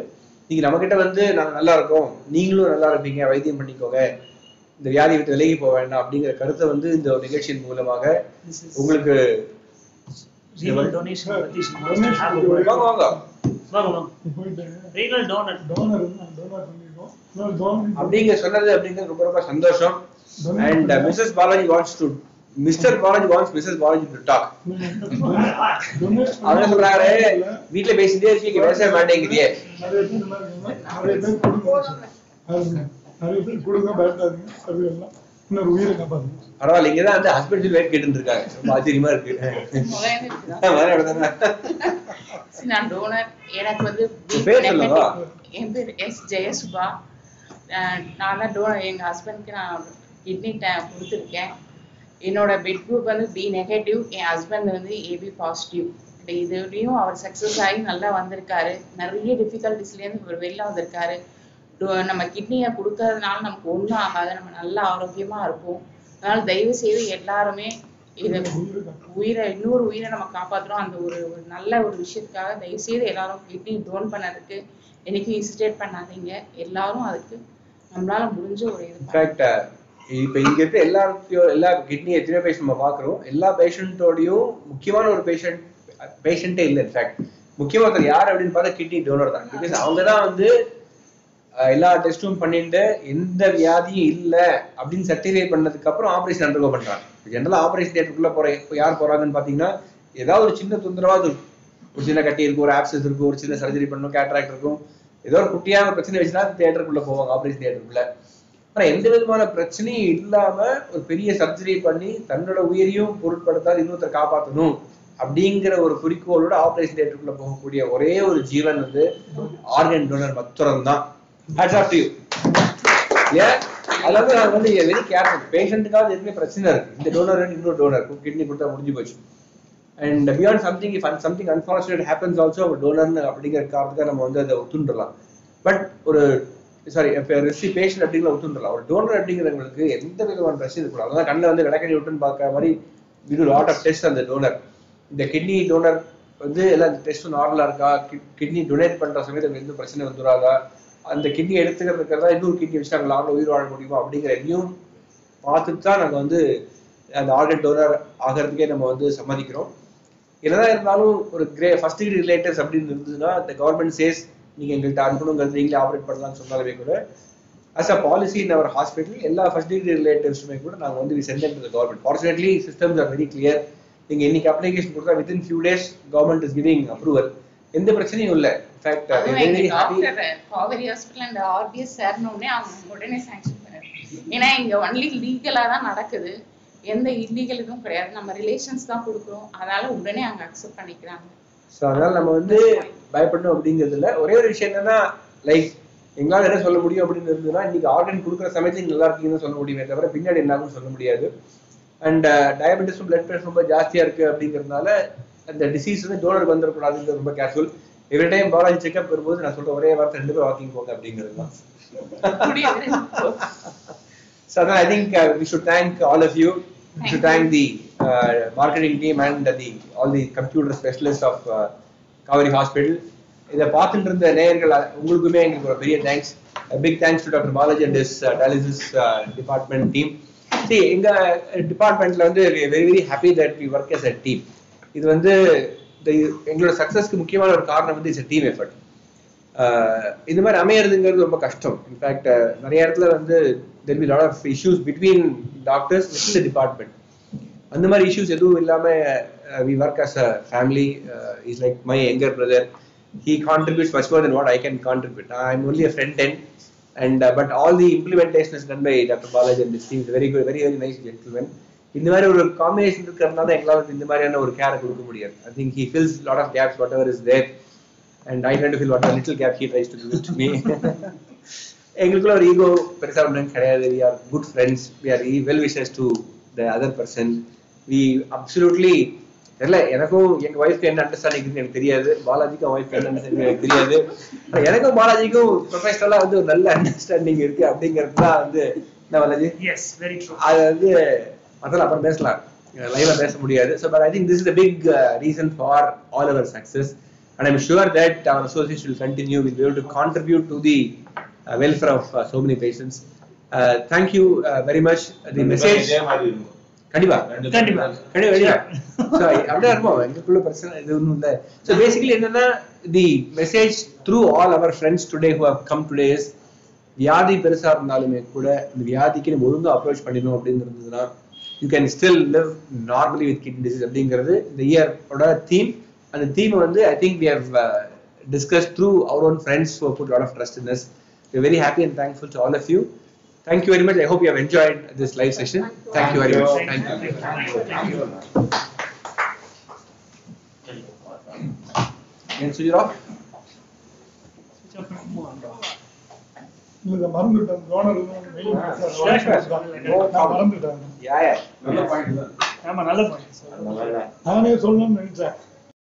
நீங்க நம்ம கிட்ட வந்து நாங்க நல்லா இருக்கோம். நீங்களும் நல்லா இருப்பீங்க. வைத்தியம் பண்ணிக்கோங்க. இந்த வியாதி விட்டு விலகி போக வேண்டாம். அப்படிங்கிற கருத்தை வந்து இந்த ஒரு நிகழ்ச்சியின் மூலமாக உங்களுக்கு அப்படிங்க சொன்னது அப்படிங்கிறது ரொம்ப ரொம்ப சந்தோஷம். And Mrs Balaji wants to Mr Balaji wants Mrs Balaji to talk அவங்க சொல்றாரு வீட்ல பேசிட்டே இருக்கீங்க பேச மாட்டேங்குதே நிறைய பேர் கொடுங்க பயப்படாதீங்க. இன்னொரு உயிரை பரவாயில்ல ஹஸ்பண்ட் வேட் கேட்டு இருக்காங்க ரொம்ப ஆச்சரியமா இருக்கு. நான் டோனர் எனக்கு வந்து. என் பேர் எஸ் ஜெயசுபா. அஹ் நான் தான் டோனர் எங்க ஹஸ்பண்ட்க்கு நான் கிட்னி கொடுத்துருக்கேன். என்னோட பெட் குரூப் வந்து பி நெகட்டிவ் என் ஹஸ்பண்ட் வந்து ஏபி பாசிட்டிவ் இதுலயும் அவர் சக்ஸஸ் ஆகி நல்லா வந்திருக்காரு. நிறைய டிஃபிகல்ட்டிஸ்லேருந்து அவர் வெளில வந்திருக்காரு. நம்ம கிட்னியை கொடுக்கறதுனால நமக்கு ஒன்றும் ஆகாது. நம்ம நல்லா ஆரோக்கியமா இருப்போம். அதனால தயவு செய்து எல்லாருமே இதை உயிரை இன்னொரு உயிரை நம்ம காப்பாத்துறோம். அந்த ஒரு ஒரு நல்ல ஒரு விஷயத்துக்காக தயவு செய்து எல்லாரும் கிட்னி டோன் பண்ணதுக்கு என்னைக்கும் ஹெசிடேட் பண்ணாதீங்க. எல்லாரும் அதுக்கு நம்மளால முடிஞ்ச ஒரு இது இப்ப இங்க இருக்க எல்லாத்தையும் எல்லா கிட்னி எத்தனையோ பேஷண்ட் நம்ம பாக்குறோம் எல்லா பேஷண்டோடையும் முக்கியமான ஒரு பேஷண்ட் பேஷண்டே இல்லை இன்ஃபேக்ட் முக்கியமா யார் அப்படின்னு பார்த்தா கிட்னி டோனர் தான். பிகாஸ் அவங்க தான் வந்து எல்லா டெஸ்ட்டும் பண்ணிட்டு எந்த வியாதியும் இல்ல அப்படின்னு சர்டிஃபை பண்ணதுக்கு அப்புறம் ஆபரேஷன் அண்டர்கோ பண்றாங்க. ஜென்ரலா ஆபரேஷன் தியேட்டருக்குள்ள போற இப்போ யார் போறாங்கன்னு பாத்தீங்கன்னா ஏதாவது ஒரு சின்ன தொந்தரவா இருக்கும் ஒரு சின்ன கட்டி இருக்கும் ஒரு ஆப்சஸ் இருக்கும் ஒரு சின்ன சர்ஜரி பண்ணும் கேட்ராக்ட் இருக்கும். ஏதோ ஒரு குட்டியான பிரச்சனை வச்சுன்னா தியேட்டருக்குள்ள போவாங்க ஆபரேஷன் தியேட்டருக்குள்ள ஆனா எந்த விதமான பிரச்சனையும் இல்லாம ஒரு பெரிய சர்ஜரி பண்ணி தன்னோட உயிரையும் பொருட்படுத்தாது இன்னொருத்தர் காப்பாற்றணும் அப்படிங்கிற ஒரு குறிக்கோளோட ஆபரேஷன் தியேட்டருக்குள்ள போகக்கூடிய ஒரே ஒரு ஜீவன் வந்து ஆர்கன் டோனர் மத்துரம் தான் அதாவது யூ ஏன் வந்து நான் வந்து வெரி கேர்ஃபுல் பேஷண்ட்டுக்காவது எதுவுமே பிரச்சனை இருக்கு இந்த டோனர் இன்னொரு டோனர் கிட்னி கொடுத்தா முடிஞ்சு போச்சு. And beyond something if something unfortunate happens also டோனர்னு அப்படிங்கிற காரணத்துக்காக நம்ம வந்து அதை ஒத்துண்டுலாம் பட் ஒரு சாரி ரெசி பேஷண்ட் அப்படிங்கிற ஒத்துண்டுலாம் ஒரு டோனர் அப்படிங்கிறவங்களுக்கு எந்த விதமான ரசி இருக்கக்கூடாது. அதான் கண்ணில் வந்து விளக்கணி விட்டுன்னு பார்க்குற மாதிரி இது லாட் ஆஃப் டெஸ்ட் அந்த டோனர் இந்த கிட்னி டோனர் வந்து எல்லாம் டெஸ்ட் நார்மலாக இருக்கா? கிட்னி டொனேட் பண்ணுற சமயத்தில் எந்த பிரச்சனை வந்துடாதா அந்த கிட்னி எடுத்துக்கிறதுக்கிறதா இன்னொரு கிட்னி வச்சு நாங்கள் லாங்கில் உயிர் வாழ முடியுமா? அப்படிங்கிற எதையும் பார்த்துட்டு தான் நாங்கள் வந்து அந்த ஆர்கன் டோனர் ஆகிறதுக்கே நம்ம வந்து சம்மதிக்கிறோம். என்னதான் இருந்தாலும் ஒரு கிரே ஃபர்ஸ்ட் டிகிரி ரிலேட்டர்ஸ் அப்படின்னு இருந்ததுன்னா இந்த கவர்மெண்ட் சேஸ் நீங்க எங்கள்கிட்ட அனுப்பணுங்கிறது நீங்களே ஆப்ரேட் பண்ணலாம்னு சொன்னாலுமே கூட as a policy in our hospital எல்லா ஃபர்ஸ்ட் டிகிரி ரிலேட்டிவ்ஸுமே கூட நாங்கள் வந்து send government fortunately systems are very clear நீங்க இன்னைக்கு அப்ளிகேஷன் கொடுத்தா within few days government is giving approval எந்த பிரச்சனையும் இல்லை. In fact happy doctor Kaveri hospital and RPS சேர்னோடனே அவங்க உடனே சாங்ஷன் பண்ணாரு ஏன்னா இங்க ஒன்லி லீகலா தான் நடக்குது. எந்த இல்லீகல் இதுவும் கிடையாது. நம்ம ரிலேஷன்ஸ் தான் கொடுக்குறோம். அதனால உடனே அவங்க அக்செப்ட் பண்ணிக்கிறாங்க. ஸோ அதனால நம்ம வந்து பயப்படணும் அப்படிங்கிறதுல ஒரே ஒரு விஷயம் என்னன்னா லைக் எங்களால் என்ன சொல்ல முடியும் அப்படின்னு இருந்ததுன்னா இன்னைக்கு ஆர்கன் கொடுக்குற சமயத்துல நல்லா இருக்கீங்கன்னு சொல்ல முடியுமே தவிர பின்னாடி என்னாலும் சொல்ல முடியாது. அண்ட் டயபெட்டிஸும் பிளட் ப்ரெஷர் ரொம்ப ஜாஸ்தியா இருக்கு அப்படிங்கறதுனால அந்த டிசீஸ் வந்து டோனருக்கு வந்துடக்கூடாதுங்கிறது ரொம்ப careful every time Balaji checkup வரும்போது நான் சொல்ற ஒரே வார்த்தை ரெண்டு பேரும் வாக்கிங் போங்க அப்படிங்கிறது தான். So then I think uh, we should thank all of you. We should thank the uh, marketing team and the all the Kaveri hospital இதை பார்த்துட்டு இருந்த நேயர்கள் உங்களுக்குமே எங்களுக்கு ஒரு பெரிய thanks big thanks to doctor Balaji and is dialysis department team சரி எங்க uh, டிபார்ட்மெண்ட்ல வந்து very very happy that we work as a team இது வந்து எங்களோட சக்சஸ்க்கு முக்கியமான ஒரு காரணம் வந்து இட்ஸ் டீம் எஃபர்ட் ஆஹ் இந்த மாதிரி அமையறதுங்கிறது ரொம்ப கஷ்டம். இன்ஃபேக்ட் uh, நிறைய இடத்துல வந்து there be lot of issues between doctors with the department அந்த மாதிரி இஷ்யூஸ் எதுவும் இல்லாம we work as a family is like my younger brother he contributes much more than what I can contribute I am only a front end and but all the implementation is done by doctor Balaji and this team very good very very nice gentleman இந்த மாதிரி ஒரு காம்பினேஷன் இருக்கிறதுனால எங்களால் வந்து இந்த மாதிரியான ஒரு கேரை கொடுக்க முடியாது. I think he fills lot of gaps what ever is there and I try to fill what a little gap he tries to give it to me. எங்களுக்குள்ள ஒரு ஈகோ பெருசா ஒன்றும் கிடையாது. We are good friends we are well wishes to the other person we absolutely தெரியல. எனக்கும் எங்க ஒய்ஃப்க்கு என்ன அண்டர்ஸ்டாண்டிங் எனக்கு தெரியாது. பாலாஜிக்கும் ஒய்ஃப் என்ன understanding எனக்கு தெரியாது. ஆனா எனக்கும் பாலாஜிக்கும் ப்ரொஃபஷனலா வந்து ஒரு நல்ல அண்டர்ஸ்டாண்டிங் இருக்கு அப்படிங்கிறது தான் வந்து என்ன பாலாஜி? எஸ் வெரி ட்ரூ அது வந்து அதெல்லாம் அப்புறம் பேசலாம். லைவ்ல பேச முடியாது. So but I think this is the big reason for all our success and I'm sure that our association will continue will able to contribute to the uh, welfare of uh, so many patients. Uh, thank you கண்டிப்பா. கண்டிப்பா. கண்டிப்பா. அப்படியே இருப்போம் எங்களுக்குள்ள பிரச்சனை இது ஒன்றும் இல்லை ஸோ பேசிக்கலி என்னன்னா the message through all our friends today who have come today is வியாதி பெருசா இருந்தாலுமே கூட இந்த வியாதிக்கு நம்ம ஒழுங்கா அப்ரோச் பண்ணிடணும் அப்படின்னு இருந்ததுன்னா you can still live normally with kidney disease அப்படிங்கிறது இந்த இயரோட தீம் அந்த தீம் வந்து I think we have discuss through our own friends put lot of trust in this very happy and thankful to all of you Thank you very much. I hope you have enjoyed this live session. Thank you very much. Thank you. Can switch it off? இல்ல இதை மறந்துட்டேன் டோனர் Sure, sure. நான் மறந்துட்டேன் Yeah, yeah. நல்ல பாயிண்ட் தான் ஆமா நல்ல பாயிண்ட் நானே சொல்லணும்னு நினைச்சேன்